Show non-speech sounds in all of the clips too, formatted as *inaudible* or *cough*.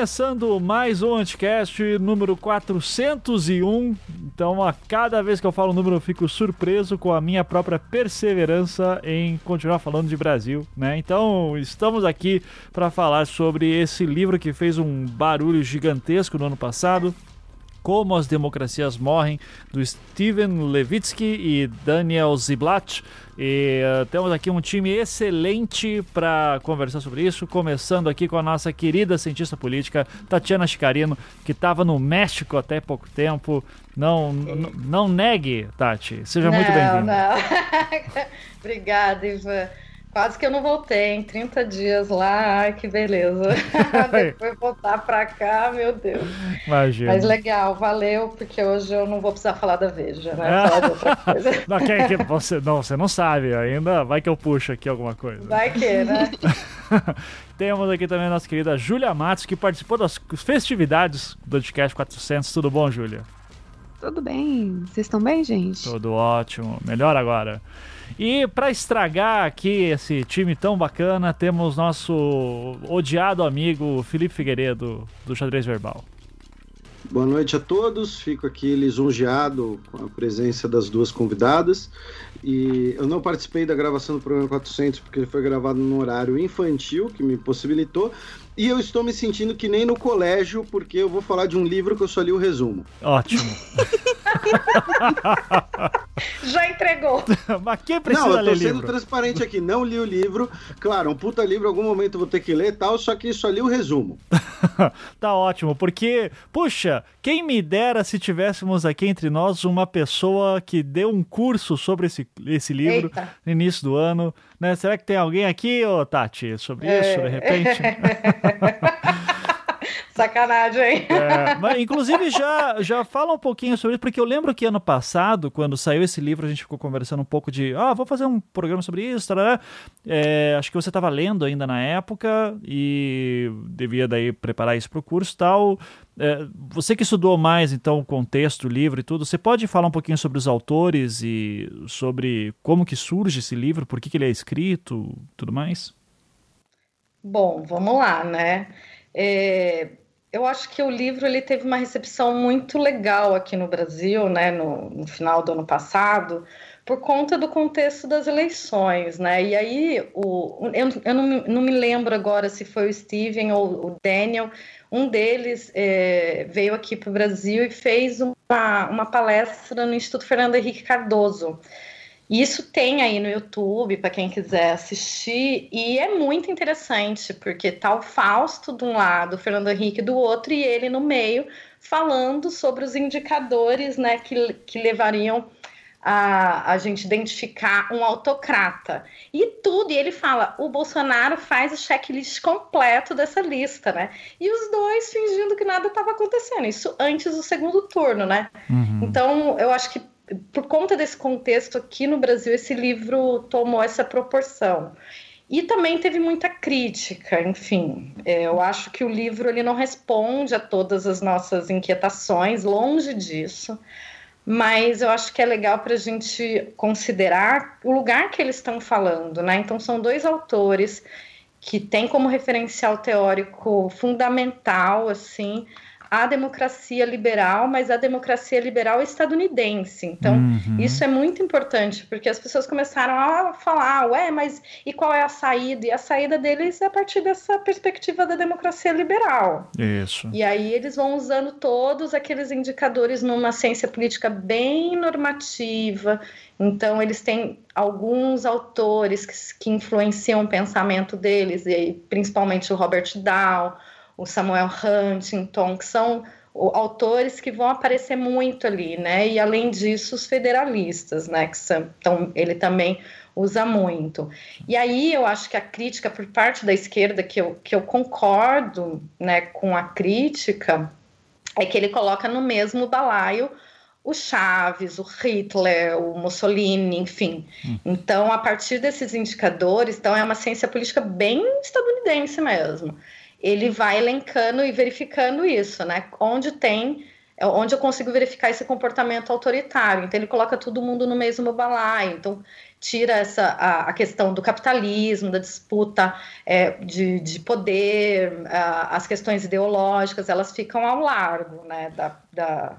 Começando mais um Anticast número 401. Então, a cada vez que eu falo o número, eu fico surpreso com a minha própria perseverança em continuar falando de Brasil, né? Então, estamos aqui para falar sobre esse livro que fez um barulho gigantesco no ano passado, como as Democracias Morrem, do Steven Levitsky e Daniel Ziblatt. E uh, temos aqui um time excelente para conversar sobre isso, começando aqui com a nossa querida cientista política, Tatiana Chicarino, que estava no México até pouco tempo. Não, não negue, Tati. Seja não, muito bem-vinda. Não, *laughs* Obrigada, Ivan. Quase que eu não voltei, em 30 dias lá, ai que beleza. *laughs* Depois voltar pra cá, meu Deus. Imagina. Mas legal, valeu, porque hoje eu não vou precisar falar da Veja, né? É. Falar de outra *laughs* coisa. Não, que, que você, não, você não sabe ainda, vai que eu puxo aqui alguma coisa. Vai que, né? *laughs* Temos aqui também a nossa querida Júlia Matos, que participou das festividades do podcast 400. Tudo bom, Júlia? Tudo bem. Vocês estão bem, gente? Tudo ótimo. Melhor agora. E para estragar aqui esse time tão bacana, temos nosso odiado amigo Felipe Figueiredo, do Xadrez Verbal. Boa noite a todos, fico aqui lisonjeado com a presença das duas convidadas. E eu não participei da gravação do programa 400 porque ele foi gravado num horário infantil que me possibilitou, e eu estou me sentindo que nem no colégio, porque eu vou falar de um livro que eu só li o resumo. Ótimo. *laughs* *laughs* Já entregou. *laughs* Mas quem precisa Não, eu tô ler sendo livro? transparente aqui. Não li o livro. Claro, um puta livro, em algum momento eu vou ter que ler e tal, só que só li o resumo. *laughs* tá ótimo, porque, puxa, quem me dera se tivéssemos aqui entre nós uma pessoa que deu um curso sobre esse, esse livro Eita. no início do ano. Né? Será que tem alguém aqui, ô Tati, sobre É. isso, de repente? *laughs* Sacanagem, hein? É, mas, inclusive, já, já fala um pouquinho sobre isso, porque eu lembro que ano passado, quando saiu esse livro, a gente ficou conversando um pouco de, ah, vou fazer um programa sobre isso, tarará. É, acho que você estava lendo ainda na época e devia daí preparar isso para o curso e tal. É, você que estudou mais, então, o contexto, o livro e tudo, você pode falar um pouquinho sobre os autores e sobre como que surge esse livro, por que, que ele é escrito, tudo mais? Bom, vamos lá, né? É, eu acho que o livro ele teve uma recepção muito legal aqui no Brasil, né, no, no, final do ano passado, por conta do contexto das eleições, né? E aí, o, eu, eu não, não, me lembro agora se foi o Steven ou o Daniel, um deles é, veio aqui para o Brasil e fez uma, uma palestra no Instituto Fernando Henrique Cardoso. E isso tem aí no YouTube para quem quiser assistir, e é muito interessante, porque tá o Fausto de um lado, o Fernando Henrique do outro, e ele no meio, falando sobre os indicadores né, que, que levariam a, a gente identificar um autocrata. E tudo, e ele fala: o Bolsonaro faz o checklist completo dessa lista, né? E os dois fingindo que nada estava acontecendo, isso antes do segundo turno, né? Uhum. Então, eu acho que por conta desse contexto aqui no Brasil, esse livro tomou essa proporção. E também teve muita crítica, enfim. É, eu acho que o livro ele não responde a todas as nossas inquietações, longe disso. Mas eu acho que é legal para a gente considerar o lugar que eles estão falando, né? Então, são dois autores que têm como referencial teórico fundamental, assim, a democracia liberal, mas a democracia liberal estadunidense. Então, uhum. isso é muito importante, porque as pessoas começaram a falar, ué, mas e qual é a saída? E a saída deles é a partir dessa perspectiva da democracia liberal. Isso. E aí eles vão usando todos aqueles indicadores numa ciência política bem normativa. Então, eles têm alguns autores que, que influenciam o pensamento deles, e principalmente o Robert Dow, o Samuel Huntington, que são autores que vão aparecer muito ali, né? E além disso, os federalistas, né? Que são, então, ele também usa muito. E aí eu acho que a crítica por parte da esquerda, que eu, que eu concordo né, com a crítica, é que ele coloca no mesmo balaio o Chaves, o Hitler, o Mussolini, enfim. Hum. Então, a partir desses indicadores, então é uma ciência política bem estadunidense mesmo ele vai elencando e verificando isso, né? Onde tem onde eu consigo verificar esse comportamento autoritário. Então ele coloca todo mundo no mesmo balaio. Então tira essa a, a questão do capitalismo, da disputa é, de, de poder, a, as questões ideológicas, elas ficam ao largo, né, da, da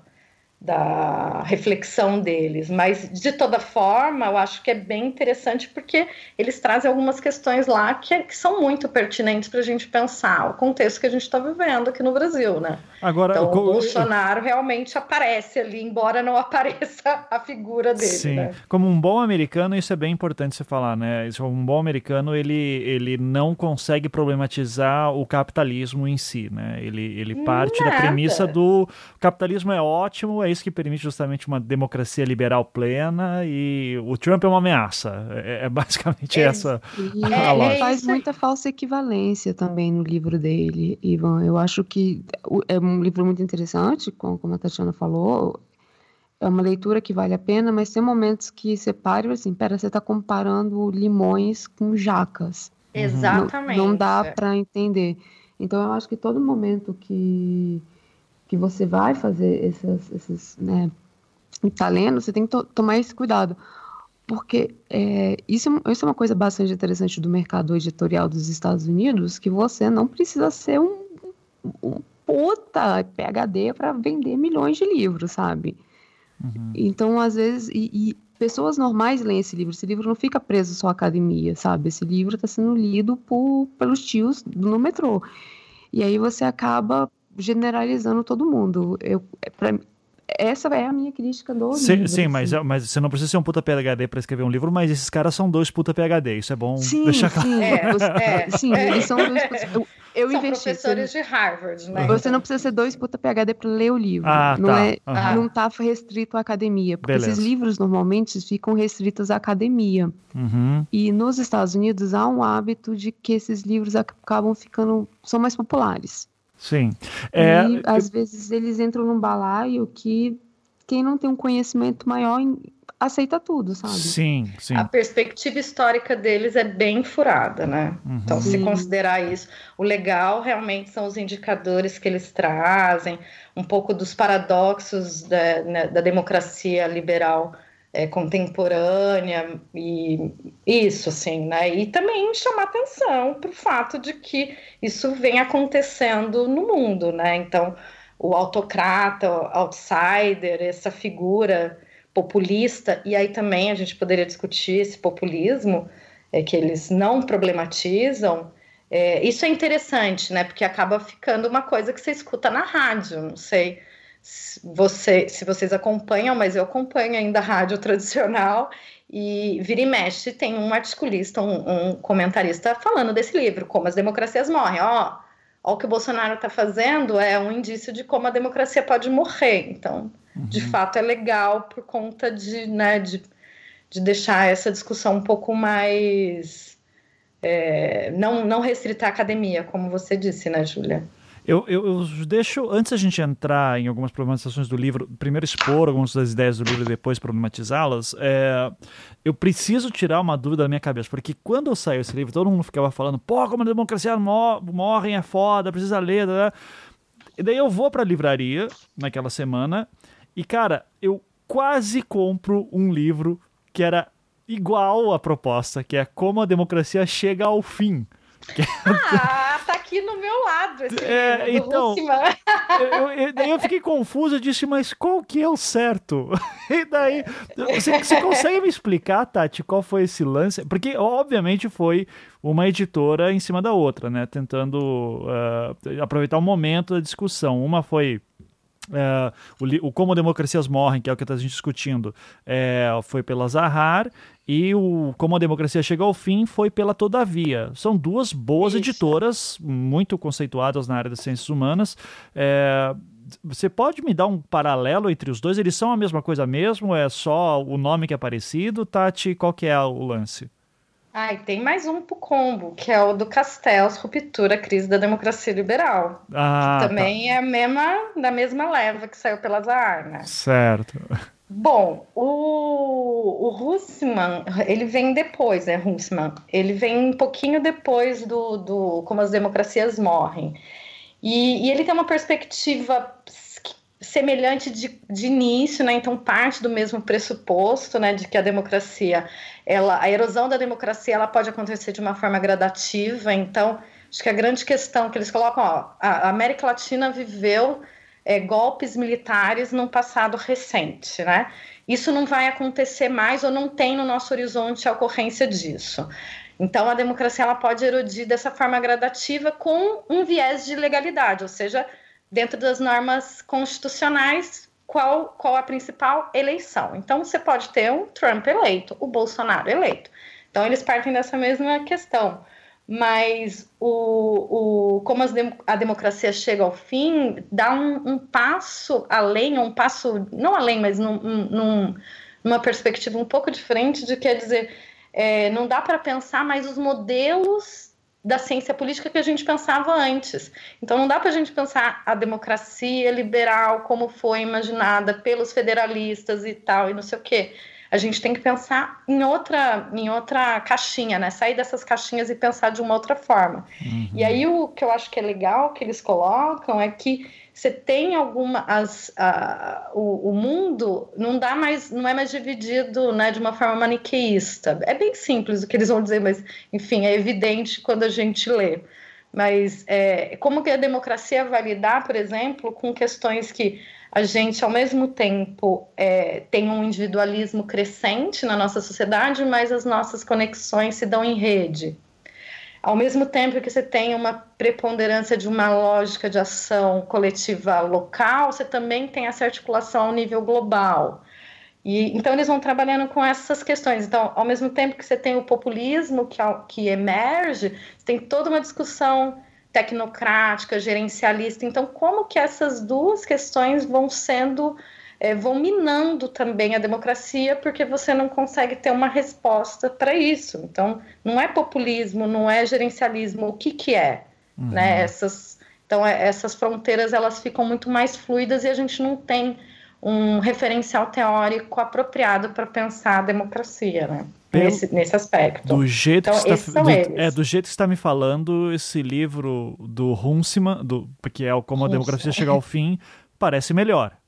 da reflexão deles, mas de toda forma eu acho que é bem interessante porque eles trazem algumas questões lá que, que são muito pertinentes para a gente pensar o contexto que a gente está vivendo aqui no Brasil, né? Agora, então, o Bolsonaro realmente aparece ali, embora não *laughs* apareça a figura dele. Sim, né? como um bom americano, isso é bem importante você falar, né? Um bom americano, ele, ele não consegue problematizar o capitalismo em si, né? Ele, ele parte Nada. da premissa do capitalismo é ótimo, é isso que permite justamente uma democracia liberal plena e o Trump é uma ameaça. É, é basicamente é, essa. É, ele faz muita falsa equivalência também no livro dele, Ivan. Eu acho que é um livro muito interessante, como a Tatiana falou. É uma leitura que vale a pena, mas tem momentos que você para e assim, pera, você está comparando limões com jacas. Exatamente. Não, não dá para entender. Então eu acho que todo momento que que você vai fazer esses, esses né, tá lendo, você tem que to tomar esse cuidado. Porque é, isso, isso é uma coisa bastante interessante do mercado editorial dos Estados Unidos, que você não precisa ser um, um puta PHD para vender milhões de livros, sabe? Uhum. Então, às vezes, e, e, pessoas normais leem esse livro. Esse livro não fica preso só à academia, sabe? Esse livro está sendo lido por, pelos tios no metrô. E aí você acaba generalizando todo mundo. Eu, é, pra, essa é a minha crítica do sim, livro. Sim, mas, assim. mas você não precisa ser um puta PHD para escrever um livro, mas esses caras são dois puta PHD, isso é bom sim, deixar claro. Sim, é, é, sim é. eles são dois eu, eu são investi, professores de Harvard, né? Você não precisa ser dois puta PHD para ler o livro. Ah, não tá. é, uhum. não tá restrito à academia, porque Beleza. esses livros normalmente ficam restritos à academia. Uhum. E nos Estados Unidos há um hábito de que esses livros acabam ficando são mais populares. Sim. É, e às eu... vezes eles entram num balaio que quem não tem um conhecimento maior aceita tudo, sabe? Sim, sim. A perspectiva histórica deles é bem furada, né? Uhum. Então, se considerar isso, o legal realmente são os indicadores que eles trazem, um pouco dos paradoxos da, né, da democracia liberal é, contemporânea e isso, assim, né? E também chamar atenção para o fato de que isso vem acontecendo no mundo, né? Então, o autocrata, o outsider, essa figura populista, e aí também a gente poderia discutir esse populismo, é, que eles não problematizam. É, isso é interessante, né? Porque acaba ficando uma coisa que você escuta na rádio, não sei você, se vocês acompanham, mas eu acompanho ainda a rádio tradicional e vira e mexe tem um articulista, um, um comentarista falando desse livro, como as democracias morrem. Ó, ó o que o Bolsonaro está fazendo é um indício de como a democracia pode morrer. Então, uhum. de fato, é legal por conta de, né, de, de deixar essa discussão um pouco mais é, não, não restrita à academia, como você disse, né, Júlia? Eu, eu, eu, deixo, antes a gente entrar em algumas problematizações do livro, primeiro expor algumas das ideias do livro e depois problematizá-las, é, eu preciso tirar uma dúvida da minha cabeça, porque quando saiu esse livro, todo mundo ficava falando, pô, como a democracia mor morrem é foda, precisa ler, né? E daí eu vou para a livraria naquela semana e, cara, eu quase compro um livro que era igual à proposta, que é Como a Democracia Chega ao Fim. Ah, tá aqui no meu lado esse é, livro, então, eu, eu, daí eu fiquei confuso, eu disse, mas qual que é o certo? *laughs* E daí, você, você consegue me explicar, Tati, qual foi esse lance? Porque, obviamente, foi uma editora em cima da outra, né? Tentando uh, aproveitar o momento da discussão. Uma foi é, o, o, Como Democracias Morrem, que é o que está a gente discutindo, é, foi pela Zahar, e o Como a Democracia Chega ao Fim foi pela Todavia. São duas boas Isso. editoras, muito conceituadas na área das ciências humanas. É, você pode me dar um paralelo entre os dois? Eles são a mesma coisa mesmo? É só o nome que é parecido? Tati, qual que é o lance? Ah, e tem mais um pro combo, que é o do Castells, Ruptura, Crise da Democracia Liberal. Ah, que também tá. é a mesma, da mesma leva que saiu pela Zahar, né? Certo. Bom, o, o Hussman, ele vem depois, né, Hussman? Ele vem um pouquinho depois do, do Como as Democracias Morrem. E, e ele tem uma perspectiva semelhante de, de início, né? Então parte do mesmo pressuposto, né, de que a democracia, ela, a erosão da democracia, ela pode acontecer de uma forma gradativa. Então, acho que a grande questão que eles colocam, ó, a América Latina viveu é, golpes militares num passado recente, né? Isso não vai acontecer mais ou não tem no nosso horizonte a ocorrência disso. Então, a democracia ela pode erodir dessa forma gradativa com um viés de legalidade, ou seja, dentro das normas constitucionais, qual, qual a principal eleição. Então, você pode ter um Trump eleito, o Bolsonaro eleito. Então, eles partem dessa mesma questão mas o, o, como a democracia chega ao fim, dá um, um passo além, um passo, não além, mas num, num, numa perspectiva um pouco diferente, de quer dizer, é, não dá para pensar mais os modelos da ciência política que a gente pensava antes. Então, não dá para a gente pensar a democracia liberal como foi imaginada pelos federalistas e tal, e não sei o quê a gente tem que pensar em outra, em outra caixinha, né? Sair dessas caixinhas e pensar de uma outra forma. Uhum. E aí o que eu acho que é legal que eles colocam é que você tem alguma as, a, o, o, mundo não dá mais não é mais dividido né de uma forma maniqueísta é bem simples o que eles vão dizer mas enfim é evidente quando a gente lê mas é, como que a democracia vai lidar por exemplo com questões que a gente, ao mesmo tempo, é, tem um individualismo crescente na nossa sociedade, mas as nossas conexões se dão em rede. Ao mesmo tempo que você tem uma preponderância de uma lógica de ação coletiva local, você também tem essa articulação ao nível global. E, então, eles vão trabalhando com essas questões. Então, ao mesmo tempo que você tem o populismo que, que emerge, você tem toda uma discussão tecnocrática, gerencialista. Então, como que essas duas questões vão sendo, é, vão minando também a democracia, porque você não consegue ter uma resposta para isso. Então, não é populismo, não é gerencialismo, o que que é? Uhum. Né? Essas, então, é, essas fronteiras elas ficam muito mais fluidas e a gente não tem um referencial teórico apropriado para pensar a democracia, né? Pelo, nesse, nesse aspecto. Do jeito, então, que está, do, é, do jeito que está me falando, esse livro do Huntsman, do, que é o Como a Democracia Chega ao Fim, parece melhor.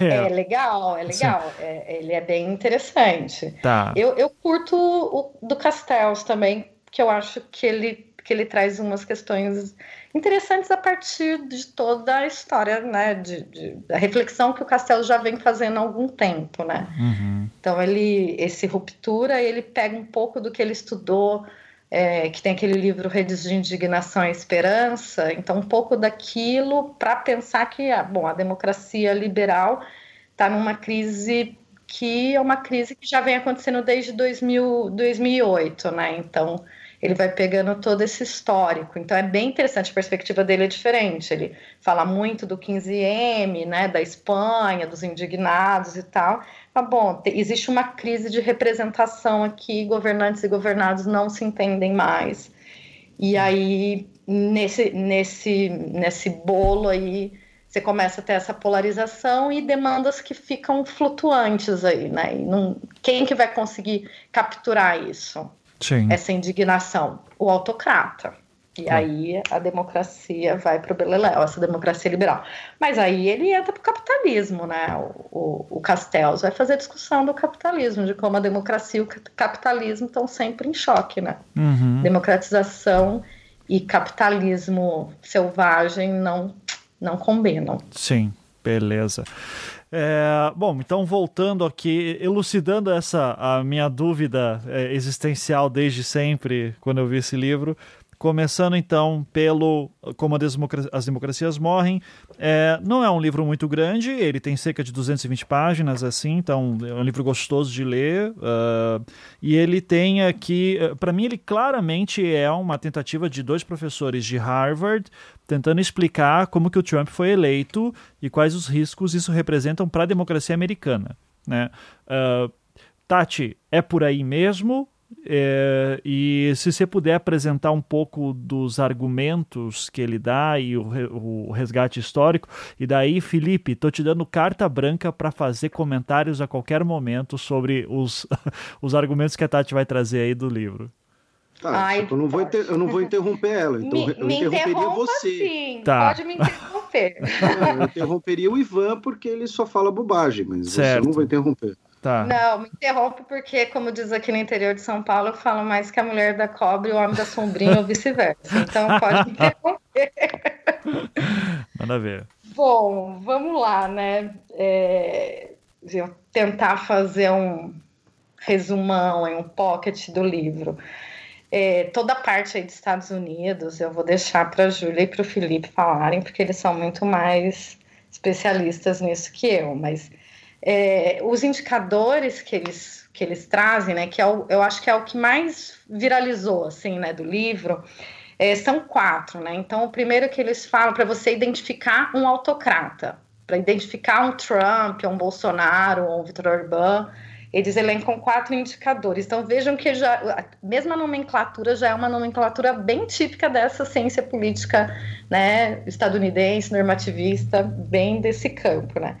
É, é legal, é legal. É, ele é bem interessante. Tá. Eu, eu curto o do Castells também, que eu acho que ele, que ele traz umas questões interessantes a partir de toda a história, né, de, de a reflexão que o Castelo já vem fazendo há algum tempo, né. Uhum. Então ele, esse ruptura, ele pega um pouco do que ele estudou, é, que tem aquele livro Redes de Indignação e Esperança, então um pouco daquilo para pensar que, ah, bom, a democracia liberal está numa crise que é uma crise que já vem acontecendo desde 2000, 2008, né? Então ele vai pegando todo esse histórico. Então é bem interessante, a perspectiva dele é diferente. Ele fala muito do 15M, né, da Espanha, dos indignados e tal. Mas, bom, existe uma crise de representação aqui, governantes e governados não se entendem mais. E aí, nesse, nesse, nesse bolo aí, você começa a ter essa polarização e demandas que ficam flutuantes aí, né? Não, quem que vai conseguir capturar isso? Sim. essa indignação? O autocrata. E aí a democracia vai para o beleléu, essa democracia liberal. Mas aí ele entra para o capitalismo, né? O, o, o Castells vai fazer discussão do capitalismo, de como a democracia e o capitalismo estão sempre em choque, né? Uhum. Democratização e capitalismo selvagem não, não combinam. Sim, beleza. É, bom, então voltando aqui, elucidando essa a minha dúvida é, existencial desde sempre quando eu vi esse livro, Começando então pelo Como as Democracias Morrem. É, não é um livro muito grande, ele tem cerca de 220 páginas, assim, então é um livro gostoso de ler. Uh, e ele tem aqui, para mim, ele claramente é uma tentativa de dois professores de Harvard tentando explicar como que o Trump foi eleito e quais os riscos isso representam para a democracia americana. Né? Uh, Tati, é por aí mesmo? É, e se você puder apresentar um pouco dos argumentos que ele dá e o, o resgate histórico, e daí, Felipe, tô te dando carta branca para fazer comentários a qualquer momento sobre os, *laughs* os argumentos que a Tati vai trazer aí do livro. Tá, Ai, eu, não vou inter... eu não vou interromper ela, então me, eu me interromperia você. Sim, tá. Pode me interromper. eu interromperia o Ivan porque ele só fala bobagem, mas certo. você não vai interromper. Tá. Não, me interrompe porque, como diz aqui no interior de São Paulo, eu falo mais que a mulher da cobra e o homem da sombrinha ou vice-versa. Então pode me interromper. *laughs* Manda ver. Bom, vamos lá, né? É, tentar fazer um resumão, um pocket do livro. É, toda a parte aí dos Estados Unidos eu vou deixar para a Júlia e para o Felipe falarem, porque eles são muito mais especialistas nisso que eu, mas é, os indicadores que eles, que eles trazem, né, que é o, eu acho que é o que mais viralizou, assim, né, do livro, é, são quatro, né, então o primeiro que eles falam para você identificar um autocrata, para identificar um Trump, um Bolsonaro, um Vitor Orbán, eles elencam quatro indicadores. Então vejam que já a mesma nomenclatura já é uma nomenclatura bem típica dessa ciência política, né, estadunidense, normativista, bem desse campo, né?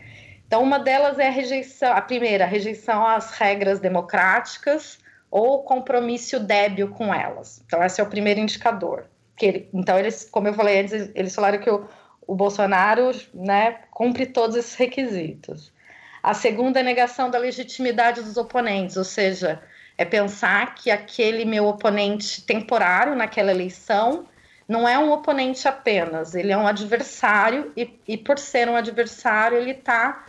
Então uma delas é a rejeição, a primeira, a rejeição às regras democráticas ou compromisso débil com elas. Então esse é o primeiro indicador. Que ele, então eles, como eu falei antes, eles falaram que o, o Bolsonaro, né, cumpre todos esses requisitos. A segunda é a negação da legitimidade dos oponentes, ou seja, é pensar que aquele meu oponente temporário naquela eleição não é um oponente apenas, ele é um adversário e, e por ser um adversário ele está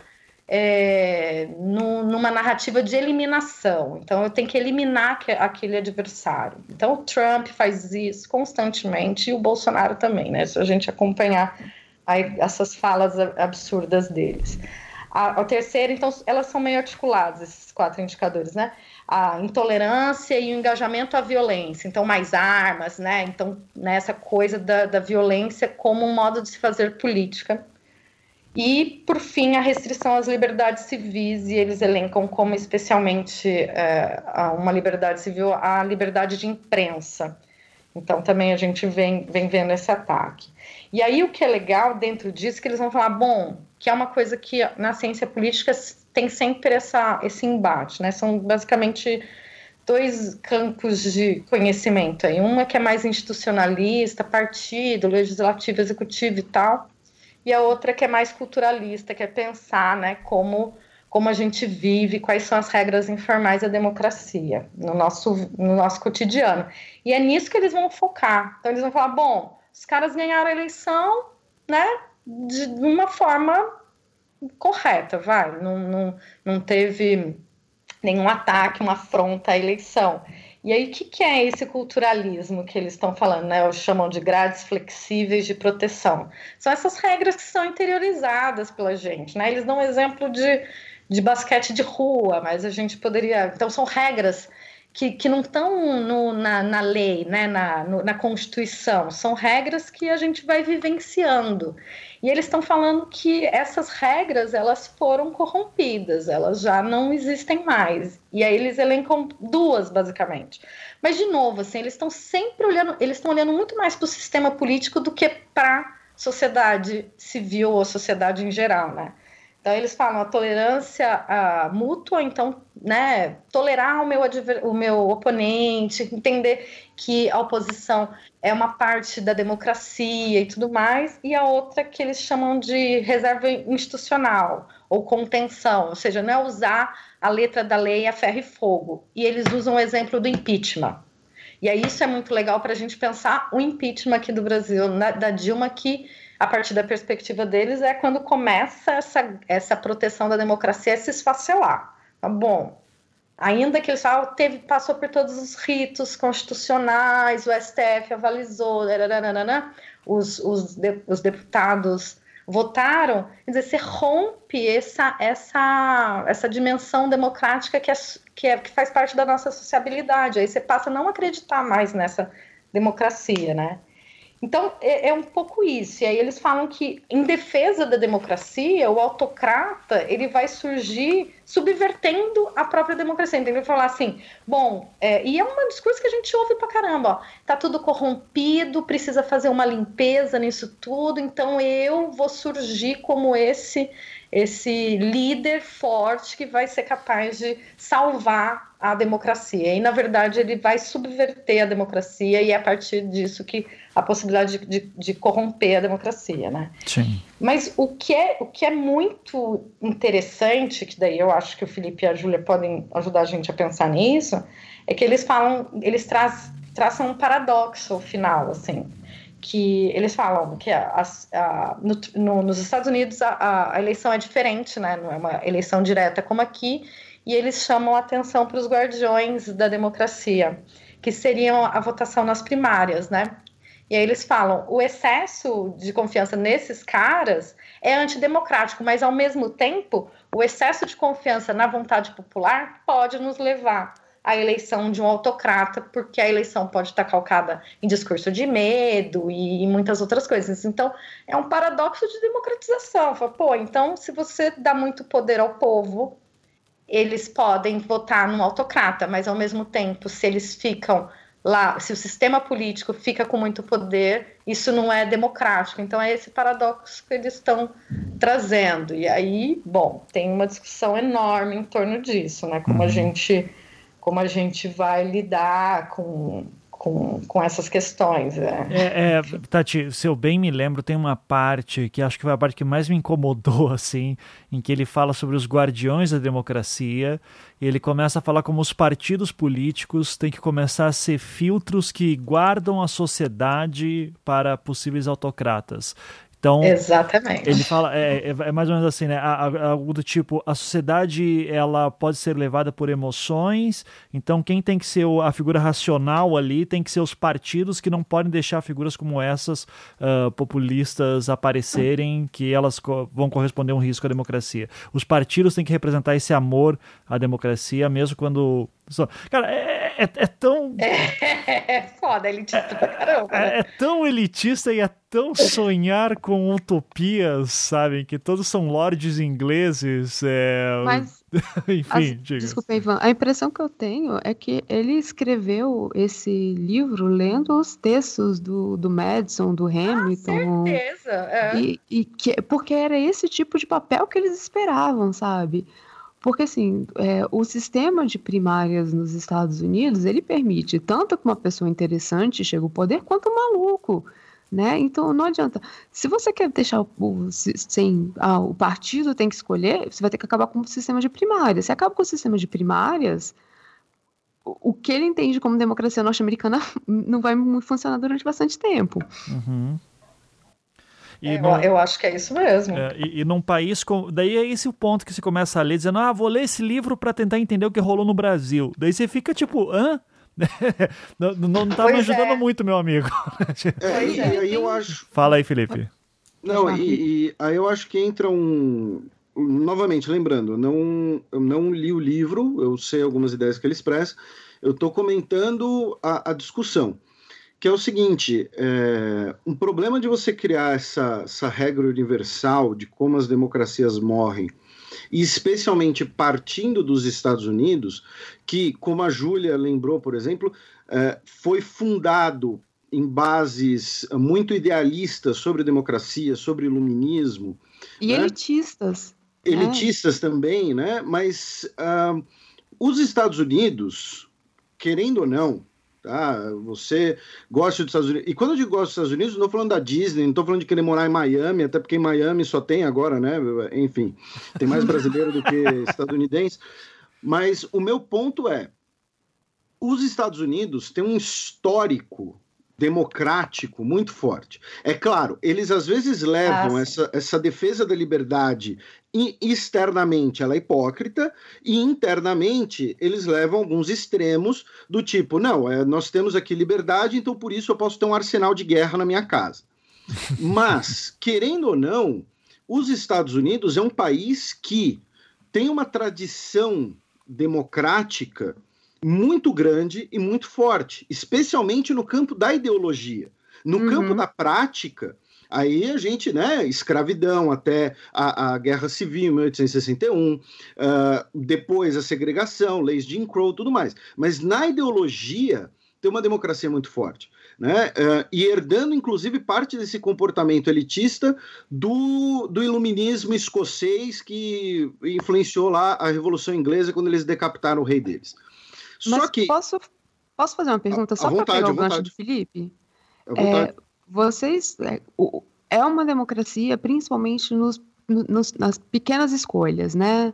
é, numa narrativa de eliminação. Então eu tenho que eliminar que, aquele adversário. Então o Trump faz isso constantemente e o Bolsonaro também, né? Se a gente acompanhar essas falas absurdas deles. A, a terceira, então, elas são meio articuladas, esses quatro indicadores, né? A intolerância e o engajamento à violência, então, mais armas, né? Então, nessa coisa da, da violência como um modo de se fazer política. E, por fim, a restrição às liberdades civis, e eles elencam como especialmente é, uma liberdade civil a liberdade de imprensa. Então, também a gente vem, vem vendo esse ataque. E aí, o que é legal dentro disso, é que eles vão falar, bom, que é uma coisa que na ciência política tem sempre essa, esse embate, né? São basicamente dois campos de conhecimento aí. Uma que é mais institucionalista, partido, legislativo, executivo e tal, e a outra que é mais culturalista, que é pensar, né, como como a gente vive, quais são as regras informais da democracia no nosso, no nosso cotidiano. E é nisso que eles vão focar. Então, eles vão falar: bom, os caras ganharam a eleição, né? de uma forma correta, vai. Não, não, não teve nenhum ataque, uma afronta à eleição. E aí, o que, que, é esse culturalismo que eles estão falando, né? Chamam de grades flexíveis de proteção. São essas regras que são interiorizadas pela gente, né? Eles dão um exemplo de, de basquete de rua, mas a gente poderia. Então, são regras que, que não estão na, na lei, né? na, no, na Constituição, são regras que a gente vai vivenciando. E eles estão falando que essas regras elas foram corrompidas, elas já não existem mais. E aí eles elencam duas, basicamente. Mas, de novo, assim, eles estão sempre olhando, eles estão olhando muito mais para o sistema político do que para a sociedade civil ou sociedade em geral, né? Então eles falam a tolerância a, mútua, então, né, tolerar o meu, o meu oponente, entender que a oposição é uma parte da democracia e tudo mais, e a outra que eles chamam de reserva institucional ou contenção, ou seja, não é usar a letra da lei a ferro e fogo. E eles usam o exemplo do impeachment. E aí isso é muito legal para a gente pensar o impeachment aqui do Brasil, na, da Dilma, que a partir da perspectiva deles, é quando começa essa, essa proteção da democracia a se esfacelar. Tá bom. Ainda que ele só teve, passou por todos os ritos constitucionais, o STF avalizou, os, os, de, os deputados votaram, quer dizer, você rompe essa, essa, essa dimensão democrática que, é, que, é, que faz parte da nossa sociabilidade. Aí você passa a não acreditar mais nessa democracia, né? Então, é, é, um pouco isso. E aí eles falam que, em defesa da democracia, o autocrata ele vai surgir subvertendo a própria democracia. Então ele falar assim, bom, é, e é um discurso que a gente ouve pra caramba, ó, tá tudo corrompido, precisa fazer uma limpeza nisso tudo, então eu vou surgir como esse esse líder forte que vai ser capaz de salvar a democracia. E, na verdade, ele vai subverter a democracia e é a partir disso que a possibilidade de, de, de, corromper a democracia, né? Sim. Mas o que, é, o que é muito interessante, que daí eu acho que o Felipe e a Júlia podem ajudar a gente a pensar nisso, é que eles falam, eles traz, traçam um paradoxo final, assim, que eles falam que a, a, no, no, nos Estados Unidos a, a, eleição é diferente, né? Não é uma eleição direta como aqui, e eles chamam a atenção para os guardiões da democracia, que seriam a votação nas primárias, né? E aí eles falam: o excesso de confiança nesses caras é antidemocrático, mas ao mesmo tempo, o excesso de confiança na vontade popular pode nos levar a eleição de um autocrata, porque a eleição pode estar calcada em discurso de medo e, muitas outras coisas. Então, é um paradoxo de democratização. Fala, pô, então, se você dá muito poder ao povo, eles podem votar num autocrata, mas ao mesmo tempo, se eles ficam lá, se o sistema político fica com muito poder, isso não é democrático. Então é esse paradoxo que eles estão trazendo. E aí, bom, tem uma discussão enorme em torno disso, né? Como a uhum. gente como a gente vai lidar com, com, com essas questões. Né? É, é, Tati, se eu bem me lembro, tem uma parte que acho que foi a parte que mais me incomodou, *laughs* assim, em que ele fala sobre os guardiões da democracia ele começa a falar como os partidos políticos têm que começar a ser filtros que guardam a sociedade para possíveis autocratas. Então, Exatamente. Ele fala, é, é, é, mais ou menos assim, né? Algo do tipo, a sociedade ela pode ser levada por emoções, então quem tem que ser a figura racional ali tem que ser os partidos que não podem deixar figuras como essas uh, populistas aparecerem, que elas co vão corresponder a um risco à democracia. Os partidos têm que representar esse amor à democracia, mesmo quando Cara, é, é, é tão. É, é foda, elitista pra caramba. Né? É, é, tão elitista e é tão sonhar com utopias, sabem? Que todos são lords ingleses. É... Mas. *laughs* Enfim, as, Desculpa, Ivan. A impressão que eu tenho é que ele escreveu esse livro lendo os textos do, do Madison, do Hamilton. Ah, certeza. É. E, e que, porque era esse tipo de papel que eles esperavam, sabe? Porque, assim, é, o sistema de primárias nos Estados Unidos, ele permite tanto que uma pessoa interessante chegue ao poder, quanto um maluco, né? Então, não adianta. Se você quer deixar o, sem, ah, o partido tem que escolher, você vai ter que acabar com o sistema de primárias. Se acaba com o sistema de primárias, o, o que ele entende como democracia norte-americana *laughs* não vai funcionar durante bastante tempo. Uhum. É, no, eu acho que é isso mesmo. É, e, e, num país. Com, daí é esse o ponto que você começa a ler, dizendo: ah, vou ler esse livro para tentar entender o que rolou no Brasil. Daí você fica tipo, hã? *laughs* não, não, tá me ajudando é. muito, meu amigo. *laughs* É, e, é. e, aí eu acho. Fala aí, Felipe. Não, e, e aí eu acho que entra um. Novamente, lembrando, não, eu não li o livro, eu sei algumas ideias que ele expressa, eu estou comentando a, a discussão que é o seguinte: é, um problema de você criar essa, essa regra universal de como as democracias morrem, e especialmente partindo dos Estados Unidos, que, como a Júlia lembrou, por exemplo, é, foi fundado em bases muito idealistas sobre democracia, sobre iluminismo. E né? elitistas. Elitistas é. também, né? Mas uh, os Estados Unidos, querendo ou não, Tá? Você gosta dos Estados Unidos. E quando eu digo gosto dos Estados Unidos, não estou falando da Disney, não estou falando de querer morar em Miami, até porque em Miami só tem agora, né? Enfim, tem mais brasileiro do que *laughs* estadunidense. Mas o meu ponto é: os Estados Unidos têm um histórico democrático muito forte. É claro, eles às vezes levam ah, essa, essa defesa da liberdade externamente ela é hipócrita e internamente eles levam alguns extremos do tipo, não, é, nós temos aqui liberdade, então por isso eu posso ter um arsenal de guerra na minha casa. *laughs* Mas, querendo ou não, os Estados Unidos é um país que tem uma tradição democrática muito grande e muito forte, especialmente no campo da ideologia. No uhum. campo da prática, Aí a gente, né, escravidão até a, a Guerra Civil em 1861, uh, ah, depois a segregação, leis de Jim Crow, tudo mais. Mas na ideologia tem uma democracia muito forte. Né? Uh, e herdando, inclusive, parte desse comportamento elitista do, do iluminismo escocês que influenciou lá a Revolução Inglesa quando eles decapitaram o rei deles. Só Mas que. Posso, posso fazer uma pergunta a, só para pegar o gancho do Felipe? É, vocês. É, é uma democracia, principalmente nos, nos, nas pequenas escolhas, né?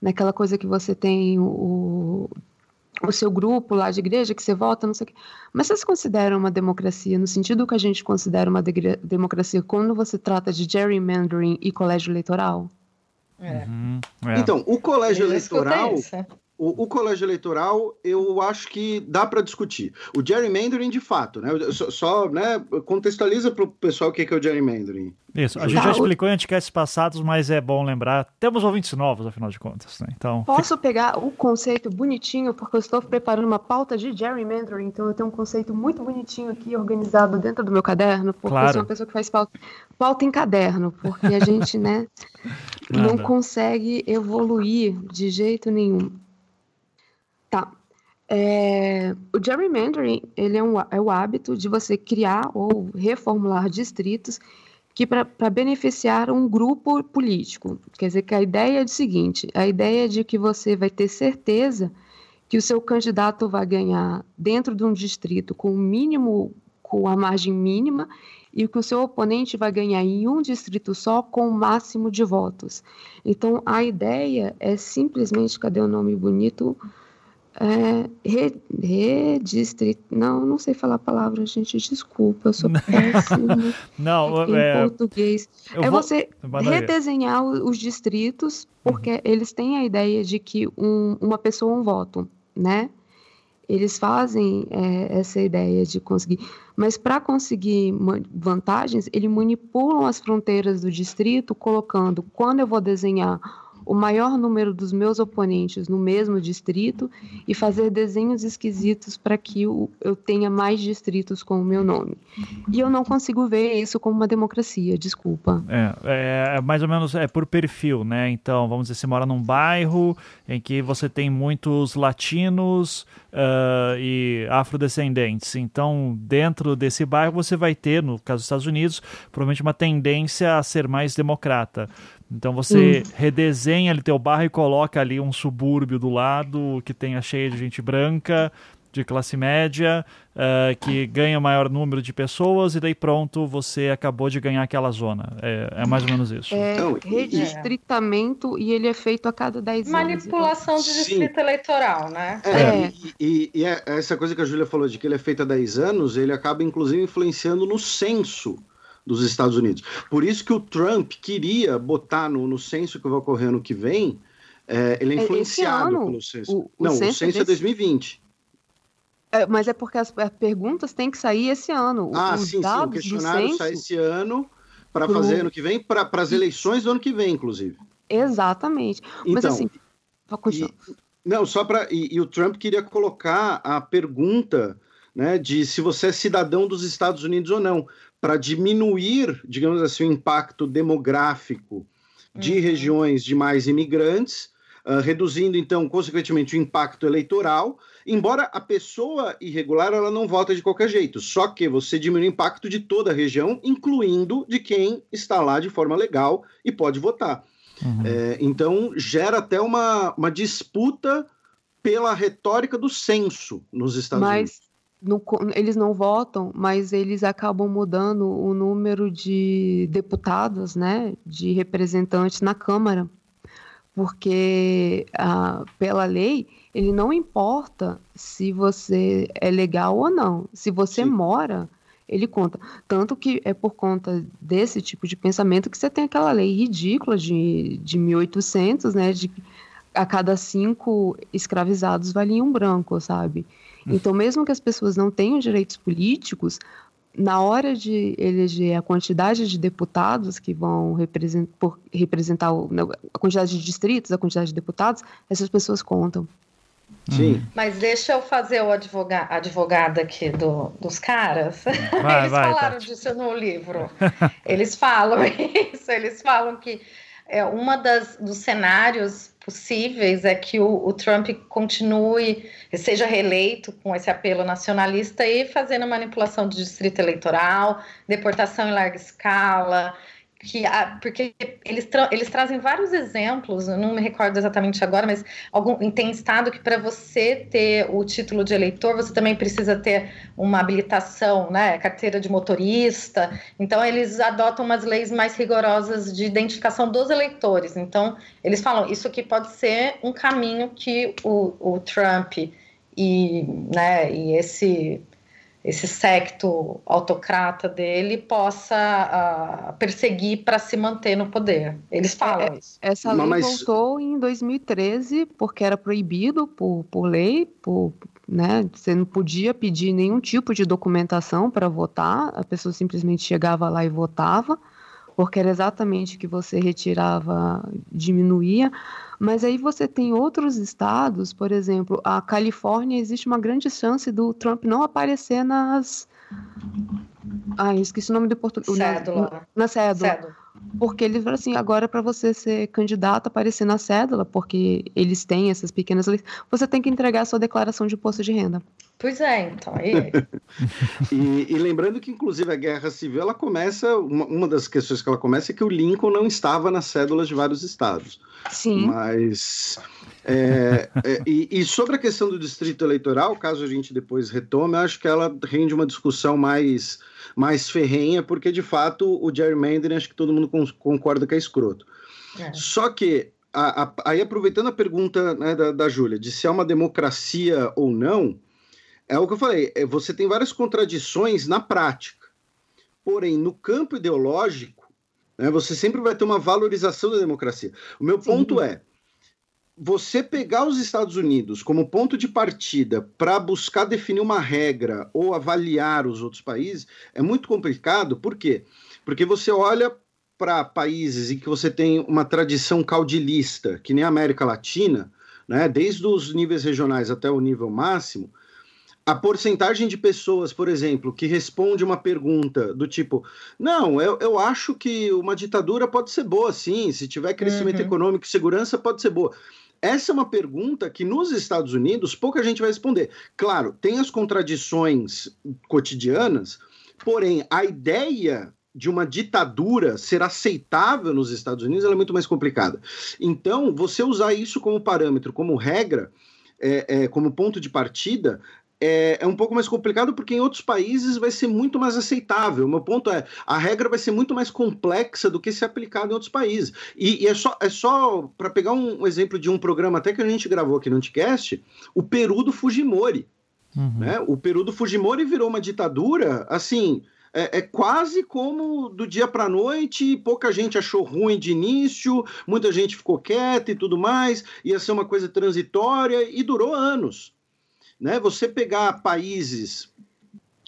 Naquela coisa que você tem o, o seu grupo lá de igreja, que você vota, não sei o quê. Mas vocês consideram uma democracia no sentido que a gente considera uma de democracia quando você trata de gerrymandering e colégio eleitoral? É. Uhum, é. Então, o colégio eleitoral o, o, colégio eleitoral, eu acho que dá para discutir. O gerrymandering, de fato, né? Só, só né, contextualiza para o pessoal o que é o gerrymandering. Isso, a gente tá, já explicou em anticasts passados, mas é bom lembrar. Temos ouvintes novos, afinal de contas, né? Então... Posso pegar o conceito bonitinho, porque eu estou preparando uma pauta de gerrymandering, então eu tenho um conceito muito bonitinho aqui, organizado dentro do meu caderno, porque claro. eu sou uma pessoa que faz pauta, pauta em caderno, porque a gente, né, *laughs* não consegue evoluir de jeito nenhum. Tá. É, o gerrymandering ele é, um, é o hábito de você criar ou reformular distritos que para beneficiar um grupo político. Quer dizer que a ideia é o seguinte: a ideia é de que você vai ter certeza que o seu candidato vai ganhar dentro de um distrito com o mínimo, com a margem mínima, e que o seu oponente vai ganhar em um distrito só com o máximo de votos. Então a ideia é simplesmente, cadê o nome bonito? É, redistrito. Não, não sei falar a palavra, gente. Desculpa, eu sou *laughs* péssima não, em é, português. É vou... você redesenhar os distritos, porque uhum. eles têm a ideia de que um, uma pessoa um voto, né? Eles fazem é, essa ideia de conseguir. Mas para conseguir vantagens, eles manipulam as fronteiras do distrito, colocando quando eu vou desenhar o maior número dos meus oponentes no mesmo distrito e fazer desenhos esquisitos para que eu, tenha mais distritos com o meu nome. E eu não consigo ver isso como uma democracia, desculpa. É, é, é mais ou menos é por perfil, né? Então, vamos dizer, você mora num bairro em que você tem muitos latinos uh, e afrodescendentes. Então, dentro desse bairro, você vai ter, no caso dos Estados Unidos, provavelmente uma tendência a ser mais democrata. Então você hum. redesenha ali teu bairro e coloca ali um subúrbio do lado que tenha cheio de gente branca, de classe média, uh, que ganha maior número de pessoas e daí pronto, você acabou de ganhar aquela zona. É, é mais ou menos isso. É redistritamento é. e ele é feito a cada 10 anos. Manipulação de distrito Sim. eleitoral, né? É, é. E, e, e, essa coisa que a Júlia falou de que ele é feito há 10 anos, ele acaba inclusive influenciando no censo dos Estados Unidos. Por isso que o Trump queria botar no, no censo que vai ocorrer ano que vem, é, ele é, é influenciado pelo censo. O, o Não, censo o censo é, desse... é 2020. É, mas é porque as, as, perguntas têm que sair esse ano. Ah, Os sim, sim. O questionário censo... sai esse ano para pro... fazer ano que vem, para as eleições do ano que vem, inclusive. Exatamente. Então, mas assim, e, não, só para e, e, o Trump queria colocar a pergunta, né, de se você é cidadão dos Estados Unidos ou não, para diminuir, digamos assim, o impacto demográfico de uhum. regiões de mais imigrantes, uh, reduzindo então, consequentemente, o impacto eleitoral. Embora a pessoa irregular ela não vota de qualquer jeito, só que você diminui o impacto de toda a região, incluindo de quem está lá de forma legal e pode votar. Uhum. É, então gera até uma, uma disputa pela retórica do censo nos Estados Mas... Unidos no, eles não votam, mas eles acabam mudando o número de deputados, né, de representantes na Câmara, porque ah, pela lei ele não importa se você é legal ou não, se você Sim. mora ele conta. Tanto que é por conta desse tipo de pensamento que você tem aquela lei ridícula de, de 1800, né, de a cada cinco escravizados valia um branco, sabe? Então, mesmo que as pessoas não tenham direitos políticos, na hora de eleger a quantidade de deputados que vão representar, representar a quantidade de distritos, a quantidade de deputados, essas pessoas contam. Sim. Mas deixa eu fazer o advoga advogado aqui do, dos caras. Vai, *laughs* eles vai, falaram Tati. disso no livro. Eles falam *laughs* isso, eles falam que é, uma das dos cenários possíveis é que o, o Trump continue, seja reeleito com esse apelo nacionalista e fazendo manipulação de distrito eleitoral, deportação em larga escala, que a, porque eles, tra eles trazem vários exemplos, eu não me recordo exatamente agora, mas algum, tem estado que para você ter o título de eleitor, você também precisa ter uma habilitação, né, carteira de motorista. Então eles adotam umas leis mais rigorosas de identificação dos eleitores. Então eles falam isso aqui pode ser um caminho que o, o Trump e, né, e esse esse secto autocrata dele possa uh, perseguir para se manter no poder. Eles falam É, isso. Essa lei Mas- voltou em 2013 porque era proibido por, por lei, por, né? Você não podia pedir nenhum tipo de documentação para votar, a pessoa simplesmente chegava lá e votava, porque era exatamente o que você retirava, diminuía. Mas aí você tem outros estados, por exemplo, a Califórnia, existe uma grande chance do Trump não aparecer nas. Ah, esqueci o nome do português. Cédula. Na, na cédula. Cédula. Porque eles falam assim, agora para você ser candidato, aparecer na cédula, porque eles têm essas pequenas leis, você tem que entregar a sua declaração de imposto de renda. Pois é, então. E, *laughs* E, e lembrando que, inclusive, a guerra civil, ela começa. Uma, uma das questões que ela começa é que o Lincoln não estava nas cédulas de vários estados. Sim. Mas. é, é, e, e sobre a questão do distrito eleitoral, caso a gente depois retome, eu acho que ela rende uma discussão mais, mais ferrenha, porque de fato o gerrymandering, acho que todo mundo con- concorda que é escroto. é. Só que, a- a- aí aproveitando a pergunta né, da, da Júlia, de se é uma democracia ou não, é o que eu falei, é, você tem várias contradições na prática. Porém, no campo ideológico, né, você sempre vai ter uma valorização da democracia. O meu Sim. ponto é, você pegar os Estados Unidos como ponto de partida para buscar definir uma regra ou avaliar os outros países é muito complicado. Por quê? Porque você olha para países em que você tem uma tradição caudilista, que nem a América Latina, né, desde os níveis regionais até o nível máximo, a porcentagem de pessoas, por exemplo, que responde uma pergunta do tipo: Não, eu, eu acho que uma ditadura pode ser boa, sim, se tiver crescimento Uhum. econômico e segurança, pode ser boa. Essa é uma pergunta que nos Estados Unidos pouca gente vai responder. Claro, tem as contradições cotidianas, porém a ideia de uma ditadura ser aceitável nos Estados Unidos é muito mais complicada. Então, você usar isso como parâmetro, como regra, é, é, como ponto de partida, é, é um pouco mais complicado porque em outros países vai ser muito mais aceitável. O meu ponto é, a regra vai ser muito mais complexa do que se aplicada em outros países. E, e é só, é só para pegar um, exemplo de um programa até que a gente gravou aqui no Anticast, o Peru do Fujimori. Uhum. Né? O Peru do Fujimori virou uma ditadura, assim, é, é quase como do dia para noite, pouca gente achou ruim de início, muita gente ficou quieta e tudo mais, ia ser uma coisa transitória e durou anos. Né? Você pegar países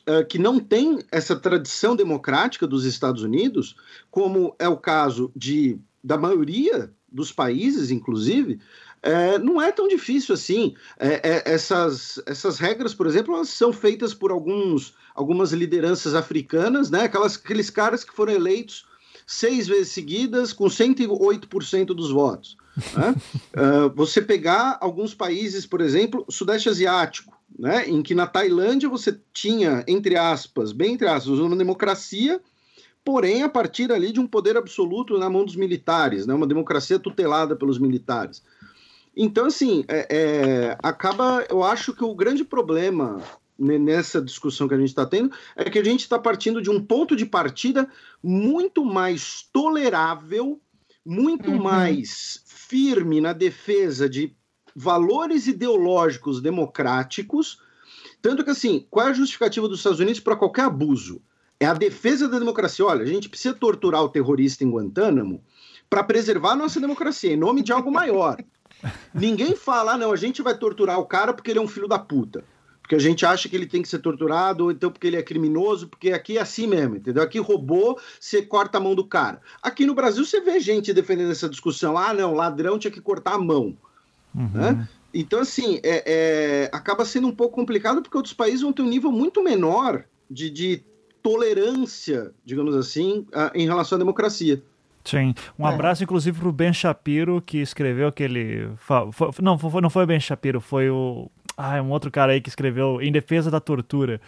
uh, que não têm essa tradição democrática dos Estados Unidos, como é o caso de, da maioria dos países, inclusive, é, não é tão difícil assim. É, é, essas, essas regras, por exemplo, elas são feitas por alguns, algumas lideranças africanas, né? Aquelas, aqueles caras que foram eleitos seis vezes seguidas com 108% dos votos. Né? uh, você pegar alguns países, por exemplo, Sudeste Asiático, né? em que na Tailândia você tinha, entre aspas, bem entre aspas, uma democracia, porém a partir ali de um poder absoluto na mão dos militares, né? uma democracia tutelada pelos militares. Então, assim, é, é, acaba. Eu acho que o grande problema nessa discussão que a gente está tendo é que a gente está partindo de um ponto de partida muito mais tolerável, muito uhum. mais firme na defesa de valores ideológicos democráticos. Tanto que, assim, qual é a justificativa dos Estados Unidos para qualquer abuso? É a defesa da democracia. Olha, a gente precisa torturar o terrorista em Guantánamo para preservar a nossa democracia, em nome de algo maior. *laughs* Ninguém fala, ah, não, a gente vai torturar o cara porque ele é um filho da puta. Porque a gente acha que ele tem que ser torturado, ou então porque ele é criminoso, porque aqui é assim mesmo, entendeu? Aqui roubou, você corta a mão do cara. Aqui no Brasil você vê gente defendendo essa discussão. Ah, não, ladrão tinha que cortar a mão. Uhum. Né? Então, assim, é, é, acaba sendo um pouco complicado porque outros países vão ter um nível muito menor de, de tolerância, digamos assim, a, em relação à democracia. Sim. Um é. abraço, inclusive, para o Ben Shapiro, que escreveu aquele. Foi, não, foi, não foi o Ben Shapiro, foi o. Ah, um outro cara aí que escreveu Em Defesa da Tortura.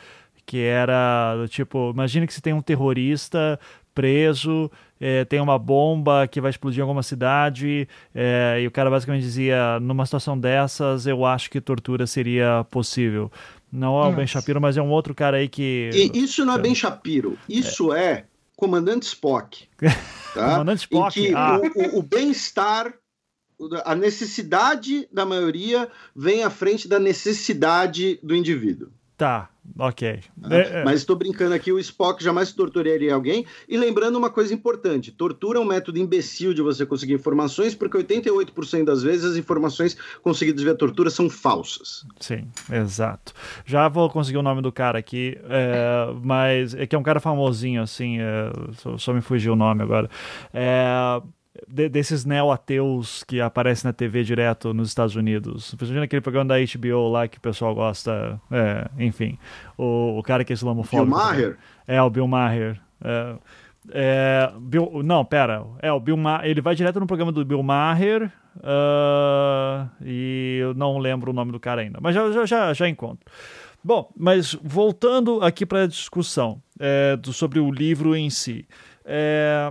Que era tipo, imagine que você tem um terrorista preso, é, tem uma bomba que vai explodir em alguma cidade, é, e o cara basicamente dizia: numa situação dessas, eu acho que tortura seria possível. Não é o Ben Shapiro, mas é um outro cara aí que. E isso não é Ben Shapiro, isso é, é Comandante Spock. *laughs* Tá? Comandante Spock. Em que ah. o, o, o bem-estar, a necessidade da maioria vem à frente da necessidade do indivíduo. Tá, ok. É, é. Mas estou brincando aqui, o Spock jamais torturaria alguém. E lembrando uma coisa importante: tortura é um método imbecil de você conseguir informações, porque 88% das vezes as informações conseguidas via tortura são falsas. Sim, exato. Já vou conseguir o nome do cara aqui, é, mas é que é um cara famosinho, assim, é, só, só, me fugiu o nome agora. É de, desses neo-ateus que aparecem na TV direto nos Estados Unidos. Principalmente aquele programa da HBO lá que o pessoal gosta. É, enfim. O, o cara que é islamofóbico. Bill Maher? É, o Bill Maher. É, é, Bill, não, pera. É, o Bill Maher, ele vai direto no programa do Bill Maher. Uh, e eu não lembro o nome do cara ainda. Mas já, já, já encontro. Bom, mas voltando aqui para a discussão é, do, sobre o livro em si. É,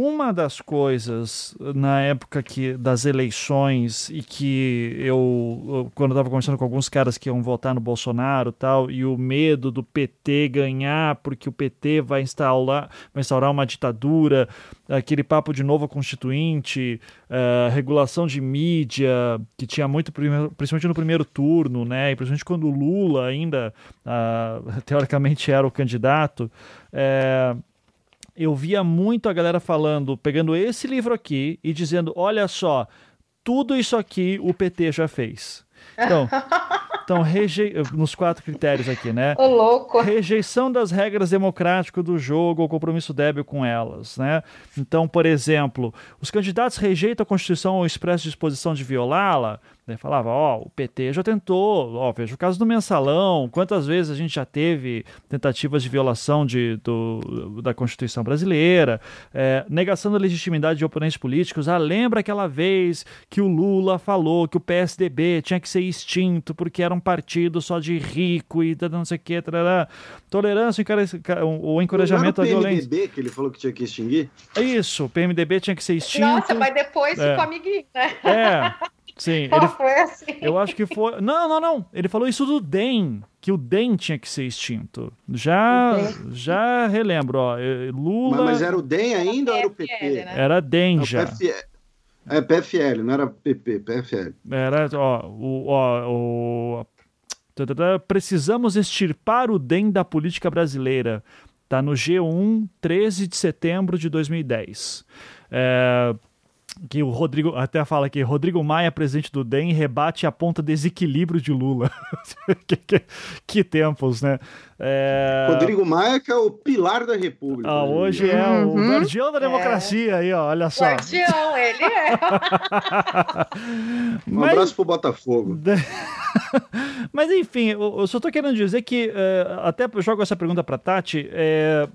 uma das coisas na época que, das eleições e que eu, quando estava conversando com alguns caras que iam votar no Bolsonaro tal, e o medo do PT ganhar porque o PT vai instaurar, vai instaurar uma ditadura, aquele papo de novo constituinte, uh, regulação de mídia, que tinha muito, principalmente no primeiro turno, né, e principalmente quando o Lula ainda, uh, *laughs* teoricamente, era o candidato. Uh, eu via muito a galera falando, pegando esse livro aqui e dizendo: olha só, tudo isso aqui o PT já fez. Então, *laughs* então reje... nos quatro critérios aqui, né? Ô, louco. Rejeição das regras democráticas do jogo ou compromisso débil com elas, né? Então, por exemplo, os candidatos rejeitam a Constituição ou expressam disposição de violá-la, né? Falava, ó, o PT já tentou, ó, veja o caso do mensalão, quantas vezes a gente já teve tentativas de violação de, do, da Constituição brasileira, é, negação da legitimidade de oponentes políticos. Ah, lembra aquela vez que o Lula falou que o PSDB tinha que ser extinto porque era um partido só de rico e não sei o que, tarará. tolerância, o encorajamento à violência. o PMDB que ele falou que tinha que extinguir? É isso, o PMDB tinha que ser extinto. Nossa, mas depois é. ficou amiguinho, né? É. *laughs* Sim, ele foi assim. Eu acho que foi. Não, não, não. Ele falou isso do DEM, que o DEM tinha que ser extinto. Já, já relembro, ó. Eh, Lula. Mas, mas era o DEM ainda ou era o PP? Né? Era DEM já. É PFL, não era PP, PFL. Era, ó, o, ó, o Precisamos extirpar o DEM da política brasileira. Tá no G1, 13 de setembro de 2010. É, que o Rodrigo até fala que Rodrigo Maia, presidente do DEM, rebate a ponta desequilíbrio de Lula. *laughs* que, que, que, tempos, né? É... Rodrigo Maia que é o pilar da República. Ah, hoje é o uhum. guardião da democracia é. aí, ó, olha só. Guardião, ele é. *laughs* um Mas... abraço pro Botafogo. *laughs* Mas enfim, eu, só tô querendo dizer que, é, até eu jogo essa pergunta pra Tati, é,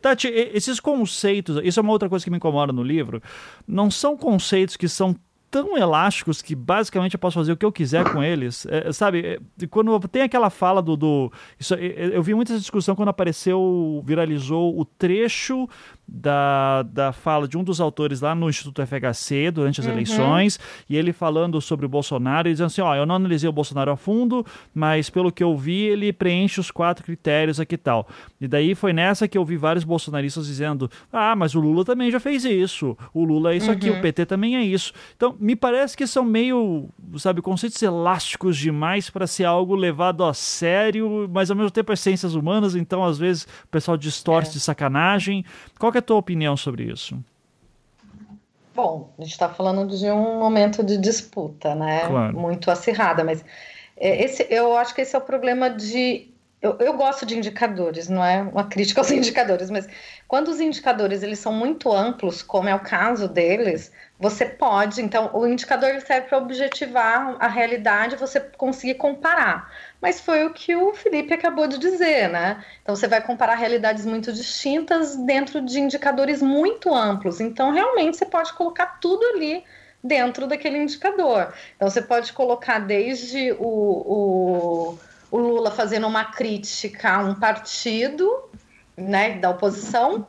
Tati, esses conceitos, isso é uma outra coisa que me incomoda no livro, não são conceitos que são tão elásticos que basicamente eu posso fazer o que eu quiser com eles. É, sabe, é, quando tem aquela fala do. do isso, é, eu vi muita discussão quando apareceu, viralizou o trecho da, da fala de um dos autores lá no Instituto FHC durante as uhum. eleições, e ele falando sobre o Bolsonaro e dizendo assim: ó, eu não analisei o Bolsonaro a fundo, mas pelo que eu vi, ele preenche os quatro critérios aqui e tal. E daí foi nessa que eu vi vários bolsonaristas dizendo: ah, mas o Lula também já fez isso, o Lula é isso uhum. aqui, o uhum. PT também é isso. Então, me parece que são meio, sabe, conceitos elásticos demais para ser algo levado a sério, mas ao mesmo tempo essências humanas, então às vezes o pessoal distorce é. de sacanagem. Qual é a tua opinião sobre isso? Bom, a gente está falando de um momento de disputa, né? Claro. Muito acirrada, mas é, esse, eu acho que esse é o problema de eu, eu, gosto de indicadores, não é uma crítica aos *laughs* indicadores, mas quando os indicadores eles são muito amplos, como é o caso deles, você pode, então o indicador serve para objetivar a realidade, você conseguir comparar. Mas foi o que o Felipe acabou de dizer, né? Então você vai comparar realidades muito distintas dentro de indicadores muito amplos. Então realmente você pode colocar tudo ali dentro daquele indicador. Então você pode colocar desde o, o o Lula fazendo uma crítica a um partido né, da oposição,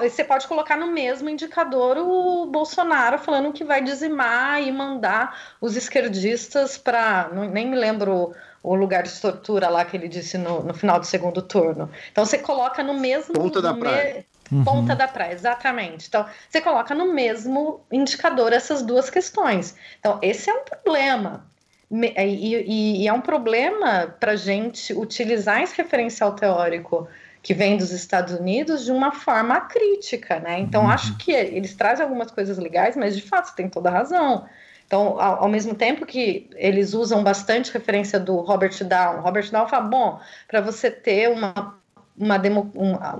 você pode colocar no mesmo indicador o Bolsonaro falando que vai dizimar e mandar os esquerdistas para. Nem me lembro o lugar de tortura lá que ele disse no, no final do segundo turno. Então você coloca no mesmo. Ponta da me... praia. Ponta uhum. da praia, exatamente. Então, você coloca no mesmo indicador essas duas questões. Então, esse é um problema. E, e, e é um problema para a gente utilizar esse referencial teórico que vem dos Estados Unidos de uma forma crítica, né? Então, uhum. acho que eles trazem algumas coisas legais, mas de fato tem toda a razão. Então, ao, ao, mesmo tempo que eles usam bastante referência do Robert Down, Robert Down fala, bom, para você ter uma, uma, demo, uma,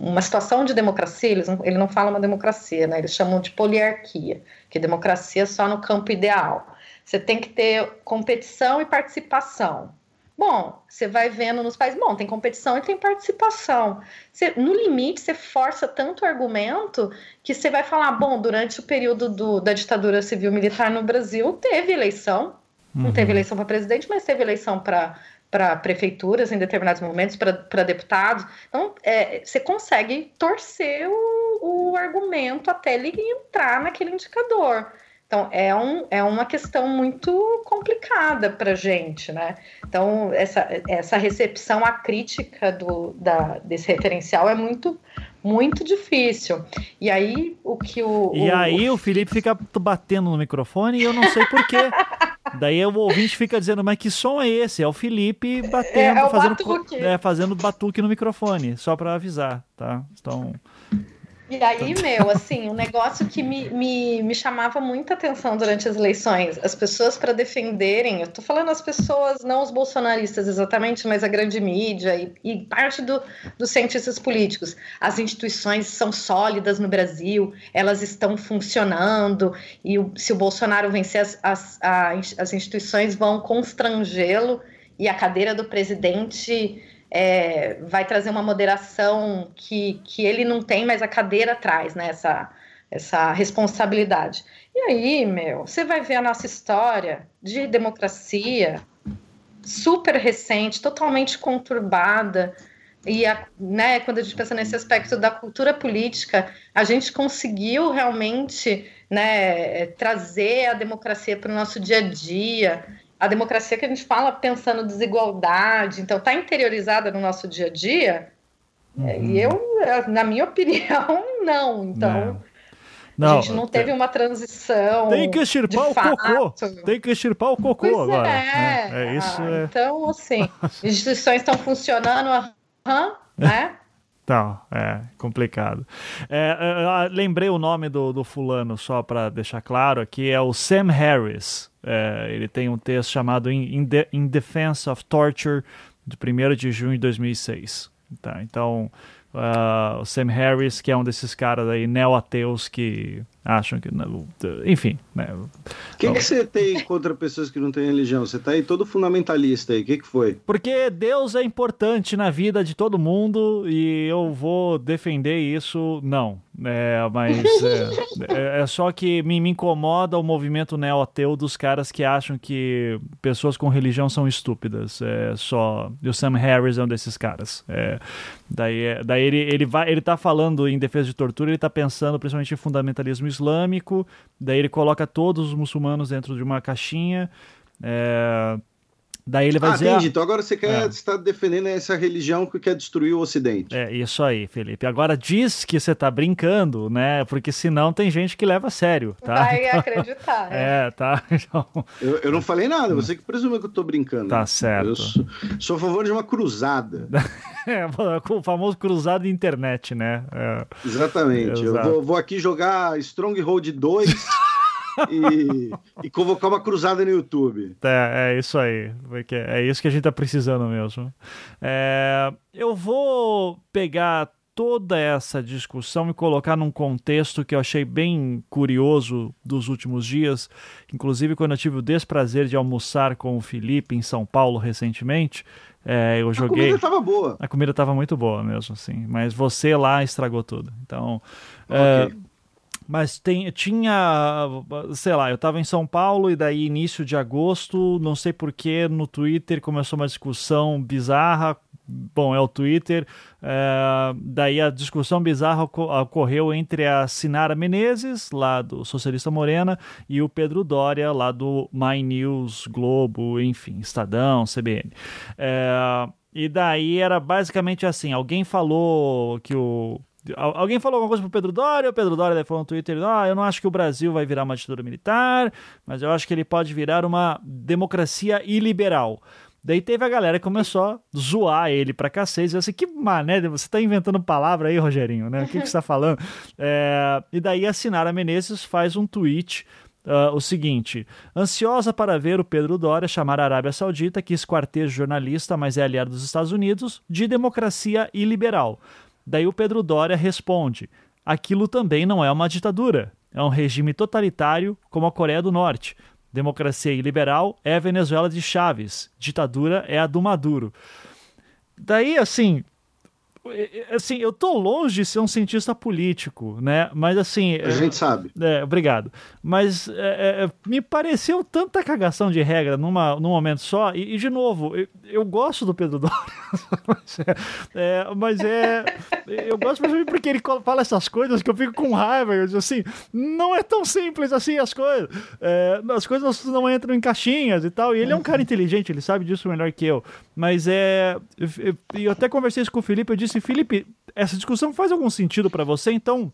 uma, situação de democracia, eles não, ele não fala uma democracia, né? Eles chamam de poliarquia, que democracia é só no campo ideal. Você tem que ter competição e participação. Bom, você vai vendo nos países, bom, tem competição e tem participação. Você, no limite, você força tanto argumento que você vai falar, bom, durante o período do, da ditadura civil-militar no Brasil, teve eleição. Uhum. Não teve eleição para presidente, mas teve eleição para para prefeituras em determinados momentos, para deputados. Então, é, você consegue torcer o, o argumento até ele entrar naquele indicador. Então, é, um, é uma questão muito complicada para a gente, né? Então, essa, essa recepção à crítica do, da, desse referencial é muito, muito difícil. E aí, o que o. E o, aí, o Felipe fica batendo no microfone e eu não sei porquê. *laughs* Daí o ouvinte fica dizendo, mas que som é esse? É o Felipe batendo, é, é fazendo, batuque. É, fazendo batuque no microfone, só para avisar, tá? Então. E aí, meu, assim, um negócio que me, me, me chamava muita atenção durante as eleições, as pessoas para defenderem, eu tô falando as pessoas, não os bolsonaristas exatamente, mas a grande mídia e, e parte do, dos cientistas políticos. As instituições são sólidas no Brasil, elas estão funcionando, e o, se o Bolsonaro vencer, as, as, as instituições vão constrangê-lo, e a cadeira do presidente é, vai trazer uma moderação que, que ele não tem, mas a cadeira traz, né? Essa, essa responsabilidade. E aí, meu, você vai ver a nossa história de democracia super recente, totalmente conturbada. E a, né, quando a gente pensa nesse aspecto da cultura política, a gente conseguiu realmente né, trazer a democracia para o nosso dia a dia a democracia que a gente fala pensando desigualdade, então está interiorizada no nosso dia a dia. Uhum. E eu, na minha *laughs* opinião, não. Então, não. a gente não teve uma transição. Tem que extirpar o fato. cocô. Tem que extirpar o cocô pois agora. É, é, é isso. Ah, é... Então, assim, *laughs* instituições estão funcionando, aham, né? Então, é complicado. É, é lembrei o nome do, do fulano, só para deixar claro aqui, é o Sam Harris. É, ele tem um texto chamado In, In, In Defense of Torture, de 1 de junho de 2006. Tá, então, uh, o Sam Harris, que é um desses caras aí neo-ateus que acham que. Enfim. Né? O que, que você tem contra pessoas que não têm religião? Você tá aí todo fundamentalista aí. O que, que foi? Porque Deus é importante na vida de todo mundo e eu vou defender isso. Não. É, mas é, é, é, só que me, me incomoda o movimento neo-ateu dos caras que acham que pessoas com religião são estúpidas. É só. E o Sam Harris é um desses caras. É, daí é, daí ele, ele, vai, ele tá falando em defesa de tortura, ele tá pensando principalmente em fundamentalismo islâmico, daí ele coloca todos os muçulmanos dentro de uma caixinha. É, Daí ele vai ah, dizer. Entendi. Então agora você quer é. estar defendendo essa religião que quer destruir o Ocidente. É isso aí, Felipe. Agora diz que você está brincando, né? Porque senão tem gente que leva a sério, tá? Vai então, acreditar. *laughs* É, é tá. *laughs* Então... Eu, eu, não falei nada, você que presume que eu estou brincando. Tá certo. Eu sou, sou, a favor de uma cruzada. *laughs* é, o famoso cruzado de internet, né? É. Exatamente. Eu vou, vou, aqui jogar Stronghold 2. E, e, convocar uma cruzada no YouTube. É, é isso aí. É isso que a gente tá precisando mesmo. É, eu vou pegar toda essa discussão e colocar num contexto que eu achei bem curioso dos últimos dias. Inclusive, quando eu tive o desprazer de almoçar com o Felipe em São Paulo recentemente, é, eu joguei. A comida estava boa. A comida estava muito boa mesmo, assim. Mas você lá estragou tudo. Então. É, okay. Mas tem, tinha, sei lá, eu estava em São Paulo e daí início de agosto, não sei porquê, no Twitter começou uma discussão bizarra bom, é o Twitter. É, daí a discussão bizarra ocorreu entre a Sinara Menezes, lá do Socialista Morena, e o Pedro Dória, lá do My News, Globo, enfim, Estadão, CBN. É, e daí era basicamente assim: alguém falou que o. Alguém falou alguma coisa pro Pedro Dória, o Pedro Dória falou no Twitter, ah, eu não acho que o Brasil vai virar uma ditadura militar, mas eu acho que ele pode virar uma democracia iliberal. Daí teve a galera que começou a zoar ele pra cacete, assim, que mané, você tá inventando palavra aí, Rogerinho, né? O que, que você tá falando? *laughs* É, e daí a Sinara Menezes faz um tweet Uh, o seguinte: ansiosa para ver o Pedro Dória chamar a Arábia Saudita, que esquarteja jornalista, mas é aliado dos Estados Unidos, de democracia iliberal. Daí o Pedro Dória responde: aquilo também não é uma ditadura, é um regime totalitário como a Coreia do Norte. Democracia liberal é a Venezuela de Chaves, ditadura é a do Maduro. Daí, assim, assim, eu tô longe de ser um cientista político, né? Mas assim. A gente sabe. É, obrigado. Mas é, é, me pareceu tanta cagação de regra numa, num momento só. E, e de novo, eu, eu, gosto do Pedro *laughs* Dória. mas, é, mas é. Eu gosto mesmo porque ele fala essas coisas que eu fico com raiva. Eu digo assim, não é tão simples assim as coisas. as coisas não entram em caixinhas e tal. E ele é um cara inteligente, ele sabe disso melhor que eu. Mas é. Eu, eu, eu até conversei isso com o Felipe, eu disse assim, Felipe, essa discussão faz algum sentido para você? Então,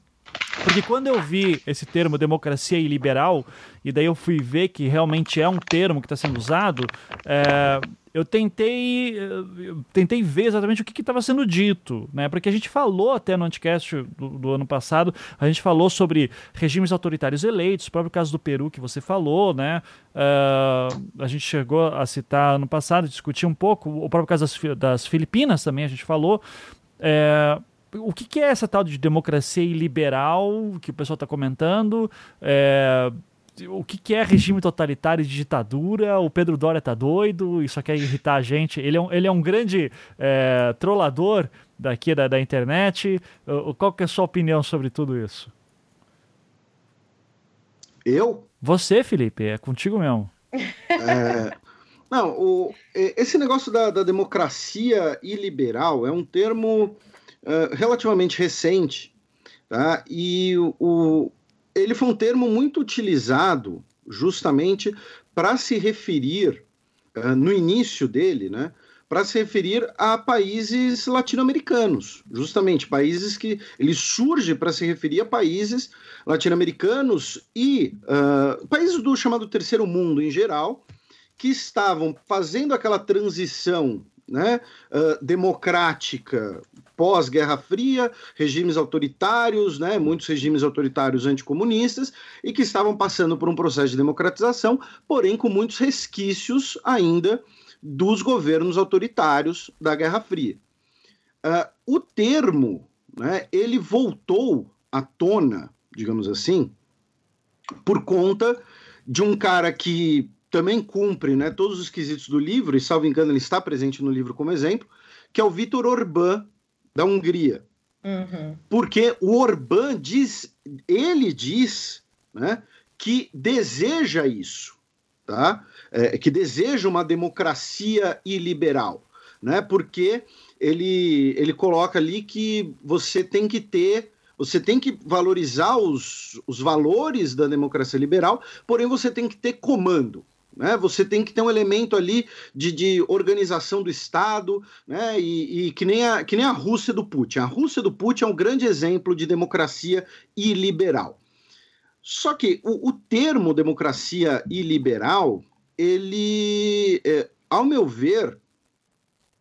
porque quando eu vi esse termo democracia e liberal, e daí eu fui ver que realmente é um termo que está sendo usado, é, eu tentei, eu tentei ver exatamente o que estava sendo dito, né? Porque a gente falou até no Anticast do, do, ano passado, a gente falou sobre regimes autoritários eleitos, o próprio caso do Peru que você falou, né? Uh, a gente chegou a citar ano passado, discutir um pouco, o próprio caso das, das Filipinas também a gente falou. É, o que, que, é essa tal de democracia iliberal que o pessoal está comentando? É, o que, que, é regime totalitário e ditadura? O Pedro Dória tá doido e só quer irritar a gente. Ele é um, ele é um grande é, trollador daqui da, da internet. Qual que é a sua opinião sobre tudo isso? Eu? Você, Felipe, é contigo mesmo. É, não, o, esse negócio da, da democracia iliberal é um termo uh, relativamente recente, tá? E o, ele foi um termo muito utilizado justamente para se referir, uh, no início dele, né? Para se referir a países latino-americanos, justamente países que ele surge para se referir a países latino-americanos e uh, países do chamado terceiro mundo em geral, que estavam fazendo aquela transição né, uh, democrática pós-Guerra Fria, regimes autoritários, né, muitos regimes autoritários anticomunistas, e que estavam passando por um processo de democratização, porém com muitos resquícios ainda dos governos autoritários da Guerra Fria. Uh, o termo, né, ele voltou à tona, digamos assim, por conta de um cara que também cumpre né, todos os quesitos do livro, e salvo engano, ele está presente no livro como exemplo, que é o Vitor Orbán, da Hungria. Uhum. Porque o Orbán diz, ele diz né, que deseja isso, tá? É, que deseja uma democracia iliberal, né? Porque ele, ele coloca ali que você tem que ter você tem que valorizar os, os valores da democracia liberal, porém você tem que ter comando. Né? Você tem que ter um elemento ali de, de organização do Estado, né? e, e, que, nem a, que nem a Rússia do Putin. A Rússia do Putin é um grande exemplo de democracia iliberal. Só que o, o termo democracia iliberal, ele, é, ao meu ver,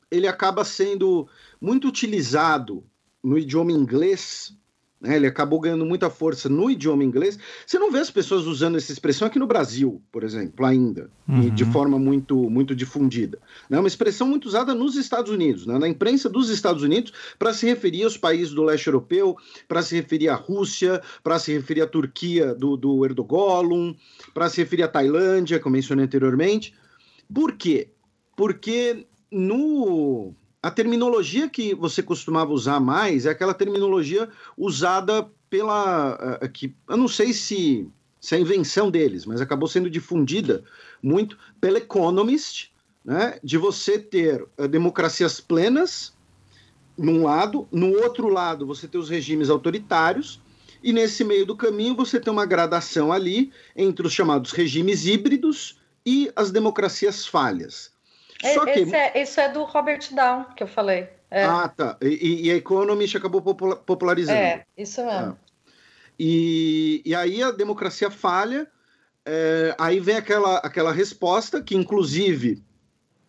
ele acaba sendo muito utilizado no idioma inglês né? Ele acabou ganhando muita força no idioma inglês. Você não vê as pessoas usando essa expressão aqui no Brasil, por exemplo, ainda, uhum. de forma muito, muito difundida. É né? uma expressão muito usada nos Estados Unidos, né? na imprensa dos Estados Unidos, para se referir aos países do leste europeu, para se referir à Rússia, para se referir à Turquia do, do Erdogan, para se referir à Tailândia, como mencionei anteriormente. Por quê? Porque no a terminologia que você costumava usar mais é aquela terminologia usada pela. Uh, que, eu não sei se, se é invenção deles, mas acabou sendo difundida muito pela Economist, né, de você ter uh, democracias plenas num lado, no outro lado você ter os regimes autoritários, e nesse meio do caminho você tem uma gradação ali entre os chamados regimes híbridos e as democracias falhas. Só que... É, isso é do Robert Down que eu falei. É. Ah, tá. E, e, a Economist acabou popularizando. É, isso mesmo. É. E, e aí a democracia falha, é, aí vem aquela, aquela resposta que, inclusive,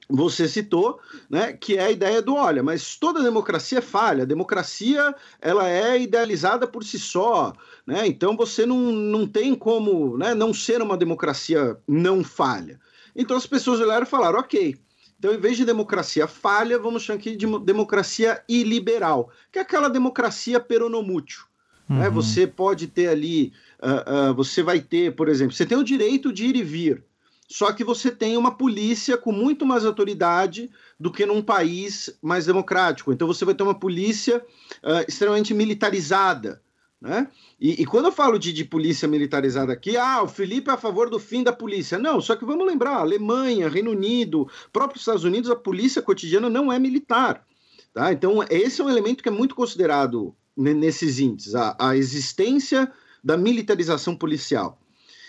você citou, né, que é a ideia do olha, mas toda democracia é falha, a democracia ela é idealizada por si só, né, então você não, não tem como né, não ser uma democracia não falha. Então as pessoas olharam e falaram, ok, então, em vez de democracia falha, vamos chamar aqui de democracia iliberal, que é aquela democracia peronomútil. Né? Uhum. Né? Você pode ter ali, uh, uh, você vai ter, por exemplo, você tem o direito de ir e vir, só que você tem uma polícia com muito mais autoridade do que num país mais democrático. Então, você vai ter uma polícia uh, extremamente militarizada. Né? E, e, quando eu falo de, de, polícia militarizada aqui, ah, o Felipe é a favor do fim da polícia. Não, só que vamos lembrar: Alemanha, Reino Unido, próprios Estados Unidos, a polícia cotidiana não é militar. Tá? Então, esse é um elemento que é muito considerado nesses índices, a, a existência da militarização policial.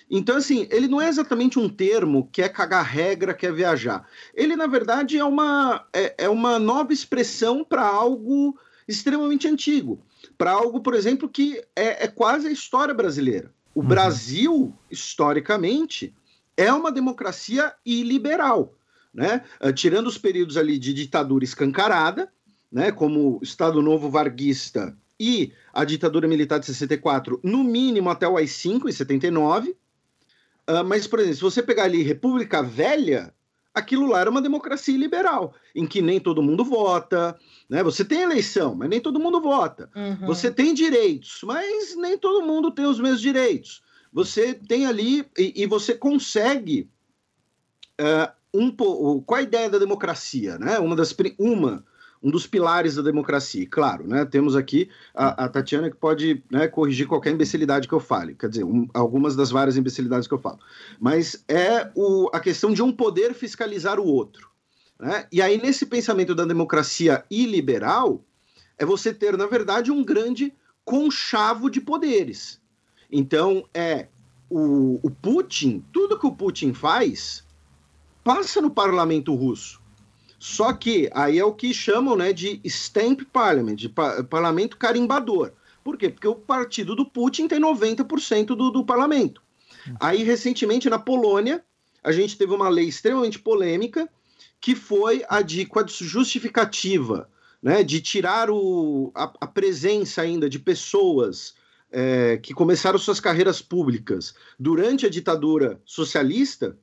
Então, assim, ele não é exatamente um termo que é cagar regra, que é viajar. Ele, na verdade, é uma, é, é uma nova expressão para algo extremamente antigo para algo, por exemplo, que é, é, quase a história brasileira. O uhum. Brasil, historicamente, é uma democracia iliberal, né? Uh, tirando os períodos ali de ditadura escancarada, né? Como o Estado Novo Varguista e a ditadura militar de 64, no mínimo até o AI-5 em 79. Uh, mas, por exemplo, se você pegar ali República Velha, aquilo lá era uma democracia liberal, em que nem todo mundo vota, né? Você tem eleição, mas nem todo mundo vota. Uhum. Você tem direitos, mas nem todo mundo tem os mesmos direitos. Você tem ali e, e você consegue uh, um qual a ideia da democracia, né? Uma das uma um dos pilares da democracia. Claro, né, temos aqui a, a Tatiana que pode né, corrigir qualquer imbecilidade que eu fale, quer dizer, um, algumas das várias imbecilidades que eu falo. Mas é o, a questão de um poder fiscalizar o outro. Né? E aí, nesse pensamento da democracia iliberal, é você ter, na verdade, um grande conchavo de poderes. Então, é o, o Putin, tudo que o Putin faz, passa no parlamento russo. Só que aí é o que chamam né, de stamp parliament, de pa parlamento carimbador. Por quê? Porque o partido do Putin tem 90% do, do parlamento. Aí, recentemente, na Polônia, a gente teve uma lei extremamente polêmica, que foi a de justificativa, né, de tirar o, a, a presença ainda de pessoas é, que começaram suas carreiras públicas durante a ditadura socialista,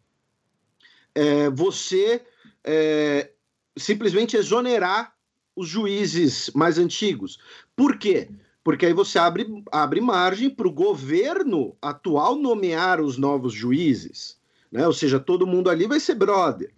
é, você é, simplesmente exonerar os juízes mais antigos. Por quê? Porque aí você abre, abre margem para o governo atual nomear os novos juízes. Né? Ou seja, todo mundo ali vai ser brother.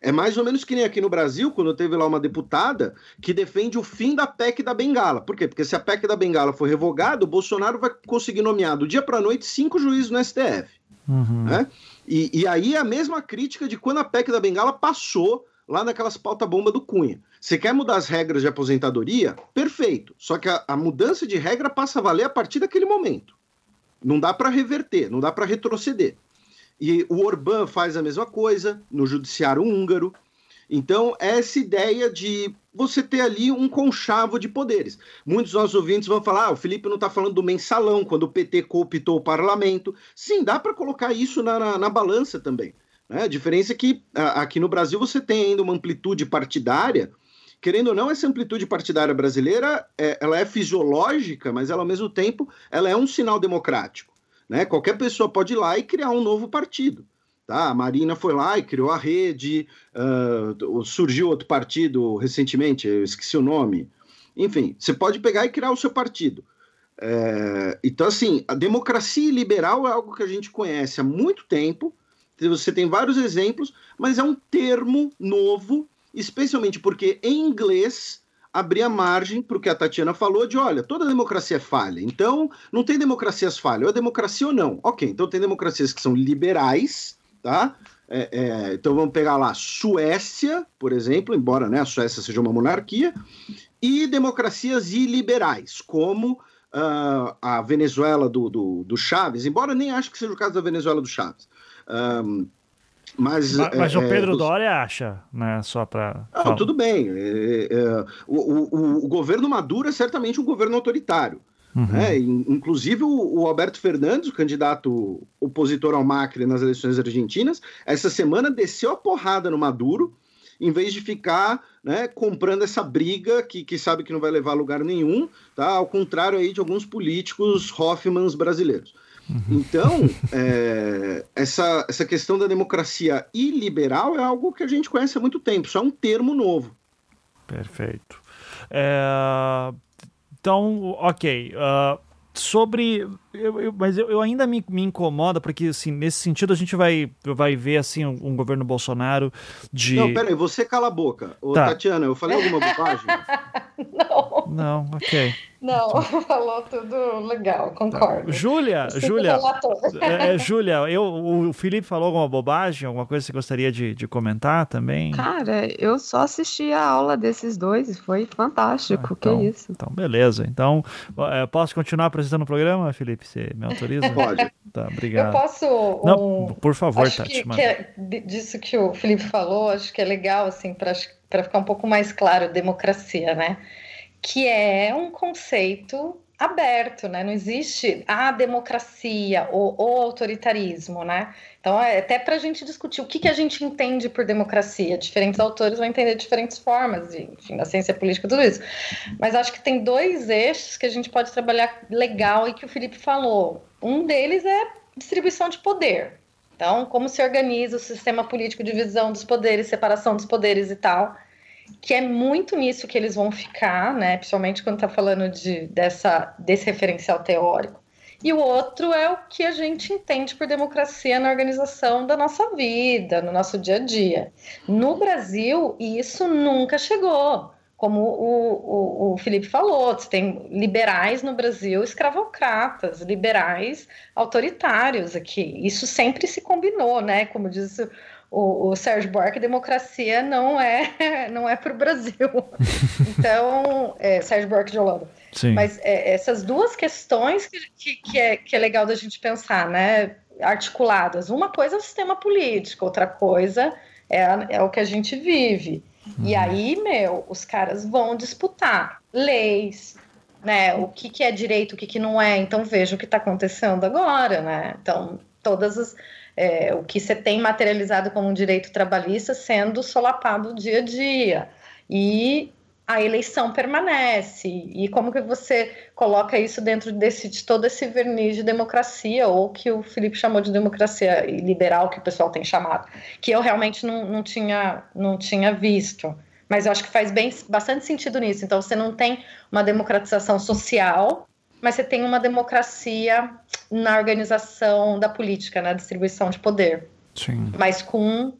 É mais ou menos que nem aqui no Brasil, quando teve lá uma deputada que defende o fim da PEC da Bengala. Por quê? Porque se a PEC da Bengala for revogada, o Bolsonaro vai conseguir nomear do dia para a noite cinco juízes no STF. Uhum. Né? E, e aí é a mesma crítica de quando a PEC da Bengala passou lá naquelas pauta-bomba do Cunha. Você quer mudar as regras de aposentadoria? Perfeito. Só que a, a mudança de regra passa a valer a partir daquele momento. Não dá para reverter, não dá para retroceder. E o Orbán faz a mesma coisa no judiciário húngaro. Então, essa ideia de você ter ali um conchavo de poderes. Muitos dos nossos ouvintes vão falar: ah, o Felipe não está falando do mensalão, quando o PT cooptou o parlamento. Sim, dá para colocar isso na, na, na balança também. Né? A diferença é que aqui no Brasil você tem ainda uma amplitude partidária querendo ou não, essa amplitude partidária brasileira, é, ela é fisiológica, mas ela, ao mesmo tempo, ela é um sinal democrático. Né? Qualquer pessoa pode ir lá e criar um novo partido. Tá? A Marina foi lá e criou a rede, uh, surgiu outro partido recentemente, eu esqueci o nome. Enfim, você pode pegar e criar o seu partido. É, então, assim, a democracia liberal é algo que a gente conhece há muito tempo, você tem vários exemplos, mas é um termo novo, especialmente porque em inglês abria margem para o que a Tatiana falou de, olha, toda democracia é falha, então não tem democracias falhas, ou é democracia ou não. Ok, então tem democracias que são liberais, tá? É, é, então vamos pegar lá Suécia, por exemplo, embora né, a Suécia seja uma monarquia, e democracias iliberais, como uh, a Venezuela do, do, do, Chaves, embora nem acho que seja o caso da Venezuela do Chaves. Um, mas, mas, é, o Pedro é, Doria acha, né? Só para. Não, tudo bem. É, é, o, o, o, governo Maduro é certamente um governo autoritário. Uhum. Né? Inclusive, o, o, Alberto Fernandes, o candidato opositor ao Macri nas eleições argentinas, essa semana desceu a porrada no Maduro, em vez de ficar né, comprando essa briga que, que sabe que não vai levar a lugar nenhum, tá? ao contrário aí de alguns políticos Hoffmans brasileiros. Uhum. Então, é, essa, essa questão da democracia iliberal é algo que a gente conhece há muito tempo, só é um termo novo. Perfeito. É, então, ok. Uh, sobre. Eu, eu, mas eu, eu ainda me, me, incomoda, porque assim, nesse sentido a gente vai, vai ver assim, um, um governo Bolsonaro de. Não, peraí, você cala a boca. Ô, tá. Tatiana, eu falei alguma bobagem? *laughs* Não. Não, ok. Não, então. *laughs* falou tudo legal, concordo. Tá. Júlia, Júlia, é, é, Júlia, eu, o Felipe falou alguma bobagem, alguma coisa que você gostaria de, de comentar também? Cara, eu só assisti a aula desses dois e foi fantástico, ah, então, que isso. Então, beleza. Então, é, posso continuar apresentando o programa, Felipe? Você me autoriza? Pode. Tá, obrigado. Eu posso... Um... Não, por favor, acho Tati. Que, que é, disso que o Felipe falou, acho que é legal, assim, para ficar um pouco mais claro, democracia, né? Que é um conceito aberto, né? Não existe a democracia ou o autoritarismo, né? Então, é até para a gente discutir o que, que a gente entende por democracia. Diferentes autores vão entender de diferentes formas, de, enfim, da ciência política, tudo isso. Mas acho que tem dois eixos que a gente pode trabalhar legal e que o Felipe falou. Um deles é distribuição de poder. Então, como se organiza o sistema político, divisão dos poderes, separação dos poderes e tal que é muito nisso que eles vão ficar, né? Principalmente quando está falando de, dessa, desse referencial teórico. E o outro é o que a gente entende por democracia na organização da nossa vida, no nosso dia a dia. No Brasil, isso nunca chegou. Como o, o, o Felipe falou, você tem liberais no Brasil, escravocratas, liberais autoritários aqui. Isso sempre se combinou, né? Como diz o, o Sérgio Buarque, democracia não é *laughs* não é para o Brasil. *laughs* então, é, Sérgio Buarque de Holanda. Sim. Mas é, essas duas questões que, que, é, que é legal da gente pensar, né? Articuladas. Uma coisa é o sistema político, outra coisa é, é o que a gente vive. Uhum. E aí, meu, os caras vão disputar leis, né? O que, que é direito, o que, que não é. Então veja o que está acontecendo agora, né? Então, todas as é, o que você tem materializado como um direito trabalhista sendo solapado dia a dia. E a eleição permanece. E como que você coloca isso dentro desse, de todo esse verniz de democracia, ou que o Felipe chamou de democracia liberal, que o pessoal tem chamado, que eu realmente não, não, tinha, não tinha visto. Mas eu acho que faz bem, bastante sentido nisso. Então, você não tem uma democratização social, mas você tem uma democracia na organização da política, na distribuição de poder. Sim. Mas com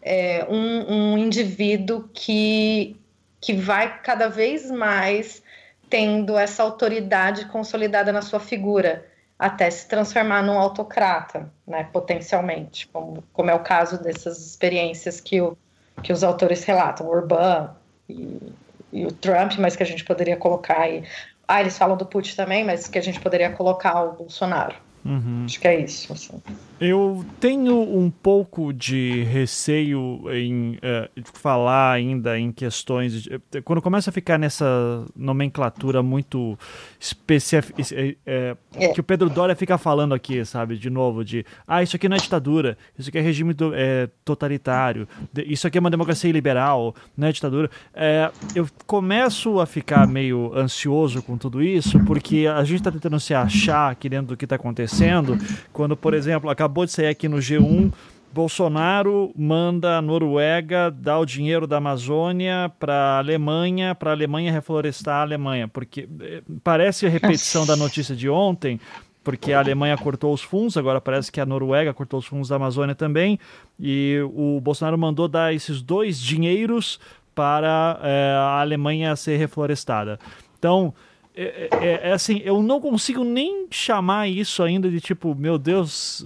é, um, um indivíduo que, que vai cada vez mais tendo essa autoridade consolidada na sua figura, até se transformar num autocrata, né, potencialmente, como, como é o caso dessas experiências que, o, que os autores relatam, o Urban e, e o Trump, mas que a gente poderia colocar aí ah, eles falam do Putin também, mas que a gente poderia colocar o Bolsonaro. Uhum. Acho que é isso. Assim. Eu tenho um pouco de receio em uh, falar ainda em questões. De, eh, quando começa a ficar nessa nomenclatura muito específica. É, é. Que o Pedro Doria fica falando aqui, sabe? De novo, de. Ah, isso aqui não é ditadura. Isso aqui é regime do, é, totalitário. Isso aqui é uma democracia liberal. Não é ditadura. Eu começo a ficar meio ansioso com tudo isso, porque a gente está tentando se achar aqui dentro do que está acontecendo. Quando, por exemplo, acabou de sair aqui no G1 Bolsonaro manda a Noruega dar o dinheiro da Amazônia para a Alemanha, para a Alemanha reflorestar a Alemanha, porque eh, parece a repetição da notícia de ontem, porque a Alemanha cortou os fundos, agora parece que a Noruega cortou os fundos da Amazônia também, e o Bolsonaro mandou dar esses dois dinheiros para é, a Alemanha ser reflorestada. Então, é, é, é, assim, eu não consigo nem chamar isso ainda de tipo, meu Deus,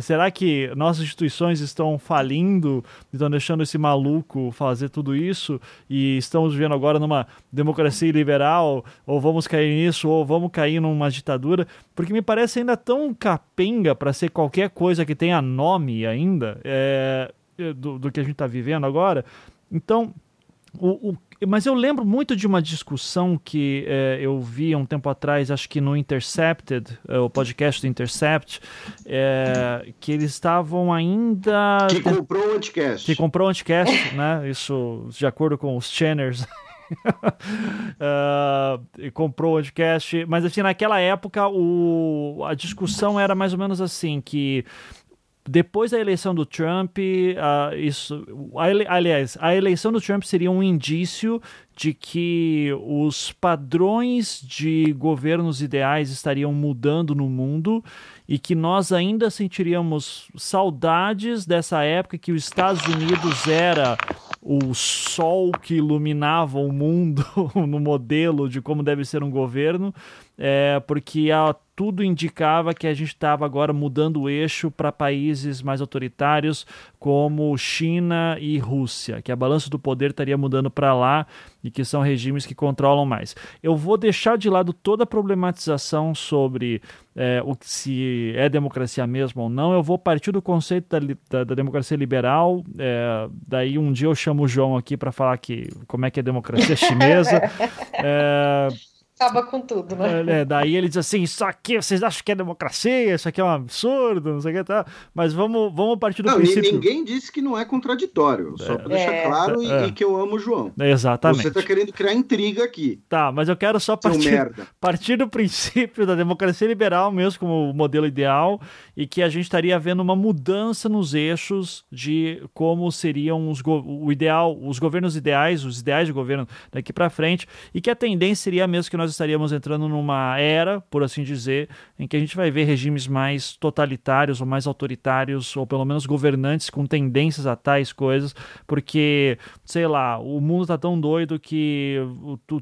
será que nossas instituições estão falindo, estão deixando esse maluco fazer tudo isso e estamos vivendo agora numa democracia liberal, ou vamos cair nisso, ou vamos cair numa ditadura? Porque me parece ainda tão capenga para ser qualquer coisa que tenha nome ainda é, do, do que a gente está vivendo agora. Então, o, o mas eu lembro muito de uma discussão que é, eu vi um tempo atrás, acho que no Intercepted, é, o podcast do Intercept, é, que eles estavam ainda. Que comprou o Anticast. Que comprou o Anticast, *laughs* né? Isso de acordo com os channers. uh, *laughs* comprou o Anticast. Mas assim, naquela época o, a discussão era mais ou menos assim: que depois da eleição do Trump, uh, isso, aliás, a eleição do Trump seria um indício de que os padrões de governos ideais estariam mudando no mundo e que nós ainda sentiríamos saudades dessa época que os Estados Unidos era o sol que iluminava o mundo *laughs* no modelo de como deve ser um governo, é, porque a tudo indicava que a gente estava agora mudando o eixo para países mais autoritários como China e Rússia, que a balança do poder estaria mudando para lá e que são regimes que controlam mais. Eu vou deixar de lado toda a problematização sobre é, o que se é democracia mesmo ou não. Eu vou partir do conceito da, da, da democracia liberal. É, daí um dia eu chamo o João aqui para falar que como é que é democracia *laughs* chinesa. é, acaba com tudo, né? É, é, daí ele diz assim: Isso aqui, vocês acham que é democracia? Isso aqui é um absurdo, não sei o que tá. Mas vamos, vamos partir do não, princípio. Ninguém disse que não é contraditório, só para deixar é. claro e, é. e, que eu amo o João. Exatamente. Você está querendo criar intriga aqui. Tá, mas eu quero só partir, *laughs* partir do princípio da democracia liberal mesmo, como o modelo ideal, e que a gente estaria vendo uma mudança nos eixos de como seriam os o ideal, os governos ideais, os ideais de governo daqui para frente, e que a tendência seria mesmo que nós estaríamos entrando numa era, por assim dizer, em que a gente vai ver regimes mais totalitários ou mais autoritários, ou pelo menos governantes com tendências a tais coisas, porque, sei lá, o mundo está tão doido que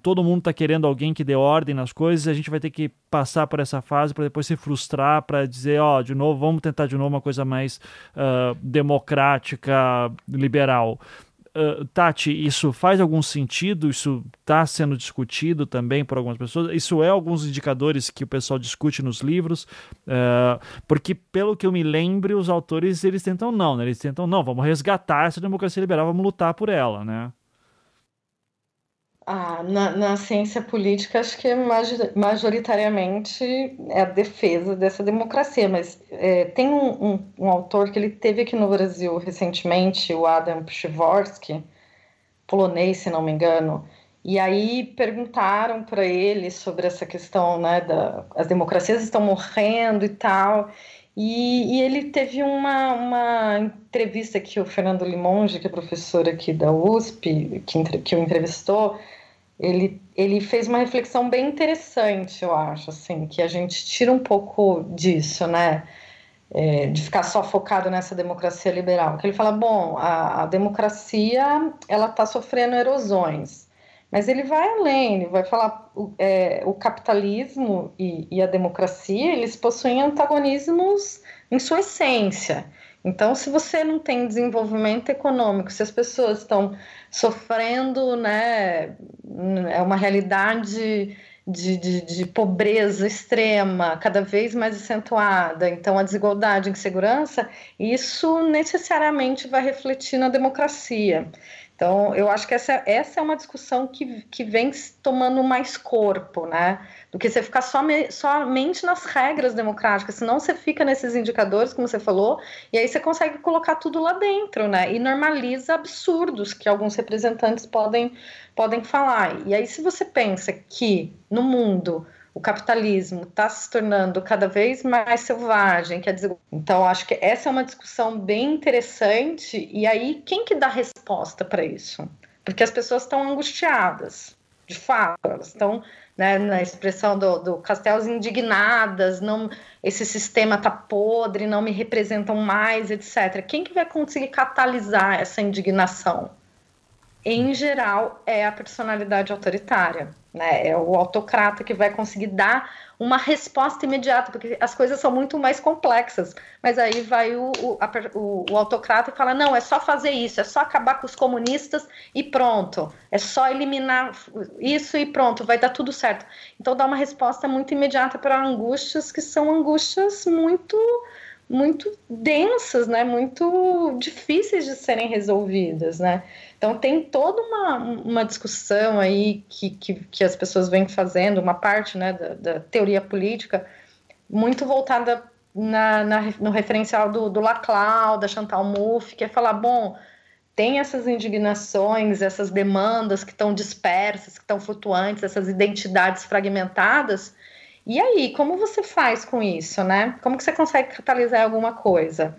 todo mundo está querendo alguém que dê ordem nas coisas, e a gente vai ter que passar por essa fase para depois se frustrar, para dizer, ó, oh, de novo, vamos tentar de novo uma coisa mais uh, democrática, liberal. Uh, Tati, isso faz algum sentido? Isso está sendo discutido também por algumas pessoas? Isso é alguns indicadores que o pessoal discute nos livros? Uh, porque, pelo que eu me lembro, os autores eles tentam não, né? Eles tentam não, vamos resgatar essa democracia liberal, vamos lutar por ela, né? Ah, na, na ciência política, acho que majoritariamente é a defesa dessa democracia, mas é, tem um, um, um, autor que ele teve aqui no Brasil recentemente, o Adam Przeworski, polonês, se não me engano, e aí perguntaram para ele sobre essa questão, né, da, as democracias estão morrendo e tal, e, e, ele teve uma, uma entrevista que o Fernando Limonge, que é professor aqui da USP, que, que o entrevistou, ele, ele fez uma reflexão bem interessante, eu acho, assim, que a gente tira um pouco disso, né? É, de ficar só focado nessa democracia liberal. Que ele fala, bom, a, a democracia ela está sofrendo erosões, mas ele vai além, ele vai falar é, o capitalismo e, e a democracia eles possuem antagonismos em sua essência. Então, se você não tem desenvolvimento econômico, se as pessoas estão sofrendo, né, é uma realidade de, de, de, pobreza extrema, cada vez mais acentuada, então a desigualdade e insegurança, isso necessariamente vai refletir na democracia. Então, eu acho que essa, essa é uma discussão que, que vem tomando mais corpo, né? Do que você ficar some, somente nas regras democráticas, senão você fica nesses indicadores, como você falou, e aí você consegue colocar tudo lá dentro, né? E normaliza absurdos que alguns representantes podem, podem falar. E aí, se você pensa que no mundo o capitalismo está se tornando cada vez mais selvagem, então acho que essa é uma discussão bem interessante. E aí quem que dá resposta para isso? Porque as pessoas estão angustiadas, de fato, elas estão né, na expressão do, do indignadas, não, esse sistema está podre, não me representam mais, etc. Quem que vai conseguir catalisar essa indignação? Em geral, é a personalidade autoritária né? É o autocrata que vai conseguir dar uma resposta imediata, porque as coisas são muito mais complexas. Mas aí vai o, o, a, o, o, autocrata e fala: não, é só fazer isso, é só acabar com os comunistas e pronto. É só eliminar isso e pronto, vai dar tudo certo. Então dá uma resposta muito imediata para angústias que são angústias muito muito densas, né? Muito difíceis de serem resolvidas, né? Então tem toda uma, uma discussão aí que, que, que as pessoas vêm fazendo, uma parte né, da, da teoria política, muito voltada na, na, no referencial do, do Laclau, da Chantal Mouffe, que é falar, bom, tem essas indignações, essas demandas que estão dispersas, que estão flutuantes, essas identidades fragmentadas, e aí, como você faz com isso, né? Como que você consegue catalisar alguma coisa?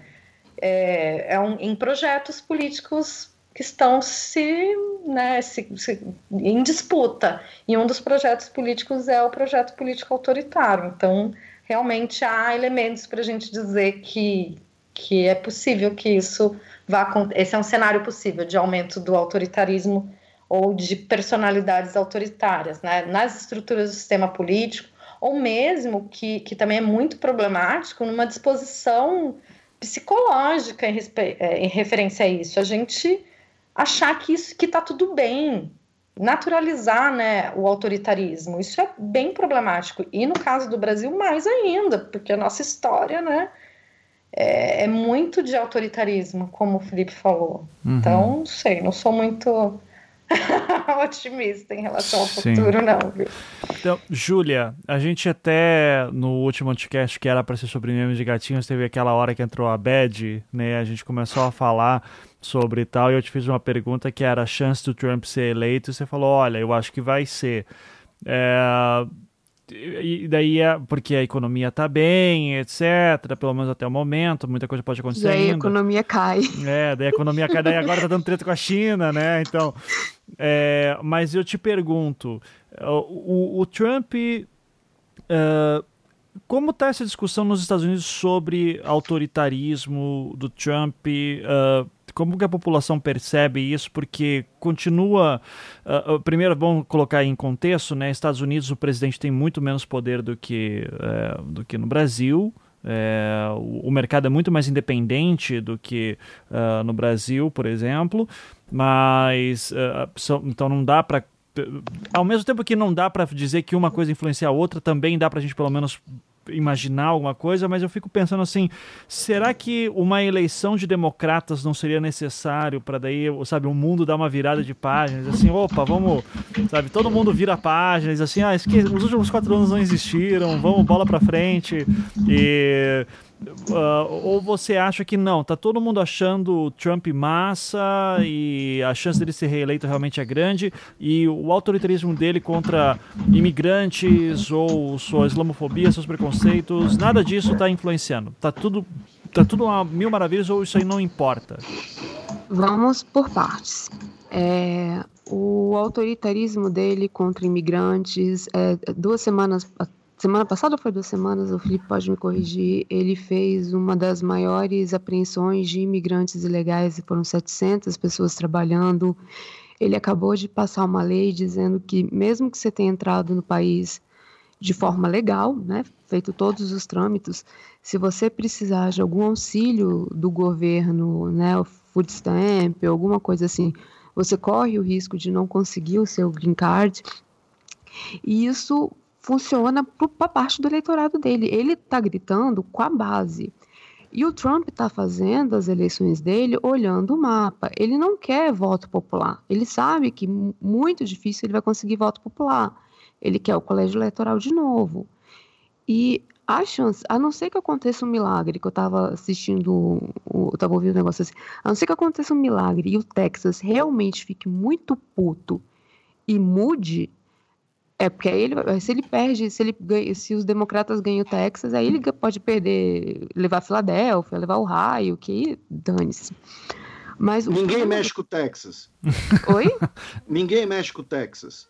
É, é um, em projetos políticos que estão se, né, se, se, em disputa. E um dos projetos políticos é o projeto político autoritário. Então, realmente há elementos para a gente dizer que, que é possível que isso vá acontecer. Esse é um cenário possível de aumento do autoritarismo ou de personalidades autoritárias né, nas estruturas do sistema político, ou mesmo que, que também é muito problemático numa disposição psicológica em, é, em referência a isso. A gente achar que isso que está tudo bem, naturalizar né, o autoritarismo. Isso é bem problemático. E no caso do Brasil, mais ainda, porque a nossa história né, é, é muito de autoritarismo, como o Felipe falou. Uhum. Então, não sei, não sou muito *laughs* otimista em relação ao Sim. futuro, não, viu? Então, Júlia, a gente até no último podcast que era para ser sobre memes de gatinhos, teve aquela hora que entrou a Bad, né? A gente começou a falar sobre tal, e eu te fiz uma pergunta que era a chance do Trump ser eleito, e você falou, olha, eu acho que vai ser. É, e daí é porque a economia está bem, etc, pelo menos até o momento, muita coisa pode acontecer e aí a economia cai. É, daí a economia cai, daí agora tá dando treta com a China, né, então... É, mas eu te pergunto, o, o Trump... Uh, como está essa discussão nos Estados Unidos sobre autoritarismo do Trump? Uh, como que a população percebe isso? Porque continua. Uh, primeiro, vamos colocar em contexto, né? Estados Unidos, o presidente tem muito menos poder do que, uh, do que no Brasil. É, o, mercado é muito mais independente do que uh, no Brasil, por exemplo, mas so, então não dá para ao mesmo tempo que não dá para dizer que uma coisa influencia a outra, também dá para a gente pelo menos imaginar alguma coisa, mas eu fico pensando assim, será que uma eleição de democratas não seria necessário para daí, sabe, o mundo dar uma virada de páginas, assim, opa, vamos, sabe, todo mundo vira páginas, assim, ah, esque... os últimos quatro anos não existiram, vamos bola para frente e Uh, ou você acha que não, tá todo mundo achando o Trump massa e a chance dele ser reeleito realmente é grande e o autoritarismo dele contra imigrantes ou sua islamofobia, seus preconceitos, nada disso está influenciando. Tá tudo, tá tudo uma mil maravilhas ou isso aí não importa? Vamos por partes. É, o autoritarismo dele contra imigrantes, é, duas semanas semana passada ou foi duas semanas, o Felipe pode me corrigir, ele fez uma das maiores apreensões de imigrantes ilegais, foram 700 pessoas trabalhando. Ele acabou de passar uma lei dizendo que mesmo que você tenha entrado no país de forma legal, né, feito todos os trâmites, se você precisar de algum auxílio do governo, né, o food stamp, alguma coisa assim, você corre o risco de não conseguir o seu green card. E isso funciona para parte do eleitorado dele. Ele está gritando com a base. E o Trump está fazendo as eleições dele olhando o mapa. Ele não quer voto popular. Ele sabe que muito difícil ele vai conseguir voto popular. Ele quer o colégio eleitoral de novo. E a chance, a não ser que aconteça um milagre, que eu estava assistindo, eu estava ouvindo um negócio assim, a não ser que aconteça um milagre e o Texas realmente fique muito puto e mude, é, porque aí ele, se ele perde, se ele ganha, se os democratas ganham o Texas, aí ele pode perder, levar a Filadélfia, levar o Raio, que dane-se. Mas Ninguém mexe com o Texas. *laughs* Oi? Ninguém mexe com o Texas.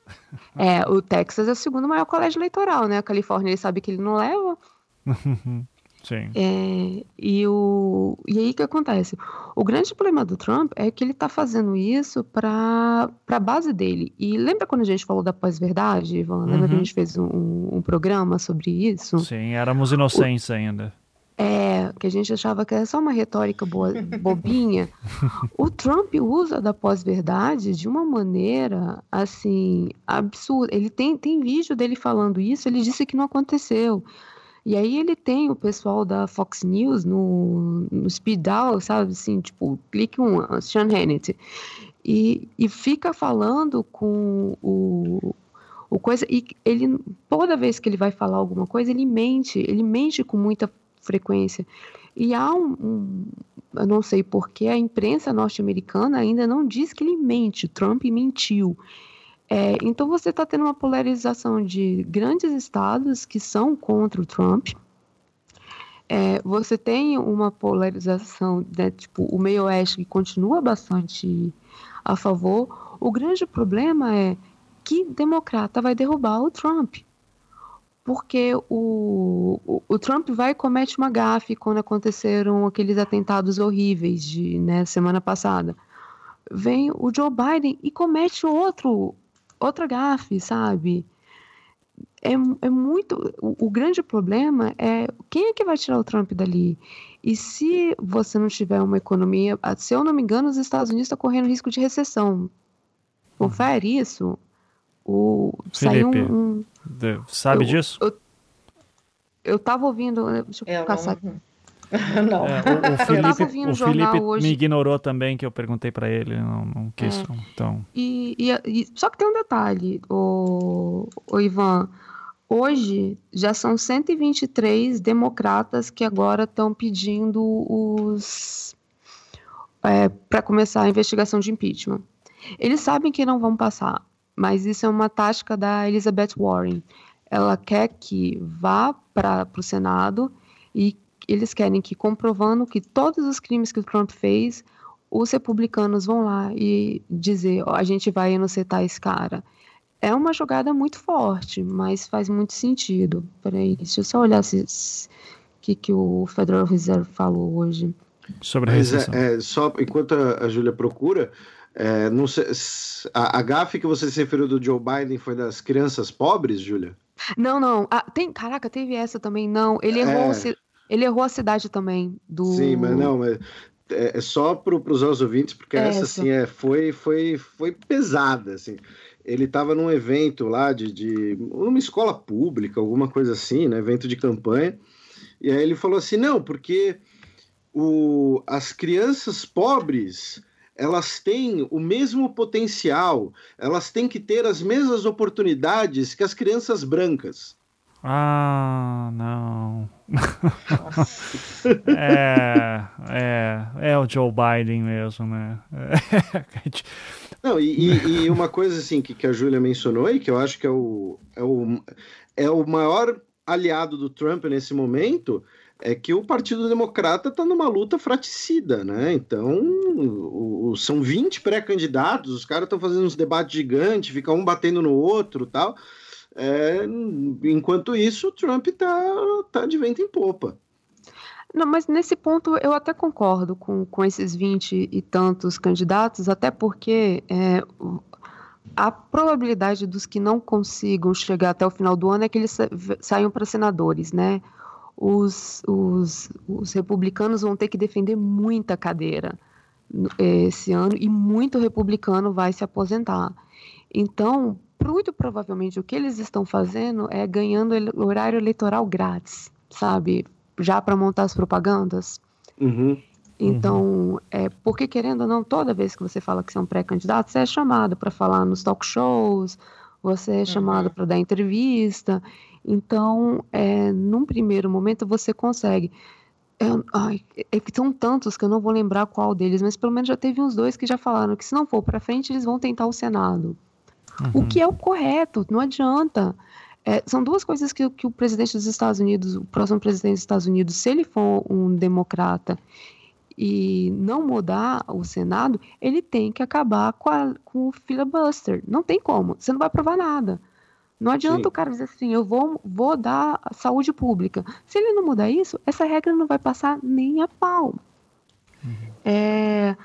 É, o Texas é o segundo maior colégio eleitoral, né? A Califórnia ele sabe que ele não leva. *laughs* Sim. É, e, o, e aí o que acontece? O grande problema do Trump é que ele está fazendo isso para a base dele. E lembra quando a gente falou da pós-verdade, Ivan? Lembra uhum. que a uhum. gente fez um, um, programa sobre isso? Sim, éramos inocentes o, ainda. É, que a gente achava que era só uma retórica boa, bobinha. o Trump usa da pós-verdade de uma maneira, assim, absurda. Ele tem, tem vídeo dele falando isso, ele disse que não aconteceu. E aí ele tem o pessoal da Fox News no, no speed dial, sabe, assim, tipo, clique um, Sean Hannity, e, e fica falando com o, o coisa, e ele, toda vez que ele vai falar alguma coisa, ele mente, ele mente com muita frequência. E há um, um eu não sei porque a imprensa norte-americana ainda não diz que ele mente, Trump mentiu. É, então você está tendo uma polarização de grandes estados que são contra o Trump. É, você tem uma polarização, né, tipo, o meio oeste que continua bastante a favor. O grande problema é que democrata vai derrubar o Trump. Porque o, o, o Trump vai e comete uma gafe quando aconteceram aqueles atentados horríveis de né, semana passada. Vem o Joe Biden e comete outro outra gafe, sabe? É, é muito. O, o, grande problema é quem é que vai tirar o Trump dali? E se você não tiver uma economia. Se eu não me engano, os Estados Unidos estão correndo risco de recessão. Confere isso. O, Felipe, um, um, sabe eu, disso? Eu, eu tava ouvindo. Deixa eu, eu caçar. Não, *laughs* não. É, o, o, Felipe, o Felipe hoje. me ignorou também, que eu perguntei para ele, não, não quis. É. Então. E, e, e, só que tem um detalhe, o, o Ivan. Hoje já são 123 democratas que agora estão pedindo os é, para começar a investigação de impeachment. Eles sabem que não vão passar, mas isso é uma tática da Elizabeth Warren. Ela quer que vá para o Senado e eles querem que, comprovando que todos os crimes que o Trump fez, os republicanos vão lá e dizer: oh, a gente vai inocentar esse cara. É uma jogada muito forte, mas faz muito sentido. Peraí, deixa eu só olhar o que, que o Federal Reserve falou hoje. Sobre a recessão. É, é, só enquanto a, a Júlia procura, é, não sei, a, a gafe que você se referiu do Joe Biden foi das crianças pobres, Júlia? Não, não. Ah, tem, caraca, teve essa também. Não, ele errou. É... Ele errou a cidade também. Do... Sim, mas não, mas é, é só para os nossos ouvintes, porque é essa, assim, é, foi, foi, foi pesada, assim. Ele estava num evento lá de, de uma escola pública, alguma coisa assim, né? Evento de campanha. E aí ele falou assim, não, porque o, as crianças pobres elas têm o mesmo potencial, elas têm que ter as mesmas oportunidades que as crianças brancas. Ah, não. *laughs* é, é, é o Joe Biden mesmo, né? não, e, e, uma coisa assim que, que a Júlia mencionou e que eu acho que é o, é, o, é o maior aliado do Trump nesse momento é que o Partido Democrata está numa luta fraticida, né? Então, o, o, são 20 pré-candidatos, os caras estão fazendo uns debates gigantes, fica um batendo no outro tal. É, enquanto isso, Trump está tá de vento em popa. Não, mas nesse ponto eu até concordo com, com esses 20 e tantos candidatos, até porque é, a probabilidade dos que não consigam chegar até o final do ano é que eles saiam para senadores, né? Os, os, os republicanos vão ter que defender muita cadeira esse ano e muito republicano vai se aposentar. Então, muito provavelmente o que eles estão fazendo é ganhando horário eleitoral grátis, sabe? Já para montar as propagandas. Uhum. Então, uhum. é, porque querendo ou não, toda vez que você fala que você é um pré-candidato, você é chamado para falar nos talk shows, você é chamado uhum. para dar entrevista. Então, é, num primeiro momento, você consegue. É, ai, é que são tantos que eu não vou lembrar qual deles, mas pelo menos já teve uns dois que já falaram que se não for para frente, eles vão tentar o Senado. Uhum. O que é o correto, não adianta. É, são duas coisas que, que o presidente dos Estados Unidos, o próximo presidente dos Estados Unidos, se ele for um democrata e não mudar o Senado, ele tem que acabar com, a, com o filibuster. Não tem como, você não vai aprovar nada. Não adianta Sim. o cara dizer assim, eu vou, vou dar saúde pública. Se ele não mudar isso, essa regra não vai passar nem a pau. Uhum. É,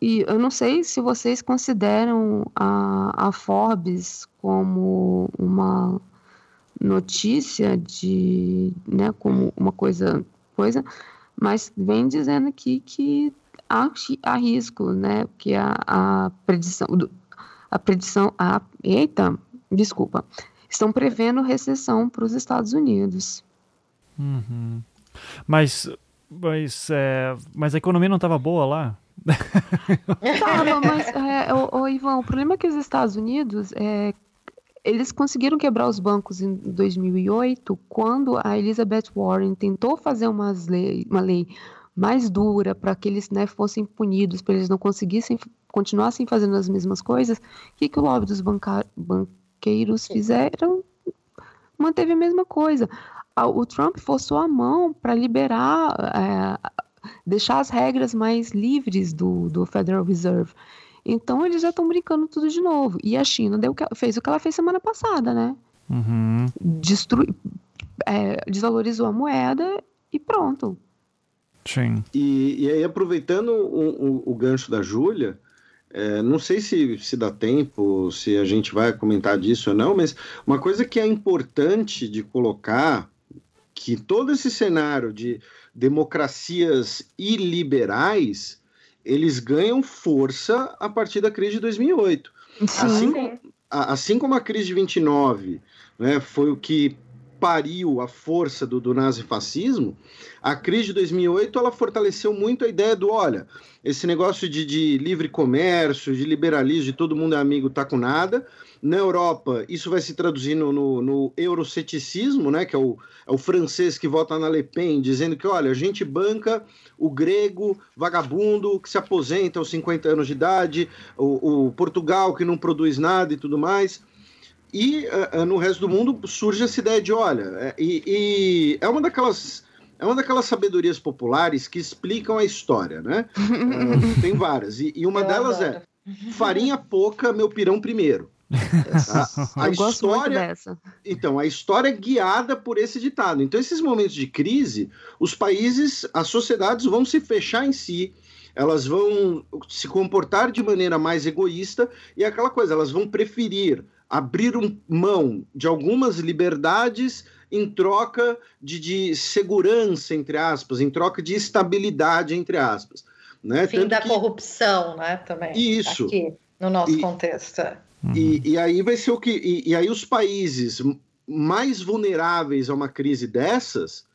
e eu não sei se vocês consideram a, a Forbes como uma notícia de, né, como uma coisa, coisa, mas vem dizendo aqui que há, há risco, né, que a, a predição, a predição, a, eita, desculpa, estão prevendo recessão para os Estados Unidos. Uhum. Mas, mas, é, mas a economia não estava boa lá? *laughs* Tava, mas, é, o, o, Ivan, o problema é que os Estados Unidos, é, eles conseguiram quebrar os bancos em 2008, quando a Elizabeth Warren tentou fazer lei, uma lei mais dura para que eles né, fossem punidos, para eles não conseguissem, continuassem fazendo as mesmas coisas. O que, que o lobby dos banca, banqueiros fizeram? Manteve a mesma coisa. O Trump forçou a mão para liberar é, deixar as regras mais livres do, do Federal Reserve. Então eles já estão brincando tudo de novo. E a China deu, fez o que ela fez semana passada, né? Uhum. Destrui, é, desvalorizou a moeda e pronto. Sim. E, e aí, aproveitando o, o, o gancho da Júlia, é, não sei se, se dá tempo, se a gente vai comentar disso ou não, mas uma coisa que é importante de colocar que todo esse cenário de democracias iliberais, eles ganham força a partir da crise de 2008. Assim como, assim como a crise de 29 né, foi o que pariu a força do, do nazifascismo, a crise de 2008 ela fortaleceu muito a ideia do, olha, esse negócio de, de livre comércio, de liberalismo, de todo mundo é amigo, tá com nada, na Europa, isso vai se traduzir no, no, euroceticismo, né, que é o, é o francês que vota na Le Pen, dizendo que, olha, a gente banca o grego vagabundo que se aposenta aos 50 anos de idade, o, o Portugal que não produz nada e tudo mais. E uh, no resto do mundo surge essa ideia de, olha, é, e, e é uma daquelas é uma daquelas sabedorias populares que explicam a história, né? uh, *laughs* tem várias. E, e uma Eu delas adoro. é farinha pouca, meu pirão primeiro. *laughs* A, a Eu história, dessa. Então, a história é guiada por esse ditado. Então, esses momentos de crise, os países, as sociedades vão se fechar em si, elas vão se comportar de maneira mais egoísta e é aquela coisa, elas vão preferir abrir um, mão de algumas liberdades em troca de, de, segurança, entre aspas, em troca de estabilidade, entre aspas. Né? Fim Tanto da que... corrupção, né? Também. Isso. Aqui, no nosso e... contexto. Uhum. E, e, aí vai ser o que. E, e, aí os países mais vulneráveis a uma crise dessas,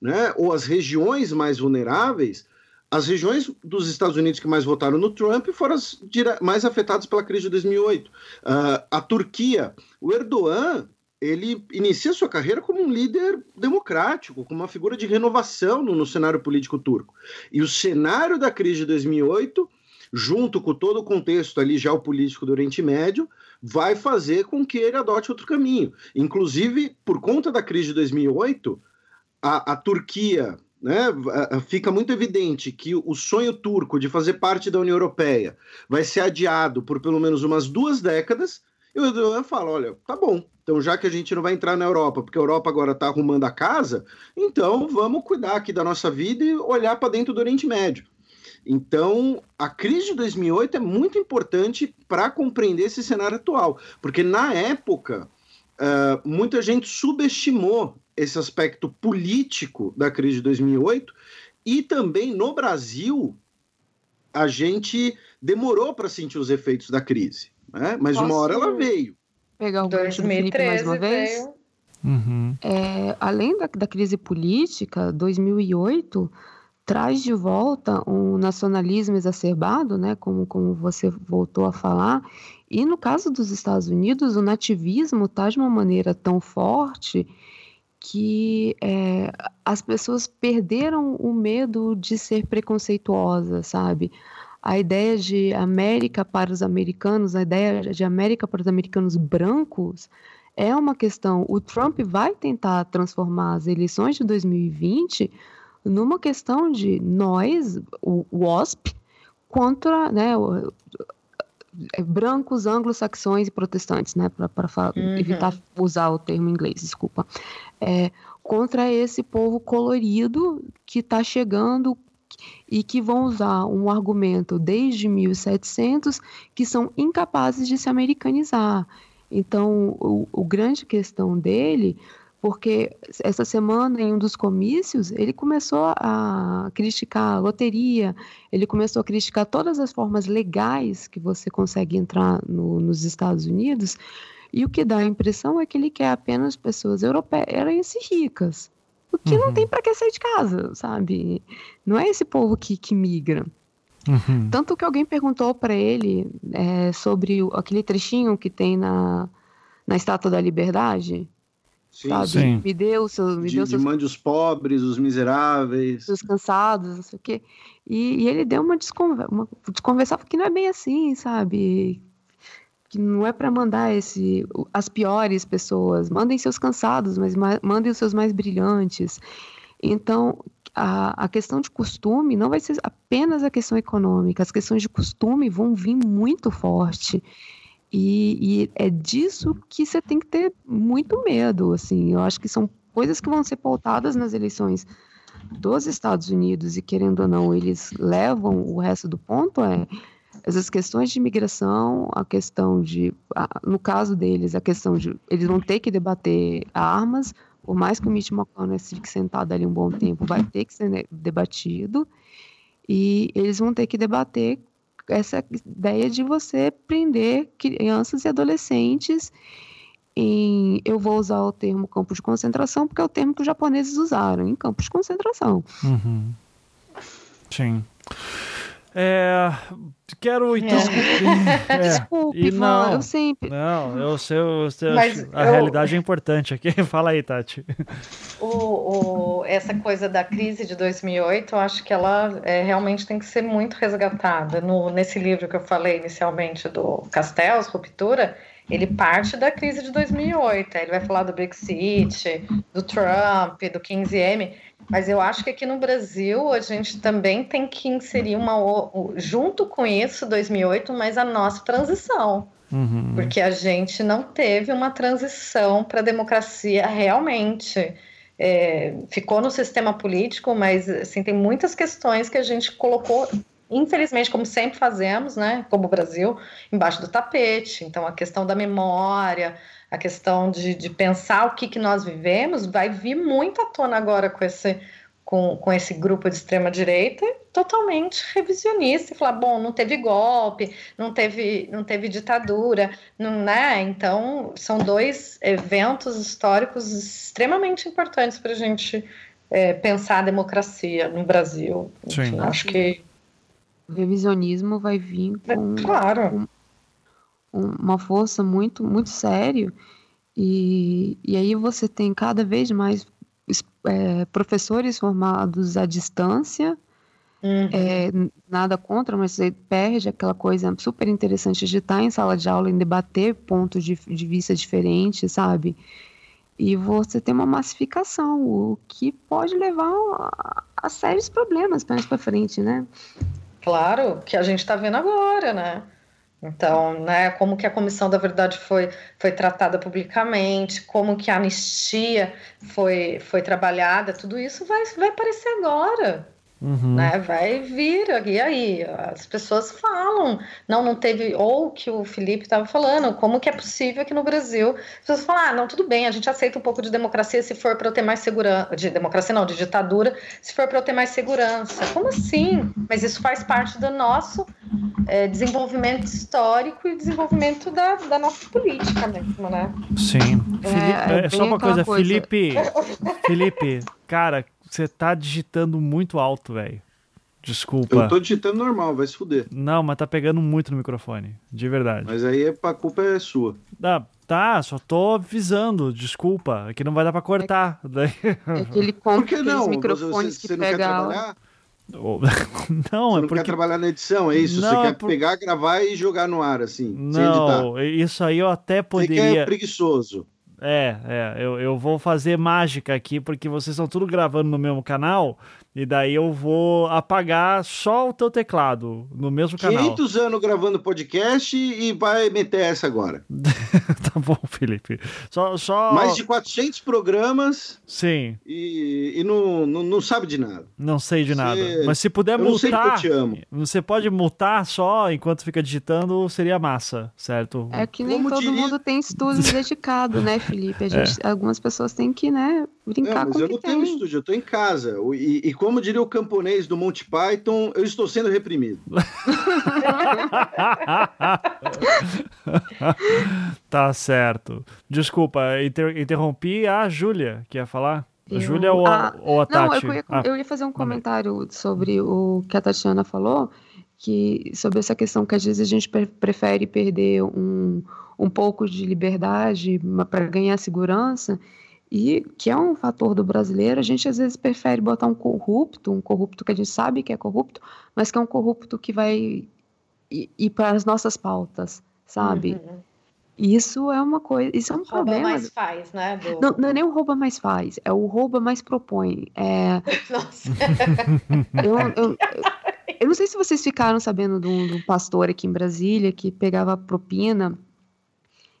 né, ou as regiões mais vulneráveis, as regiões dos Estados Unidos que mais votaram no Trump foram as mais afetadas pela crise de 2008. Uh, ah, a Turquia, o Erdogan, ele inicia sua carreira como um líder democrático, como uma figura de renovação no, no cenário político turco. E o cenário da crise de 2008 junto com todo o contexto ali geopolítico do Oriente Médio, vai fazer com que ele adote outro caminho. Inclusive, por conta da crise de 2008, a, a Turquia, né, fica muito evidente que o sonho turco de fazer parte da União Europeia vai ser adiado por pelo menos umas duas décadas, e o Erdogan fala: olha, tá bom, então já que a gente não vai entrar na Europa, porque a Europa agora está arrumando a casa, então vamos cuidar aqui da nossa vida e olhar para dentro do Oriente Médio. Então, a crise de 2008 é muito importante para compreender esse cenário atual, porque na época uh, muita gente subestimou esse aspecto político da crise de 2008 e também no Brasil a gente demorou para sentir os efeitos da crise, né? mas Posso... uma hora ela veio. pegar o gancho do Felipe mais uma vez. Uhum. É, além da, da crise política, 2008 traz de volta um nacionalismo exacerbado, né, como, como você voltou a falar, e no caso dos Estados Unidos, o nativismo está de uma maneira tão forte que é, as pessoas perderam o medo de ser preconceituosa, sabe? A ideia de América para os americanos, a ideia de América para os americanos brancos, é uma questão. O Trump vai tentar transformar as eleições de 2020 numa questão de nós, o WASP, contra né, é, brancos, anglo-saxões e protestantes, né, para uhum. evitar usar o termo inglês, desculpa, é, contra esse povo colorido que está chegando e que vão usar um argumento desde 1700 que são incapazes de se americanizar. Então, o, o grande questão dele porque essa semana, em um dos comícios, ele começou a criticar a loteria, ele começou a criticar todas as formas legais que você consegue entrar no, nos Estados Unidos, e o que dá a impressão é que ele quer apenas pessoas europeias ricas, o que uhum. não tem para que sair de casa, sabe? Não é esse povo que, que migra. Uhum. Tanto que alguém perguntou para ele é, sobre aquele trechinho que tem na, na Estátua da Liberdade, Sim, sabe? Sim. Me deu, seu, me de, deu de seus... mande os pobres, os miseráveis. Os cansados, não sei o quê. E, e ele deu uma, desconver uma desconversar, porque não é bem assim, sabe? Que não é para mandar esse, as piores pessoas. Mandem seus cansados, mas mandem os seus mais brilhantes. Então, a, a questão de costume não vai ser apenas a questão econômica. As questões de costume vão vir muito forte. E, e, é disso que você tem que ter muito medo, assim. Eu acho que são coisas que vão ser pautadas nas eleições dos Estados Unidos e querendo ou não, eles levam o resto do ponto é essas questões de imigração, a questão de, no caso deles, a questão de eles vão ter que debater armas, por mais que o Mitch McConnell fique sentado ali um bom tempo, vai ter que ser debatido e eles vão ter que debater essa ideia de você prender crianças e adolescentes em, eu vou usar o termo campo de concentração porque é o termo que os japoneses usaram, em campo de concentração. Uhum. Sim. É, quero então. *laughs* É. Desculpe, não, eu sempre. Não, eu sei, eu sei a eu... realidade é importante aqui. *laughs* Fala aí, Tati. O, o, essa coisa da crise de 2008, eu acho que ela é, realmente tem que ser muito resgatada. No, nesse livro que eu falei inicialmente do Castells, Ruptura, ele parte da crise de 2008. Ele vai falar do Brexit, do Trump, do 15M. Mas eu acho que aqui no Brasil a gente também tem que inserir uma junto com isso 2008, mas a nossa transição. Uhum. Porque a gente não teve uma transição para a democracia realmente. É, ficou no sistema político, mas assim, tem muitas questões que a gente colocou, infelizmente, como sempre fazemos, né, como o Brasil, embaixo do tapete. Então, a questão da memória, a questão de, de pensar o que, que nós vivemos vai vir muito à tona agora com esse, com, com esse grupo de extrema-direita totalmente revisionista e falar, bom, não teve golpe, não teve, não teve ditadura, não, né? Então, são dois eventos históricos extremamente importantes para a gente é, pensar a democracia no Brasil. Sim. acho que... O revisionismo vai vir é, com... É, claro. Com uma força muito, muito sério. E, e aí você tem cada vez mais é, professores formados à distância, uhum. é, nada contra, mas você perde aquela coisa super interessante de estar em sala de aula e debater pontos de, de vista diferentes, sabe? E você tem uma massificação, o que pode levar a, a sérios problemas mais para frente, né? Claro, que a gente está vendo agora, né? Então, né, como que a Comissão da Verdade foi, foi tratada publicamente, como que a anistia foi, foi trabalhada, tudo isso vai, vai aparecer agora. Uhum. Né? Vai vir, e aí? As pessoas falam, não, não teve, ou que o Felipe estava falando, como que é possível que no Brasil as pessoas falam, ah, não, tudo bem, a gente aceita um pouco de democracia se for para eu ter mais segurança, de democracia não, de ditadura, se for para eu ter mais segurança. Como assim? Mas isso faz parte do nosso é, desenvolvimento histórico e desenvolvimento da, da nossa política mesmo, né? Sim. É, Felipe, é só uma coisa, coisa. Felipe. Felipe, *laughs* cara, você tá digitando muito alto, velho. Desculpa. Eu tô digitando normal, vai se fuder. Não, mas tá pegando muito no microfone. De verdade. Mas aí é- a culpa é sua. Ah, tá, só tô avisando. Desculpa. É que não vai dar pra cortar. *laughs* Daí- É que ele Por compra que aqueles não? Você, microfones você que não quer pega a trabalhar? *laughs* Não, Você é não quer porque. trabalhar na edição, é isso? Não, você quer por- pegar, gravar e jogar no ar, assim, sem editar. Não, isso aí eu até Você que é poderia. preguiçoso. É, é, eu, eu vou fazer mágica aqui, porque vocês estão tudo gravando no mesmo canal, e daí eu vou apagar só o teu teclado no mesmo canal. 500 anos gravando podcast e vai meter essa agora. *laughs* tá bom, Felipe. Só. só... Mais de 400 programas Sim, e, e não, não, não sabe de nada. não sei de Você- nada. Mas se puder Eu não sei eu multar. te amo. Você pode multar só enquanto fica digitando, seria massa, certo? É que nem Como todo diria- mundo tem estúdio dedicado, né, Felipe? A *laughs* gente, Algumas pessoas têm que, né, brincar Não, mas com o eu que não tem. tenho estúdio, eu tô em casa. E, e como diria o camponês do Monty Python, eu estou sendo reprimido. *laughs* tá certo. Desculpa, inter- interrompi a Júlia, que ia falar. Eu- Júlia ou, a- Ah, ou a Não, Tati? eu ia, Ah, eu ia fazer um comentário sobre o que a Tatiana falou, que sobre essa questão que às vezes a gente pre- prefere perder um, um pouco de liberdade para ganhar segurança, e que é um fator do brasileiro, a gente às vezes prefere botar um corrupto, um corrupto que a gente sabe que é corrupto, mas que é um corrupto que vai ir, ir para as nossas pautas, sabe? Uhum. Isso é uma coisa, isso é um Rouba problema. mais faz, né? do- Não, não é nem o rouba mais faz, é o rouba mais propõe. É, *laughs* Nossa. eu, eu, eu não sei se vocês ficaram sabendo de um, de um pastor aqui em Brasília que pegava propina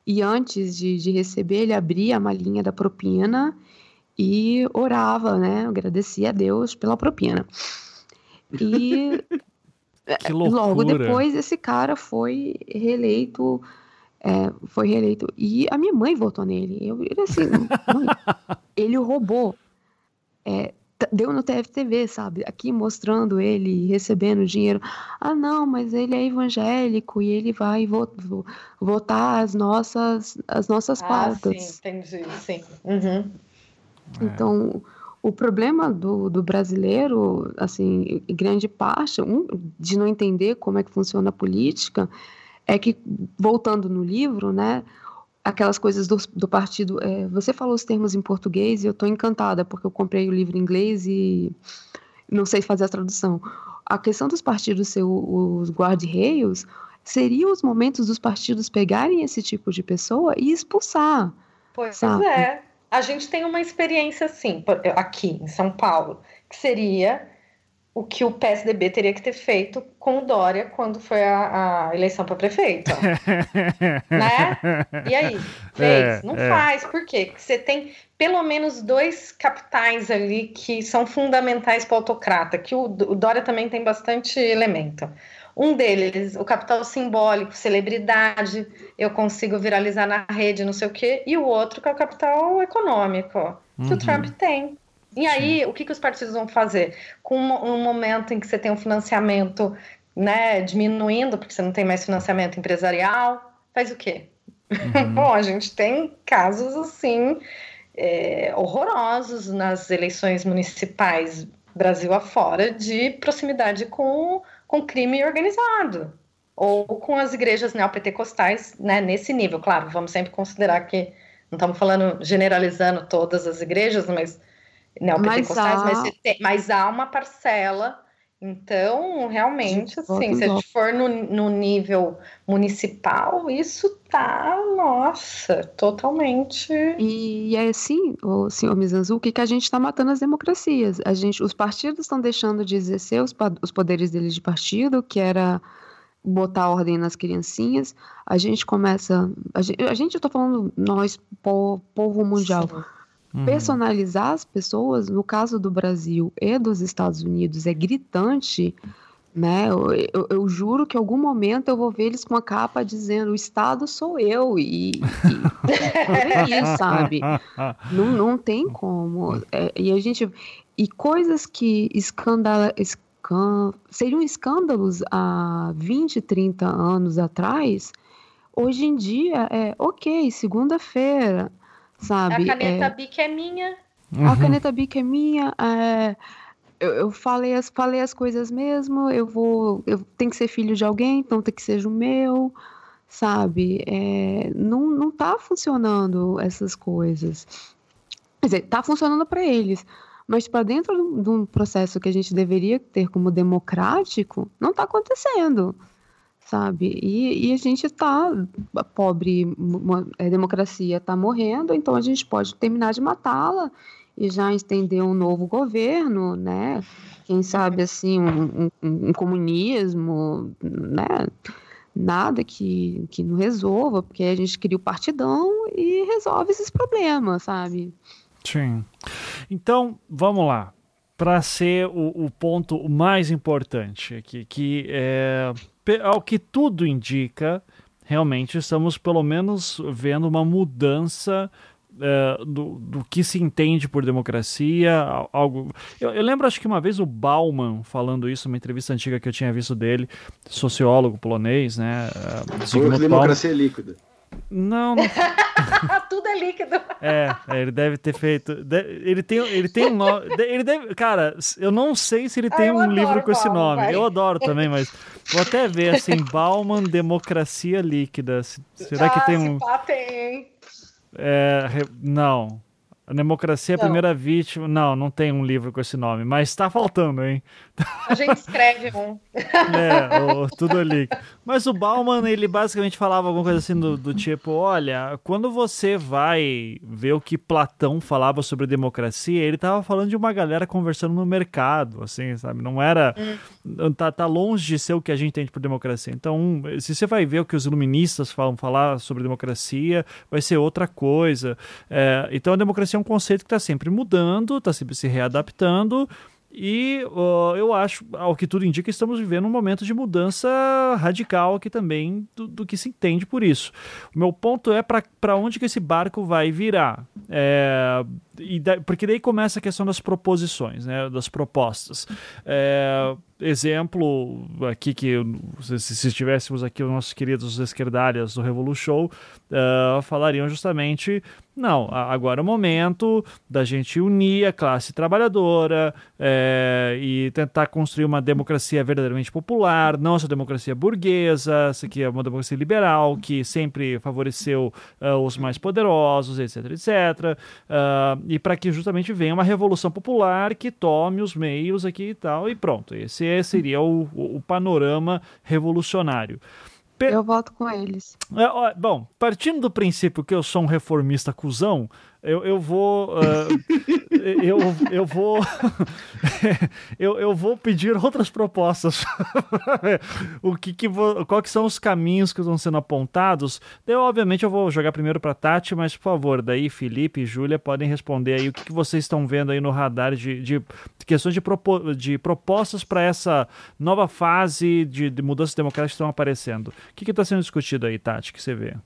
e antes de, de receber ele abria a malinha da propina e orava, né? Agradecia a Deus pela propina. E *laughs* que loucura. logo depois esse cara foi reeleito, é, foi reeleito e a minha mãe votou nele. Eu ele assim, mãe, *laughs* ele roubou. É, deu no TFTV, sabe? Aqui mostrando ele recebendo dinheiro. Ah, não, mas ele é evangélico e ele vai vo- vo- votar as nossas, as nossas Ah, pautas. sim, entendi, sim. Uhum. É. Então, o problema do, do brasileiro, assim, grande parte, um, de não entender como é que funciona a política, é que, voltando no livro, né, aquelas coisas do, do partido. é, você falou os termos em português e eu estou encantada, porque eu comprei o livro em inglês e não sei fazer a tradução. A questão dos partidos ser os guarda-reios seria os momentos dos partidos pegarem esse tipo de pessoa e expulsar. Pois Sabe? é. A gente tem uma experiência assim, aqui em São Paulo, que seria o que o PSDB teria que ter feito com o Dória quando foi a, a eleição para prefeito. *laughs* né? E aí? Fez? É, Não é. faz. Por quê? Porque você tem pelo menos dois capitais ali que são fundamentais para o autocrata, que o, o Dória também tem bastante elemento. Um deles, o capital simbólico, celebridade, eu consigo viralizar na rede, não sei o quê, e o outro que é o capital econômico, que Uhum. o Trump tem. E aí, o que, que os partidos vão fazer? Com um, momento em que você tem um financiamento né, diminuindo, porque você não tem mais financiamento empresarial, faz o quê? Uhum. *laughs* Bom, a gente tem casos assim é, horrorosos nas eleições municipais Brasil afora de proximidade com, com crime organizado ou com as igrejas neopentecostais né, nesse nível. Claro, vamos sempre considerar que não estamos falando generalizando todas as igrejas, mas neopentecostais, Mas mas, há- tem- mas há uma parcela. Então, realmente, assim, se a gente for no, no nível municipal, isso tá, nossa, totalmente. E é assim, o senhor Mizanzuki, que a gente está matando as democracias. A gente, os partidos estão deixando de exercer os, os poderes deles de partido, que era botar ordem nas criancinhas. A gente começa. A gente, a gente eu tô falando nós, po- povo mundial. Sim. Uhum. Personalizar as pessoas, no caso do Brasil e dos Estados Unidos, é gritante. Né? Eu, eu- eu juro que em algum momento eu vou ver eles com a capa dizendo o Estado sou eu e, e *laughs* aí, sabe? Não, não tem como. É, e a gente e coisas que escandala, es- seriam escândalos há 20, 30 anos atrás, hoje em dia é ok, segunda-feira, sabe? A caneta é, Bic é minha. Uhum. A caneta Bic é minha. É, eu, eu, falei, as, falei as coisas mesmo, eu vou. Eu tenho que ser filho de alguém, então tem que ser o meu, sabe? É, não, não tá funcionando essas coisas. Quer dizer, tá funcionando para eles. Mas para dentro de um processo que a gente deveria ter como democrático, não está acontecendo sabe? E, e a gente está pobre, a democracia está morrendo, então a gente pode terminar de matá-la e já estender um novo governo, né? Quem sabe assim um, um, um comunismo, né? Nada que, que não resolva, porque a gente cria o partidão e resolve esses problemas, sabe? Sim. Então, vamos lá. Para ser o, o, ponto mais importante aqui, que é ao que tudo indica, realmente estamos pelo menos vendo uma mudança é, do, do que se entende por democracia. Algo. Eu, eu, lembro, acho que uma vez o Bauman falando isso, uma entrevista antiga que eu tinha visto dele, sociólogo polonês, né? Uh, democracia é líquida. Não, não... *laughs* Tudo é líquido. É, é, ele deve ter feito. Ele tem, ele tem um nome. Ele deve. Cara, eu não sei se ele tem ah, um livro com esse nome. Vai. Eu adoro também, mas vou até ver assim, *laughs* Bauman Democracia Líquida. Será ah, que tem um. Tem. É, não. A democracia é a primeira vítima. Não, não tem um livro com esse nome, mas está faltando, hein? A gente escreve um. *laughs* é, o, tudo ali. Mas o Bauman, ele basicamente falava alguma coisa assim do, do, tipo: olha, quando você vai ver o que Platão falava sobre democracia, ele estava falando de uma galera conversando no mercado, assim, sabe? Não era. Hum. Tá, tá longe de ser o que a gente entende por democracia. Então, se você vai ver o que os iluministas falam falar sobre democracia, vai ser outra coisa. É, então, a democracia é um conceito que está sempre mudando, está sempre se readaptando. E uh, eu acho, ao que tudo indica, estamos vivendo um momento de mudança radical aqui também do, do que se entende por isso. O meu ponto é para onde que esse barco vai virar. É, da, porque daí começa a questão das proposições, né, das propostas. É, exemplo aqui que se, se estivéssemos aqui os nossos queridos esquerdalhas do Revolution uh, falariam justamente não, agora é o momento da gente unir a classe trabalhadora é, e tentar construir uma democracia verdadeiramente popular, não essa democracia burguesa, essa aqui é uma democracia liberal que sempre favoreceu uh, os mais poderosos, etc, etc. Uh, e para que justamente venha uma revolução popular que tome os meios aqui e tal, e pronto. Esse seria o, o panorama revolucionário. Eu voto com eles. É, ó, bom, partindo do princípio que eu sou um reformista cuzão, eu, eu vou. Uh, eu, eu vou. *laughs* eu, eu vou pedir outras propostas. o que, que vou, qual que são os caminhos que estão sendo apontados? Eu, obviamente, eu vou jogar primeiro para Tati, mas por favor, daí Felipe e Júlia podem responder aí o que, que vocês estão vendo aí no radar de, de questões de, propo, de propostas para essa nova fase de, de mudanças democráticas que estão aparecendo. O que está sendo discutido aí, Tati, que você vê?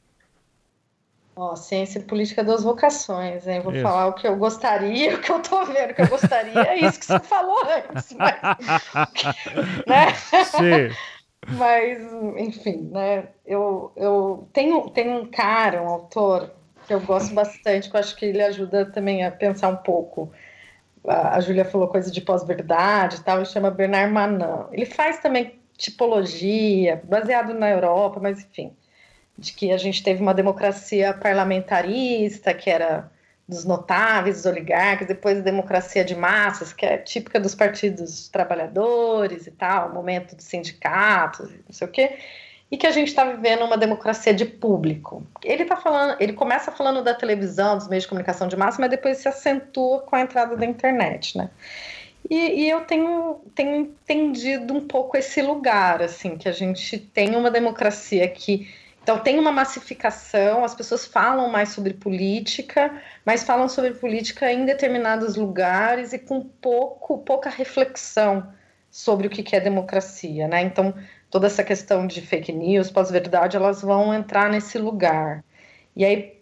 Ó, ciência e política das vocações, hein? Vou isso. falar o que eu gostaria, *laughs* o que eu tô vendo que eu gostaria, é isso que você *laughs* falou antes, mas... *laughs* né? Sim. Mas, enfim, né? Eu, eu tenho, tenho um cara, um autor, que eu gosto bastante, que eu acho que ele ajuda também a pensar um pouco. A, a Júlia falou coisa de pós-verdade e tal, ele chama Bernard Manin. Ele faz também tipologia, baseado na Europa, mas enfim de que a gente teve uma democracia parlamentarista, que era dos notáveis, dos oligarcas, depois democracia de massas, que é típica dos partidos trabalhadores e tal, momento dos sindicatos, não sei o quê, e que a gente está vivendo uma democracia de público. Ele tá falando, ele começa falando da televisão, dos meios de comunicação de massa, mas depois se acentua com a entrada da internet, né? E, e, eu tenho, tenho entendido um pouco esse lugar, assim, que a gente tem uma democracia que então tem uma massificação, as pessoas falam mais sobre política, mas falam sobre política em determinados lugares e com pouco, pouca reflexão sobre o que é democracia, né? Então toda essa questão de fake news, pós-verdade, elas vão entrar nesse lugar. E aí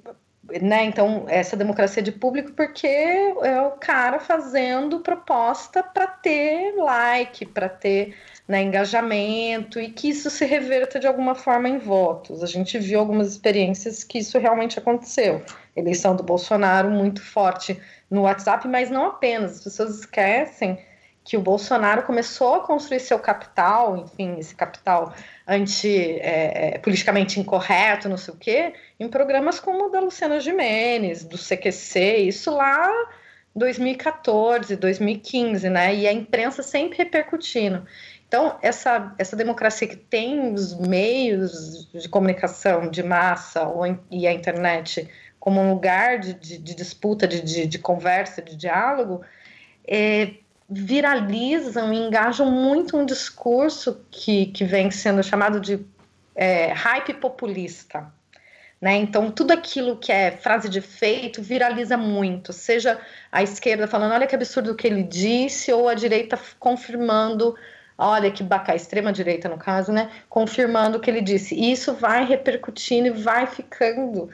né? Então, essa democracia de público, porque é o cara fazendo proposta para ter like, para ter né, engajamento e que isso se reverta de alguma forma em votos. A gente viu algumas experiências que isso realmente aconteceu. Eleição do Bolsonaro muito forte no WhatsApp, mas não apenas. As pessoas esquecem que o Bolsonaro começou a construir seu capital, enfim, esse capital anti é, é politicamente incorreto, não sei o quê, em programas como o da Luciana Gimenez, do CQC, isso lá 2014, 2015, né? E a imprensa sempre repercutindo. Então, essa, essa democracia que tem os meios de comunicação de massa ou, e a internet como um lugar de, de, de disputa, de, de, conversa, de diálogo, é, viralizam e engajam muito um discurso que, que vem sendo chamado de é, hype populista. Né? Então, tudo aquilo que é frase de efeito viraliza muito, seja a esquerda falando, olha que absurdo o que ele disse, ou a direita confirmando olha que bacana, extrema-direita no caso, né, confirmando o que ele disse. E isso vai repercutindo e vai ficando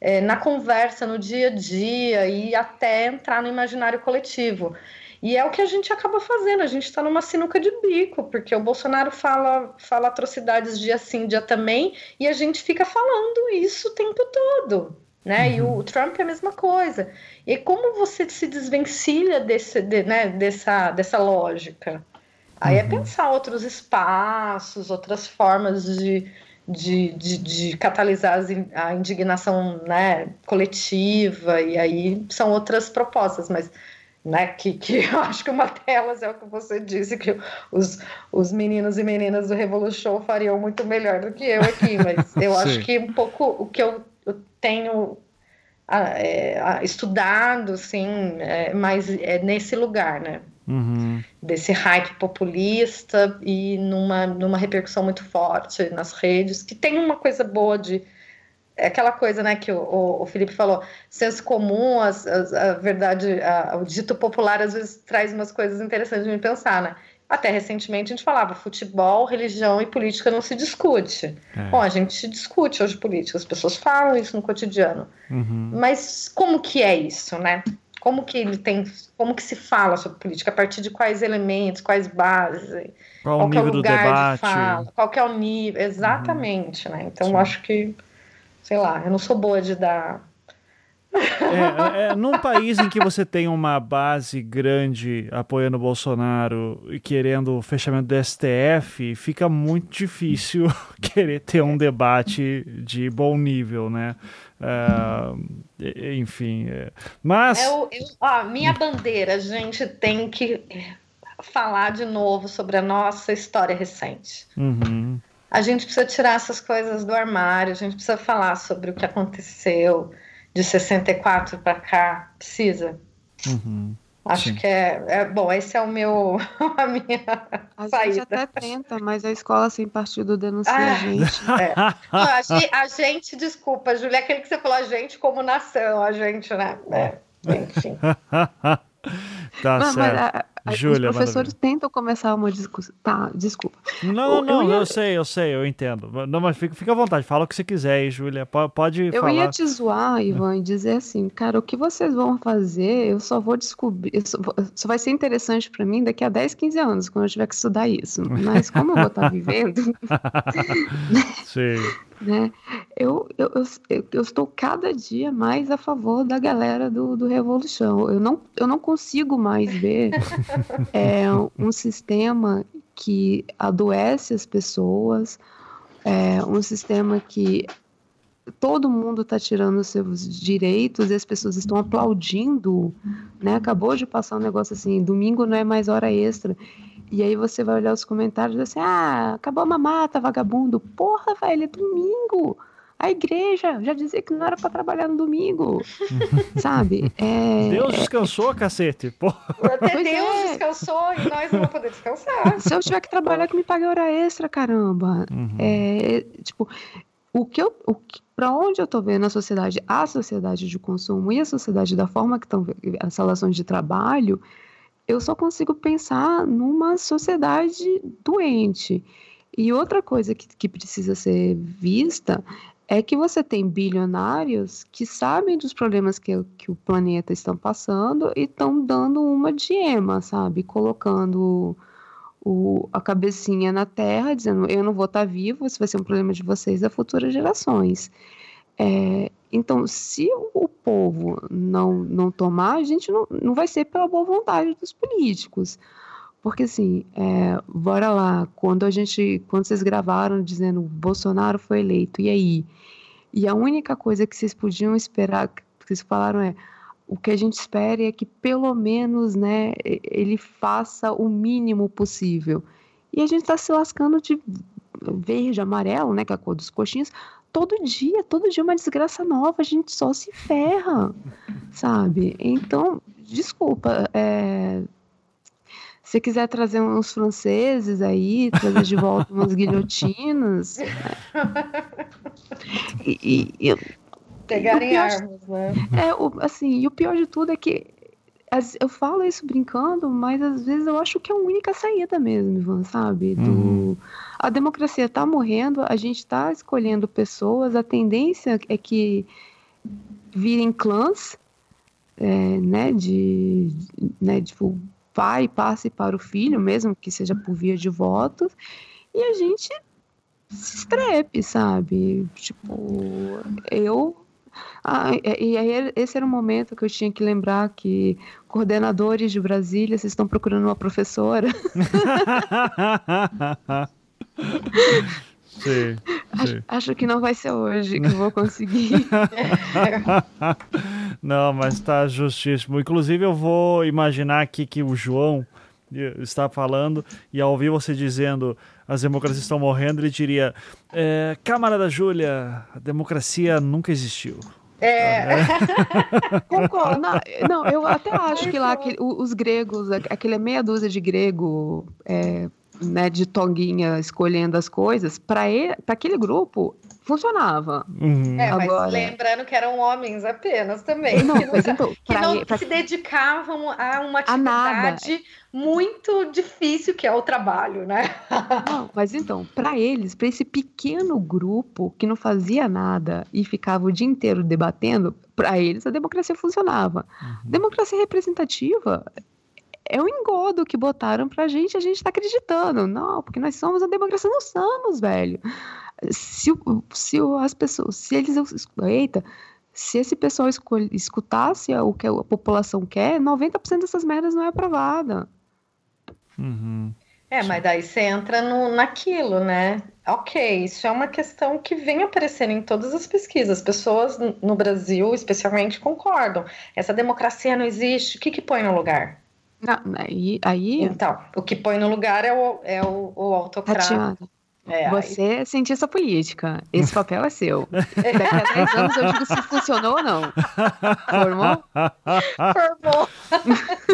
é, na conversa, no dia a dia e até entrar no imaginário coletivo. E é o que a gente acaba fazendo, a gente está numa sinuca de bico, porque o Bolsonaro fala, fala atrocidades dia sim, dia também, e a gente fica falando isso o tempo todo. Né? Uhum. E o uhum. Trump é a mesma coisa. E como você se desvencilha desse, de, né, dessa, dessa lógica? Aí é uhum. é pensar outros espaços, outras formas de, de, de, de catalisar a indignação né, coletiva, e aí são outras propostas, mas né, que, que *laughs* eu acho que uma delas é o que você disse, que os, os meninos e meninas do Revolution fariam muito melhor do que eu aqui, mas *laughs* eu acho que um pouco o que eu, eu tenho é, estudado, assim, é, mais é nesse lugar, né? Uhum. Desse hype populista e numa, numa repercussão muito forte nas redes, que tem uma coisa boa de. É aquela coisa né, que o, o Felipe falou, senso comum, as, as, a verdade, a, o dito popular às vezes traz umas coisas interessantes de me pensar, né? Até recentemente a gente falava futebol, religião e política não se discute. É. Bom, a gente discute hoje política, as pessoas falam isso no cotidiano. Uhum. Mas como que é isso, né? Como que ele tem, como que se fala sobre política, a partir de quais elementos, quais bases, qual, qual o nível é o lugar do debate, de fala, qual é o nível, exatamente, uhum. né? Então Sim. acho que, sei lá, eu não sou boa de dar é, é, é, num país em que você tem uma base grande apoiando o Bolsonaro e querendo o fechamento do STF, fica muito difícil *laughs* querer ter um debate de bom nível, né? Uh, enfim, é. mas. O, eu, ó, minha bandeira, a gente tem que falar de novo sobre a nossa história recente. Uhum. A gente precisa tirar essas coisas do armário, a gente precisa falar sobre o que aconteceu de 64 para cá. Precisa. Uhum. Acho Sim. que é, é, bom. Esse é o meu *laughs* a minha a saída. gente até tenta, mas a escola sem partido denuncia ah, a *laughs* gente. É. Não, a, gente, a gente, desculpa, Julia, aquele que você falou a gente como nação, a gente, né? É, enfim. *laughs* tá Não, certo. Júlia, os professores tentam começar uma discussão. Tá, desculpa. Não, não, eu, ia... eu, sei, eu sei, eu entendo. Não, mas fica, fica à vontade, fala o que você quiser aí, Júlia. Pode, eu falar. Eu ia te zoar, Ivan, e dizer assim, cara, o que vocês vão fazer, eu só vou descobrir. Só, só, vai ser interessante para mim daqui a 10, 15 anos, quando eu tiver que estudar isso. Mas como eu vou estar vivendo. *laughs* Sim né? Eu, eu, eu, eu, estou cada dia mais a favor da galera do, do Revolução. Eu não, eu não consigo mais ver *laughs* é, um sistema que adoece as pessoas, é, um sistema que todo mundo está tirando os seus direitos e as pessoas estão aplaudindo, né? Acabou de passar um negócio assim, domingo não é mais hora extra. E aí você vai olhar os comentários assim, ah, acabou a mamata, vagabundo. Porra, velho, é domingo. A igreja já dizia que não era para trabalhar no domingo, *laughs* sabe? É, Deus descansou, cacete. Porra. Até pois Deus é. descansou e nós não vamos poder descansar. Se eu tiver que trabalhar, que me pague hora extra, caramba. Uhum. É, tipo, o que eu, o que, para onde eu estou vendo a sociedade, a sociedade de consumo e a sociedade da forma que estão as relações de trabalho, eu só consigo pensar numa sociedade doente. E outra coisa que, que precisa ser vista é que você tem bilionários que sabem dos problemas que, que o planeta estão passando e estão dando uma de ema, sabe? Colocando o, a cabecinha na terra, dizendo eu não vou estar tá vivo, isso vai ser um problema de vocês das futuras gerações. É, então, se o povo não, não tomar, a gente não, não vai ser pela boa vontade dos políticos. Porque assim, é, bora lá, quando a gente, quando vocês gravaram dizendo Bolsonaro foi eleito, e aí? E a única coisa que vocês podiam esperar, que vocês falaram é, o que a gente espera é que pelo menos, né, ele faça o mínimo possível. E a gente está se lascando de verde, amarelo, né, que é a cor dos coxinhas, todo dia, todo dia uma desgraça nova, a gente só se ferra, sabe? Então, desculpa, é, se quiser trazer uns franceses aí, trazer de volta umas guilhotinas. Né? E, e, Pegarem armas, né? É, o, assim, e o pior de tudo é que eu falo isso brincando, mas às vezes eu acho que é a única saída mesmo, Ivan, sabe? Do, uhum. A democracia está morrendo, a gente está escolhendo pessoas, a tendência é que virem clãs, é, né, de, né, tipo, pai passe para o filho, mesmo que seja por via de votos, e a gente se estrepe, sabe? Tipo, eu. Ah, e aí, esse era o momento que eu tinha que lembrar que coordenadores de Brasília, vocês estão procurando uma professora. *laughs* Sim, acho, acho, que não vai ser hoje que eu vou conseguir. *laughs* não, mas está justíssimo. Inclusive, eu vou imaginar aqui que o João está falando e ao ouvir você dizendo as democracias estão morrendo, ele diria: é, Camarada Júlia, a democracia nunca existiu. É. *laughs* Concordo. Não, não, eu até acho que lá aquele, os gregos, aquele meia dúzia de grego é, né, de tonguinha escolhendo as coisas, para aquele grupo funcionava. Uhum. É, mas Agora... lembrando que eram homens apenas também, não, *laughs* que não, então, que não pra... se dedicavam a uma atividade a muito difícil que é o trabalho, né? *laughs* Não, mas então, para eles, para esse pequeno grupo que não fazia nada e ficava o dia inteiro debatendo, para eles a democracia funcionava. Uhum. Democracia representativa é o engodo que botaram pra gente, a gente tá acreditando. Não, porque nós somos a democracia, não somos, velho. Se, se as pessoas, se eles, eita, se esse pessoal escutasse o que a população quer, 90% dessas merdas não é aprovada. Uhum. É, mas daí você entra no, naquilo, né? Ok, isso é uma questão que vem aparecendo em todas as pesquisas. As pessoas no Brasil, especialmente, concordam. Essa democracia não existe. O que, que põe no lugar? Não, aí, aí... Então, o que põe no lugar é o, é o, o autocrata. Tatiana, é, você aí... é cientista política. Esse papel é seu. *laughs* Daqui a 10 anos eu digo se funcionou ou não. Formou? Formou. *laughs*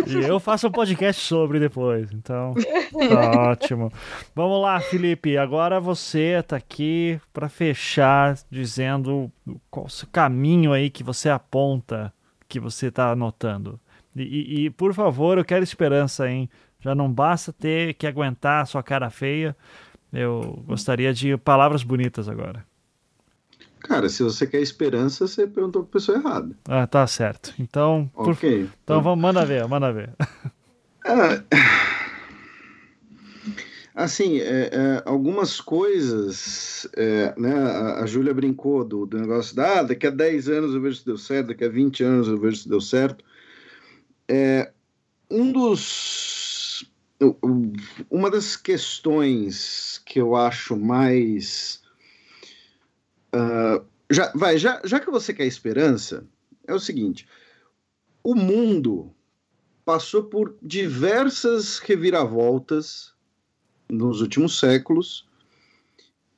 E eu faço um podcast sobre depois. Então, tá ótimo. Vamos lá, Felipe. Agora você está aqui para fechar dizendo qual o caminho aí que você aponta, que você está anotando. E, e, por favor, eu quero esperança, hein? Já não basta ter que aguentar a sua cara feia. Eu gostaria de palavras bonitas agora. Cara, se você quer esperança, você perguntou para pessoa errada. Ah, tá certo. Então, ok. Por... Então vamos, manda ver, manda ver. *laughs* É... Assim, é, é, algumas coisas, é, né, a, a Júlia brincou do, do negócio da, ah, daqui a 10 anos eu vejo se deu certo, daqui a 20 anos eu vejo se deu certo. É, um dos. Uma das questões que eu acho mais. Uh, já, vai, já, já que você quer esperança, é o seguinte: o mundo passou por diversas reviravoltas nos últimos séculos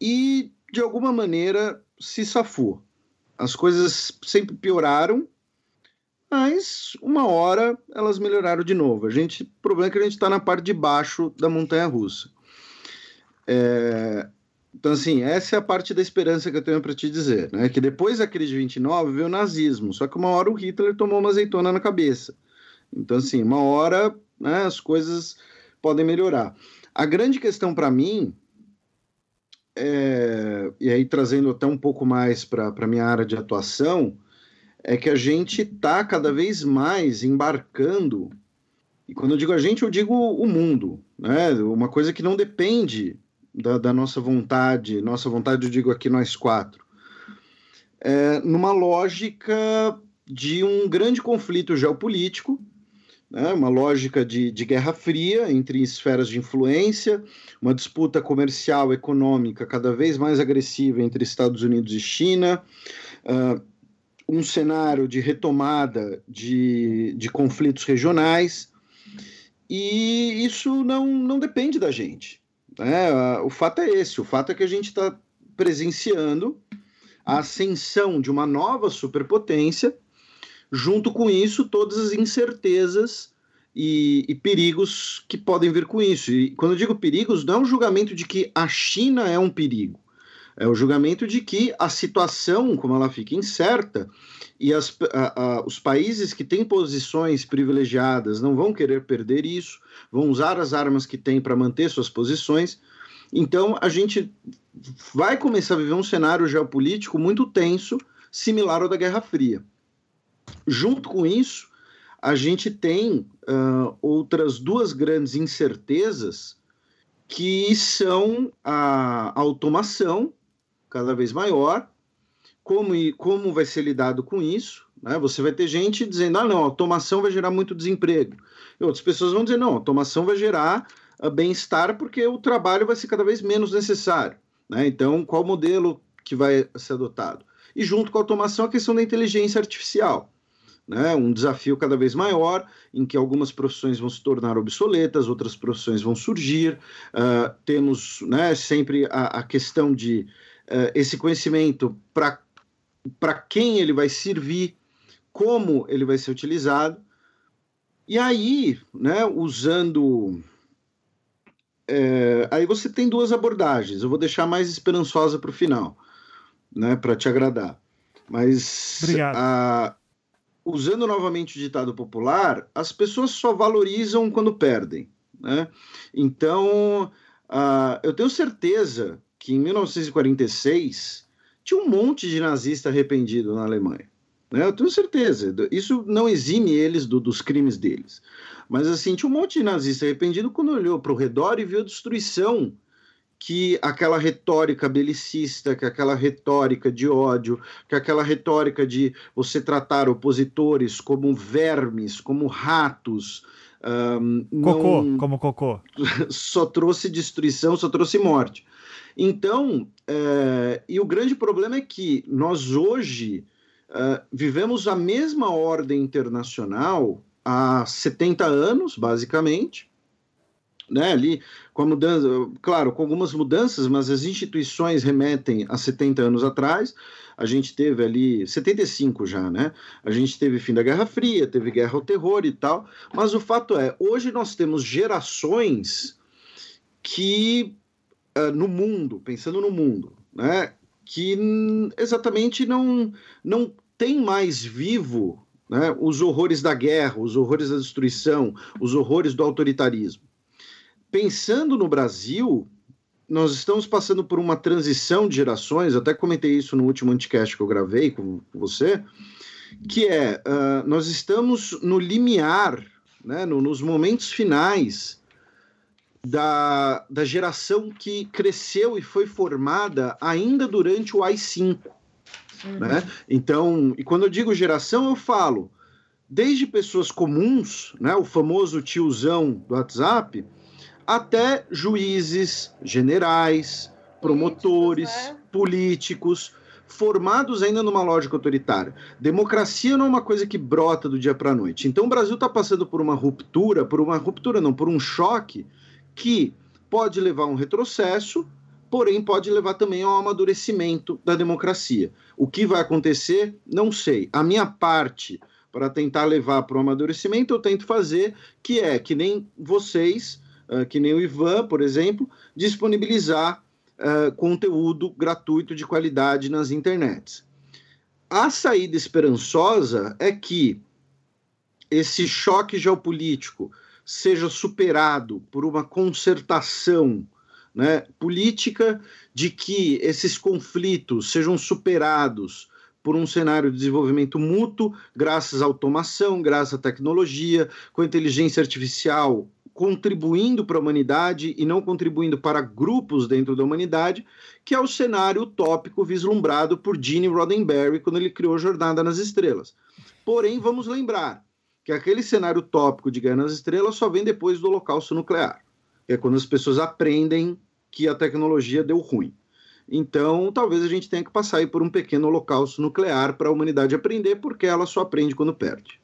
e, de alguma maneira, se safou. As coisas sempre pioraram mas uma hora elas melhoraram de novo. A gente, o problema é que a gente está na parte de baixo da montanha russa. É, então, assim, essa é a parte da esperança que eu tenho para te dizer, né? Que depois da crise de 29 veio o nazismo, só que uma hora o Hitler tomou uma azeitona na cabeça. Então, assim, uma hora né, as coisas podem melhorar. A grande questão para mim é, e aí trazendo até um pouco mais para a minha área de atuação, é que a gente está cada vez mais embarcando, e quando eu digo a gente, eu digo o mundo, né? Uma coisa que não depende da, da nossa vontade, nossa vontade, eu digo aqui nós quatro, é, numa lógica de um grande conflito geopolítico, né, uma lógica de, de guerra fria entre esferas de influência, uma disputa comercial econômica cada vez mais agressiva entre Estados Unidos e China, uh, um cenário de retomada de, de conflitos regionais, e isso não, não depende da gente. Né? O fato é esse: o fato é que a gente está presenciando a ascensão de uma nova superpotência, junto com isso, todas as incertezas e, e, perigos que podem vir com isso. E quando eu digo perigos, não é um julgamento de que a China é um perigo, é o julgamento de que a situação, como ela fica incerta, e as, a, a, os países que têm posições privilegiadas não vão querer perder isso, vão usar as armas que têm para manter suas posições. Então, a gente vai começar a viver um cenário geopolítico muito tenso, similar ao da Guerra Fria. Junto com isso, a gente tem uh, outras duas grandes incertezas que são a automação cada vez maior como, como vai ser lidado com isso. Né? Você vai ter gente dizendo: ah, não, automação vai gerar muito desemprego. E outras pessoas vão dizer: não, automação vai gerar uh, bem-estar porque o trabalho vai ser cada vez menos necessário. Né? Então, qual modelo que vai ser adotado? E junto com a automação, a questão da inteligência artificial. Né, um desafio cada vez maior, em que algumas profissões vão se tornar obsoletas, outras profissões vão surgir. Uh, temos né, sempre a, a, questão de uh, esse conhecimento para para quem ele vai servir, como ele vai ser utilizado. E aí, né, usando. É, aí você tem duas abordagens. Eu vou deixar mais esperançosa para o final, né, para te agradar. Mas a, usando novamente o ditado popular, as pessoas só valorizam quando perdem. Né? Então, eu tenho certeza que em 1946 tinha um monte de nazista arrependido na Alemanha. Né? Eu tenho certeza. Isso não exime eles do, dos crimes deles. Mas assim, tinha um monte de nazista arrependido quando olhou para o redor e viu a destruição que aquela retórica belicista, que aquela retórica de ódio, que aquela retórica de você tratar opositores como vermes, como ratos. Um, cocô, não... como cocô. *laughs* só trouxe destruição, só trouxe morte. Então, é, e o grande problema é que nós hoje é, vivemos a mesma ordem internacional há 70 anos, basicamente, né, ali com a mudança, claro, com algumas mudanças, mas as instituições remetem a 70 anos atrás. A gente teve ali 75 já, né? A gente teve fim da Guerra Fria, teve guerra ao terror e tal. Mas o fato é, hoje nós temos gerações que uh, no mundo, pensando no mundo, né, que exatamente não, não tem mais vivo né, os horrores da guerra, os horrores da destruição, os horrores do autoritarismo. Pensando no Brasil, nós estamos passando por uma transição de gerações, até comentei isso no último anticast que eu gravei com você, que é, uh, nós estamos no limiar, né, no, nos momentos finais da, da geração que cresceu e foi formada ainda durante o AI-5. Uhum. Né? Então, e quando eu digo geração, eu falo desde pessoas comuns, né, o famoso tiozão do WhatsApp, até juízes, generais, promotores, políticos, né? políticos formados ainda numa lógica autoritária. Democracia não é uma coisa que brota do dia para a noite. Então o Brasil está passando por uma ruptura, por uma ruptura não, por um choque que pode levar a um retrocesso, porém pode levar também ao amadurecimento da democracia. O que vai acontecer, não sei. A minha parte para tentar levar para o amadurecimento, eu tento fazer, que é que nem vocês, uh, que nem o Ivan, por exemplo, disponibilizar uh, conteúdo gratuito de qualidade nas internets. A saída esperançosa é que esse choque geopolítico seja superado por uma concertação né, política de que esses conflitos sejam superados por um cenário de desenvolvimento mútuo, graças à automação, graças à tecnologia, com a inteligência artificial contribuindo para a humanidade e não contribuindo para grupos dentro da humanidade, que é o cenário utópico vislumbrado por Gene Roddenberry quando ele criou Jornada nas Estrelas. Porém, vamos lembrar que aquele cenário utópico de Guerra nas Estrelas só vem depois do Holocausto Nuclear, que é quando as pessoas aprendem que a tecnologia deu ruim. Então, talvez a gente tenha que passar aí por um pequeno holocausto nuclear para a humanidade aprender, porque ela só aprende quando perde.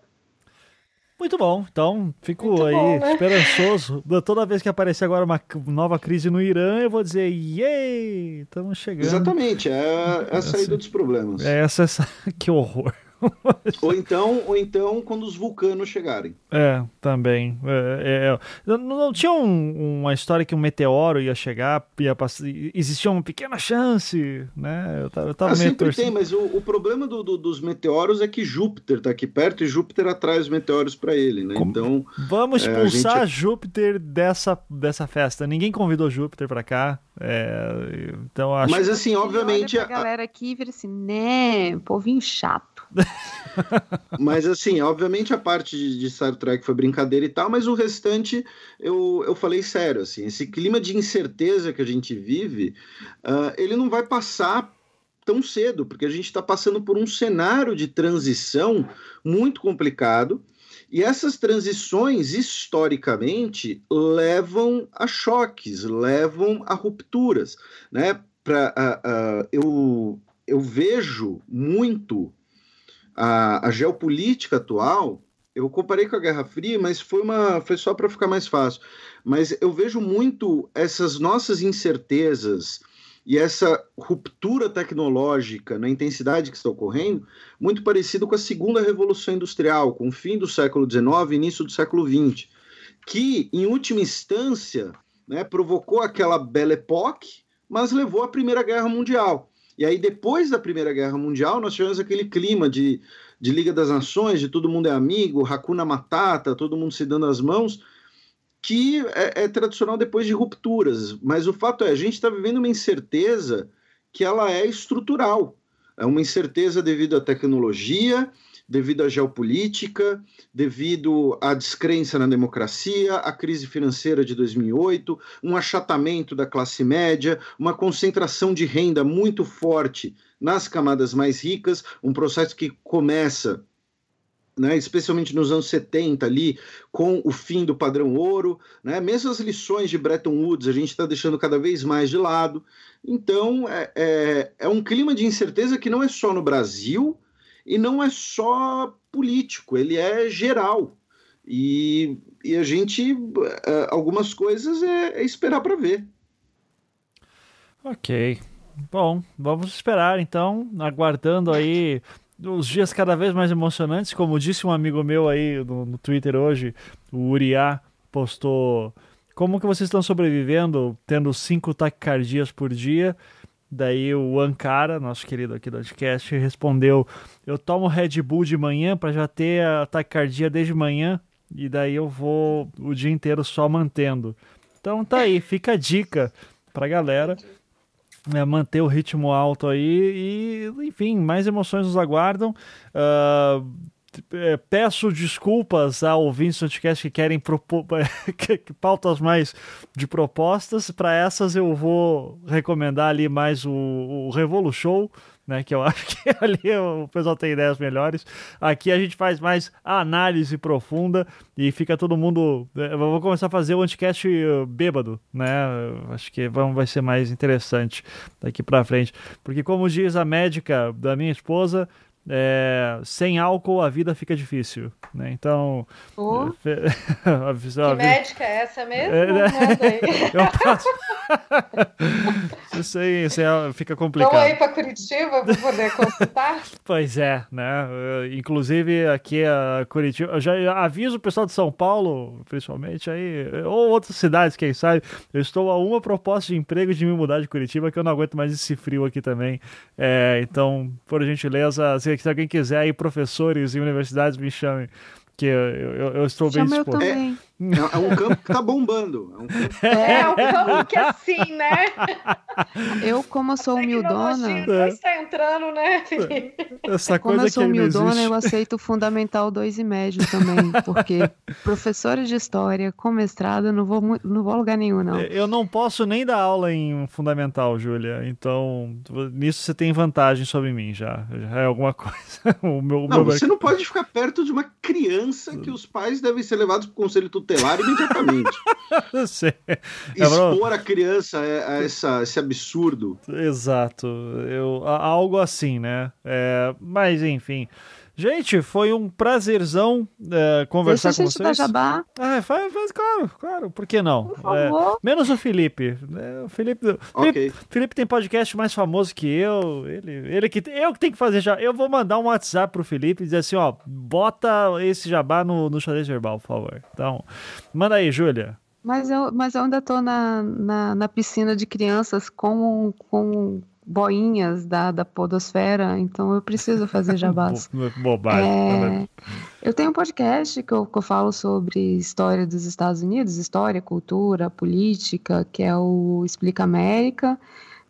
Muito bom, então fico Muito aí bom, né? esperançoso. *laughs* Toda vez que aparecer agora uma nova crise no Irã, eu vou dizer, yay, estamos chegando. Exatamente, é, é a saída dos problemas. É essa, essa, *laughs* que horror *laughs* ou então, ou então quando os vulcanos chegarem. É, também. É, é, não, não, tinha um, uma história que um meteoro ia chegar, ia passar, existia uma pequena chance, né? Eu tava, eu tava ah, sempre torcendo. tem, mas o, o problema do, do, dos meteoros é que Júpiter tá aqui perto e Júpiter atrai os meteoros para ele, né? Como... Então vamos expulsar é, gente... Júpiter dessa, dessa festa. Ninguém convidou Júpiter para cá. É, então acho. Mas assim, obviamente a galera aqui vira assim, né, povinho chato. *laughs* mas assim, obviamente a parte de, de, Star Trek foi brincadeira e tal, mas o restante eu, eu falei sério, assim, esse clima de incerteza que a gente vive, uh, ele não vai passar tão cedo, porque a gente está passando por um cenário de transição muito complicado. E essas transições, historicamente, levam a choques, levam a rupturas. Né? Pra, uh, uh, eu, eu vejo muito a, a geopolítica atual, eu comparei com a Guerra Fria, mas foi, uma, foi só para ficar mais fácil. Mas eu vejo muito essas nossas incertezas e essa ruptura tecnológica na intensidade que está ocorrendo, muito parecido com a segunda revolução industrial, com o fim do século XIX e início do século XX, que, em última instância, né, provocou aquela Belle Époque, mas levou à Primeira Guerra Mundial. E aí, depois da Primeira Guerra Mundial, nós tivemos aquele clima de, de Liga das Nações, de todo mundo é amigo, Hakuna Matata, todo mundo se dando as mãos, que é, é tradicional depois de rupturas. Mas o fato é, a gente está vivendo uma incerteza que ela é estrutural. É uma incerteza devido à tecnologia, devido à geopolítica, devido à descrença na democracia, à crise financeira de 2008, um achatamento da classe média, uma concentração de renda muito forte nas camadas mais ricas, um processo que começa né, especialmente nos anos 70 ali, com o fim do padrão ouro, né, mesmo as lições de Bretton Woods a gente está deixando cada vez mais de lado. Então é, é, é, um clima de incerteza que não é só no Brasil, e não é só político, ele é geral. E, e a gente, é, algumas coisas é, é esperar para ver. Ok. Bom, vamos esperar então, aguardando aí os dias cada vez mais emocionantes. Como disse um amigo meu aí no, no Twitter hoje, o Uriá postou como que vocês estão sobrevivendo tendo cinco taquicardias por dia Daí o Ankara, nosso querido aqui do podcast, respondeu: Eu tomo Red Bull de manhã para já ter ataque cardíaco desde manhã e daí eu vou o dia inteiro só mantendo. Então tá aí, fica a dica pra galera. É, manter o ritmo alto aí e, enfim, mais emoções nos aguardam. Uh, peço desculpas a ouvintes do podcast que querem propor *laughs* pautas mais de propostas. Para essas eu vou recomendar ali mais o, o Revolu Show, né? Que eu *laughs* acho que ali o pessoal tem ideias melhores. Aqui a gente faz mais análise profunda e fica todo mundo. É, eu vou começar a fazer o anticast uh, bêbado, né? Acho que vai ser mais interessante daqui para frente. Porque, como diz a médica da minha esposa, é, sem álcool a vida fica difícil, né? Então, oh. *laughs* a, que médica é essa mesmo? É, né? *laughs* eu passo. *laughs* isso aí, isso aí fica complicado. Vamos aí para Curitiba para poder consultar? pois é, né? Inclusive aqui a Curitiba, eu já aviso o pessoal de São Paulo, principalmente aí, ou outras cidades, quem sabe. Eu estou a uma proposta de emprego de me mudar de Curitiba que eu não aguento mais esse frio aqui também. É, então, por gentileza, se se, alguém quiser aí, professores e universidades me chamem. Que eu, eu, eu estou Chama bem disposto. É, É, é um campo que tá bombando. É um campo, é, é um *laughs* campo que é assim, né? Eu, como sou humildona. É. está entrando, né, *laughs* Essa como coisa eu sou que humildona, eu aceito fundamental 2 e médio também. Porque *laughs* professora de história com mestrado, não vou, não vou a lugar nenhum, não. Eu não posso nem dar aula em fundamental, Júlia. Então, nisso você tem vantagem sobre mim já. Já é alguma coisa. o meu, não, meu... você não pode ficar perto de uma criança que os pais devem ser levados para o conselho tutelar imediatamente. *laughs* Sei. É Expor a criança a, essa, esse absurdo. Exato. Eu, algo assim, né? É, mas, enfim. Gente, foi um prazerzão é, conversar Deixa com vocês. Deixa jabá. Ah, faz, faz, claro, claro, por que não? Por favor. É, menos o Felipe. É, o Felipe, okay. Felipe, Felipe, tem podcast mais famoso que eu. Ele, ele que eu que tenho que fazer já. Eu vou mandar um WhatsApp pro Felipe e dizer assim, ó, bota esse jabá no, no xadrez verbal, por favor. Então, manda aí, Júlia. Mas eu, mas eu ainda tô na, na, na piscina de crianças com, com boinhas da, da podosfera, então eu preciso fazer *laughs* jabás. Bobagem. É, eu tenho um podcast que eu, que eu falo sobre história dos Estados Unidos, história, cultura, política, que é o Explica América,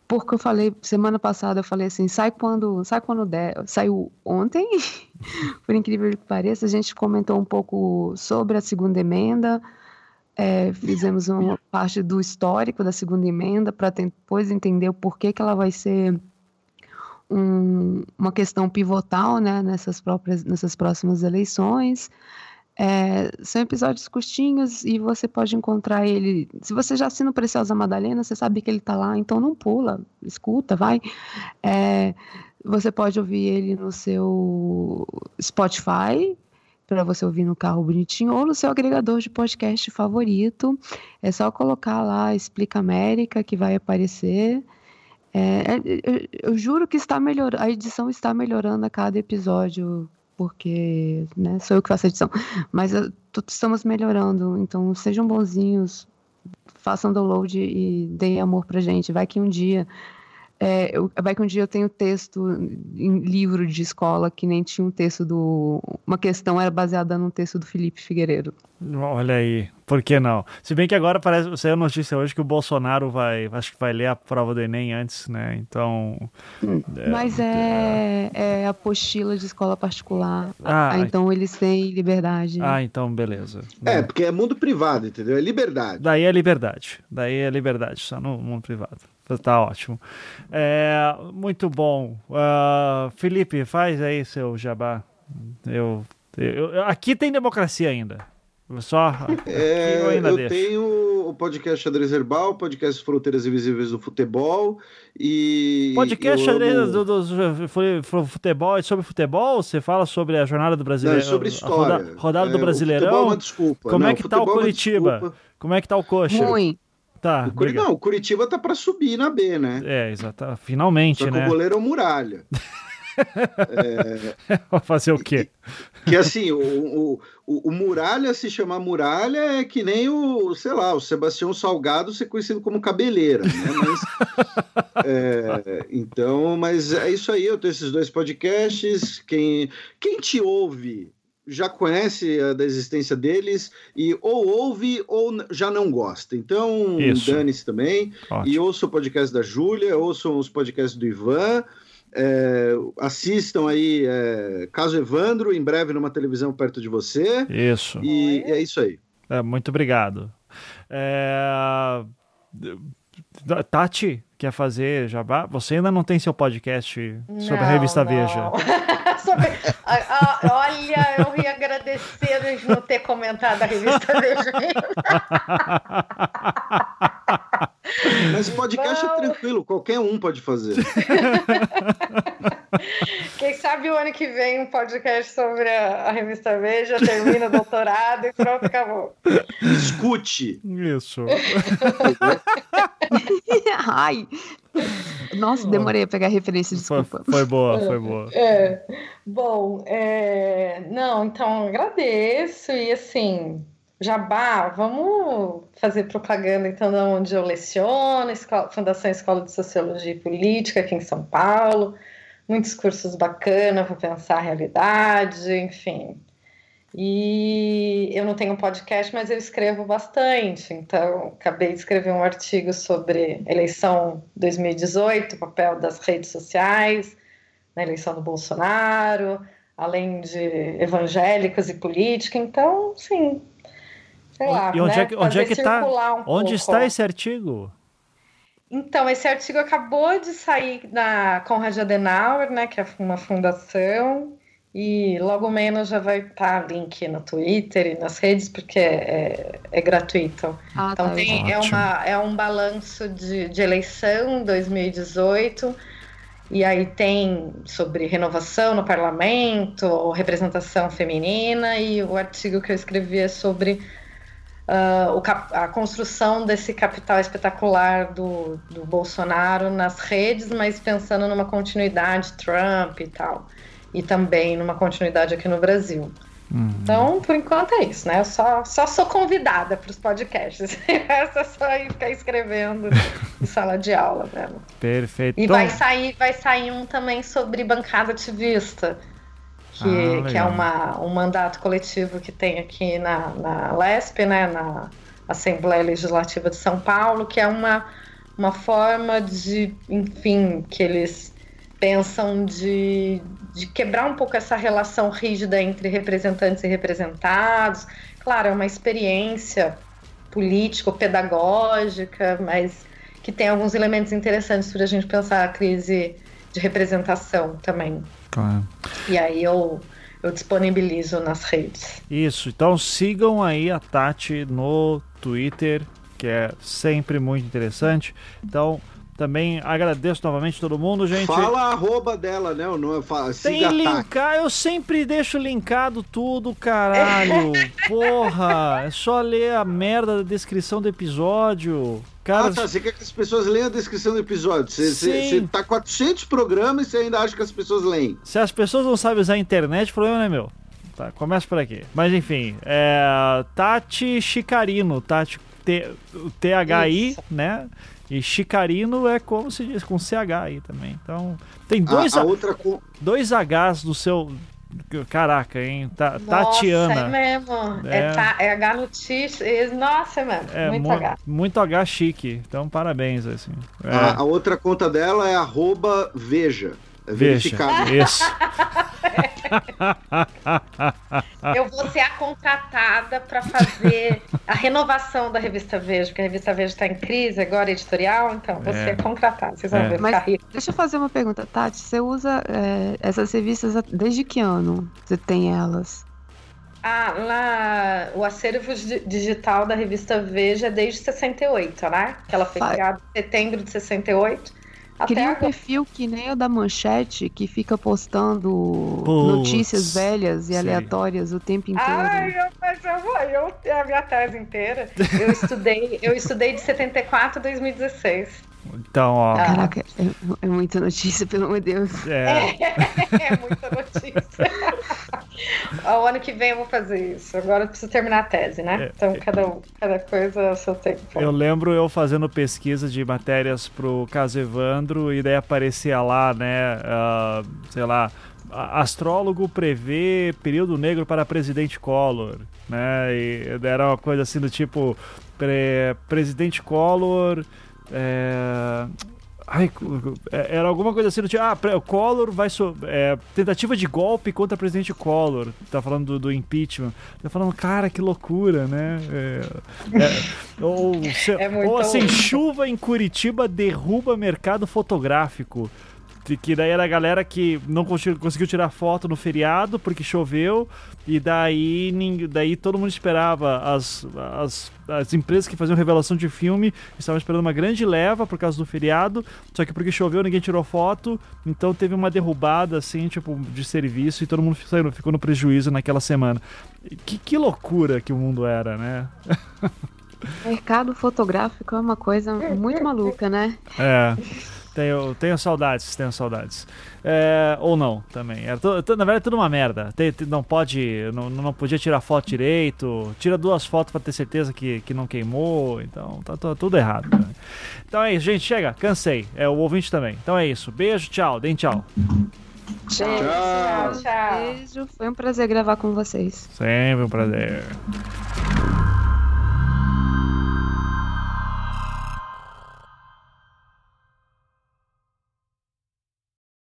porque eu falei, semana passada eu falei assim, sai quando, sai quando der, saiu ontem, *laughs* por incrível que pareça, a gente comentou um pouco sobre a segunda emenda, é, fizemos uma parte do histórico da segunda emenda para depois entender o porquê que ela vai ser um, uma questão pivotal né, nessas, próprias, nessas próximas eleições. É, são episódios curtinhos e você pode encontrar ele. Se você já assina o Preciosa Madalena, você sabe que ele está lá, então não pula, escuta, vai. É, você pode ouvir ele no seu Spotify, para você ouvir no carro bonitinho ou no seu agregador de podcast favorito. É só colocar lá Explica América que vai aparecer. É, eu, eu, juro que está melhorando, a edição está melhorando a cada episódio, porque né, sou eu que faço a edição, mas eu, estamos melhorando, então sejam bonzinhos, façam download e deem amor pra gente. Vai que um dia é, eu, vai que um dia eu tenho texto em livro de escola que nem tinha um texto do. Uma questão era baseada num texto do Felipe Figueiredo. Olha aí, por que não? Se bem que agora parece, saiu a notícia hoje que o Bolsonaro vai, acho que vai ler a prova do Enem antes, né? Então. É, Mas é, é, apostila de escola particular. Ah, então eles têm liberdade. Ah, então beleza. É, porque é mundo privado, entendeu? É liberdade. Daí é liberdade. Daí é liberdade, só no mundo privado. Tá ótimo. É, muito bom. Uh, Felipe, faz aí seu jabá. Eu, eu, aqui tem democracia ainda. Só é, eu, ainda eu deixo. tenho o podcast Xadrez Herbal, o podcast Fronteiras Invisíveis do Futebol e podcast Xadrez amo... do, do, do, futebol é sobre futebol. Você fala sobre a jornada do brasileiro, Não, é sobre história, roda, rodada é, do Brasileirão. O é uma desculpa. Como Não, é que tá o é Curitiba? Como é que tá o Coxa? Ruim. Tá, o Curi... Não, o Curitiba tá para subir na B, né? É, exato. Finalmente, Só que né? o goleiro é o Muralha. *laughs* *laughs* é... Fazer o quê? Que, que assim, o, o, o, Muralha se chamar Muralha é que nem o, sei lá, o Sebastião Salgado ser conhecido como Cabeleira, né? Mas, *laughs* é, então, mas é isso aí, eu tenho esses dois podcasts. Quem, quem te ouve já conhece a da existência deles e ou ouve ou já não gosta. Então, dane-se também. Ótimo. E ouça o podcast da Júlia, ouçam os podcasts do Ivan. É, assistam aí é, Caso Evandro, em breve numa televisão perto de você. Isso. E, é isso aí. É, muito obrigado. É... Tati, quer fazer jabá? Você ainda não tem seu podcast sobre não, a revista não. Veja. *laughs* sobre... Olha, eu ia agradecer de não ter comentado a revista Veja. *laughs* Mas podcast é é tranquilo, qualquer um pode fazer. *laughs* Quem sabe o ano que vem um podcast sobre a, a revista Veja, termina o doutorado e pronto, acabou. Escute. Isso. *laughs* Ai. Nossa, demorei a pegar a referência, desculpa. Foi, foi boa, foi boa. É, bom, é, não, então agradeço e assim, Jabá, vamos fazer propaganda então de onde eu leciono, Escola, Fundação Escola de Sociologia e Política aqui em São Paulo, muitos cursos bacanas para pensar a realidade, enfim. E eu não tenho podcast, mas eu escrevo bastante. Então, acabei de escrever um artigo sobre eleição 2018, o papel das redes sociais na eleição do Bolsonaro, além de evangélicos e política. Então, sim. Sei lá, e onde né? é que, onde é que tá? Um onde está esse artigo? Então, esse artigo acabou de sair na Conrad Adenauer, né, que é uma fundação, e logo menos já vai estar link no Twitter e nas redes, porque é, é, é gratuito. Ah, então tá, tem, é, uma, é um balanço de, de eleição 2018, e aí tem sobre renovação no parlamento, representação feminina, e o artigo que eu escrevi é sobre uh, a construção desse capital espetacular do, do Bolsonaro nas redes, mas pensando numa continuidade Trump e tal e também numa continuidade aqui no Brasil. Uhum. Então, por enquanto é isso, né? Eu só, só sou convidada para os podcasts. *laughs* Essa é só ir ficar escrevendo em sala de aula mesmo. Perfeito. E vai sair, vai sair um também sobre bancada ativista, que, ah, que é uma, um mandato coletivo que tem aqui na, na LESP, né? Na Assembleia Legislativa de São Paulo, que é uma, uma forma de, enfim, que eles pensam de, de quebrar um pouco essa relação rígida entre representantes e representados. Claro, é uma experiência político-pedagógica, mas que tem alguns elementos interessantes para a gente pensar a crise de representação também. Claro. E aí eu, eu disponibilizo nas redes. Isso, então sigam aí a Tati no Twitter, que é sempre muito interessante. Então, também agradeço novamente todo mundo, gente. Fala a arroba dela, né? Não, fala, Tem linkar, eu sempre deixo linkado tudo, caralho. *laughs* Porra, é só ler a merda da descrição do episódio. Cara, ah, tá, você quer que as pessoas leiam a descrição do episódio? Você, você, você tá 400 programas e você ainda acha que as pessoas leem. Se as pessoas não sabem usar a internet, o problema não é meu. Tá, começa por aqui. Mas enfim, é Tati Chicarino, Tati T-H-I, né? E Chicarino é como se diz, com CH aí também. Então, tem dois, a, a outra dois Hs do seu. Caraca, hein? Ta, Nossa, Tatiana. É mesmo. É, é, ta, é H no T. Nossa, é mano. É muito mu H. Muito H chique. Então, parabéns, assim. É. A, a, outra conta dela é arroba Veja. É verificado. Isso. *laughs* eu vou ser a contratada para fazer a renovação da revista Veja, porque a revista Veja está em crise agora, editorial, então vou é. ser contratada. Vocês vão é. ver. Mas, deixa eu fazer uma pergunta, Tati. Você usa é, essas revistas desde que ano você tem elas? Ah, lá, o acervo digital da revista Veja é desde 68, né? Que ela foi criada em setembro de 68. Queria um perfil que nem o da Manchete, que fica postando Puts, notícias velhas e sim. aleatórias o tempo inteiro. Ai, eu, mas eu vou, eu tenho a minha tese inteira. Eu estudei, eu estudei de 74 a 2016. Então, ó. Caraca, é, é, muita notícia, pelo amor de Deus. É, é, *laughs* é muita notícia. *laughs* o ano que vem eu vou fazer isso. Agora eu preciso terminar a tese, né? É, então, cada, cada coisa é o seu tempo. Eu lembro eu fazendo pesquisa de matérias pro caso Evandro, e daí aparecia lá, né? Uh, sei lá. Astrólogo prevê período negro para presidente Collor, né? E era uma coisa assim do tipo: pre presidente Collor é... Ai, é, era alguma coisa assim tipo, ah, o Collor vai. So... É, tentativa de golpe contra o presidente Collor. Tá falando do, do impeachment. Tá falando, cara, que loucura, né? É, é, ou, *laughs* se, é ou assim, chuva em Curitiba derruba mercado fotográfico que daí era a galera que não conseguiu tirar foto no feriado porque choveu. E daí, daí todo mundo esperava as, as, as empresas que faziam revelação de filme estavam esperando uma grande leva por causa do feriado. Só que porque choveu ninguém tirou foto. Então teve uma derrubada assim tipo de serviço e todo mundo saiu, ficou no prejuízo naquela semana. Que, que loucura que o mundo era né? *laughs* Mercado fotográfico é uma coisa muito maluca né? É tenho, tenho saudades, tenho saudades. É, ou não, também. Era to, to, na verdade, é tudo uma merda. Tem, não pode, não, não podia tirar foto direito. Tira duas fotos para ter certeza que, que não queimou. Então, tá, tá tudo errado. Né? Então é isso, gente. Chega, cansei. É o ouvinte também. Então é isso. Beijo, tchau. Deem tchau. Tchau. Tchau, tchau. Beijo. Foi um prazer gravar com vocês. Sempre um prazer.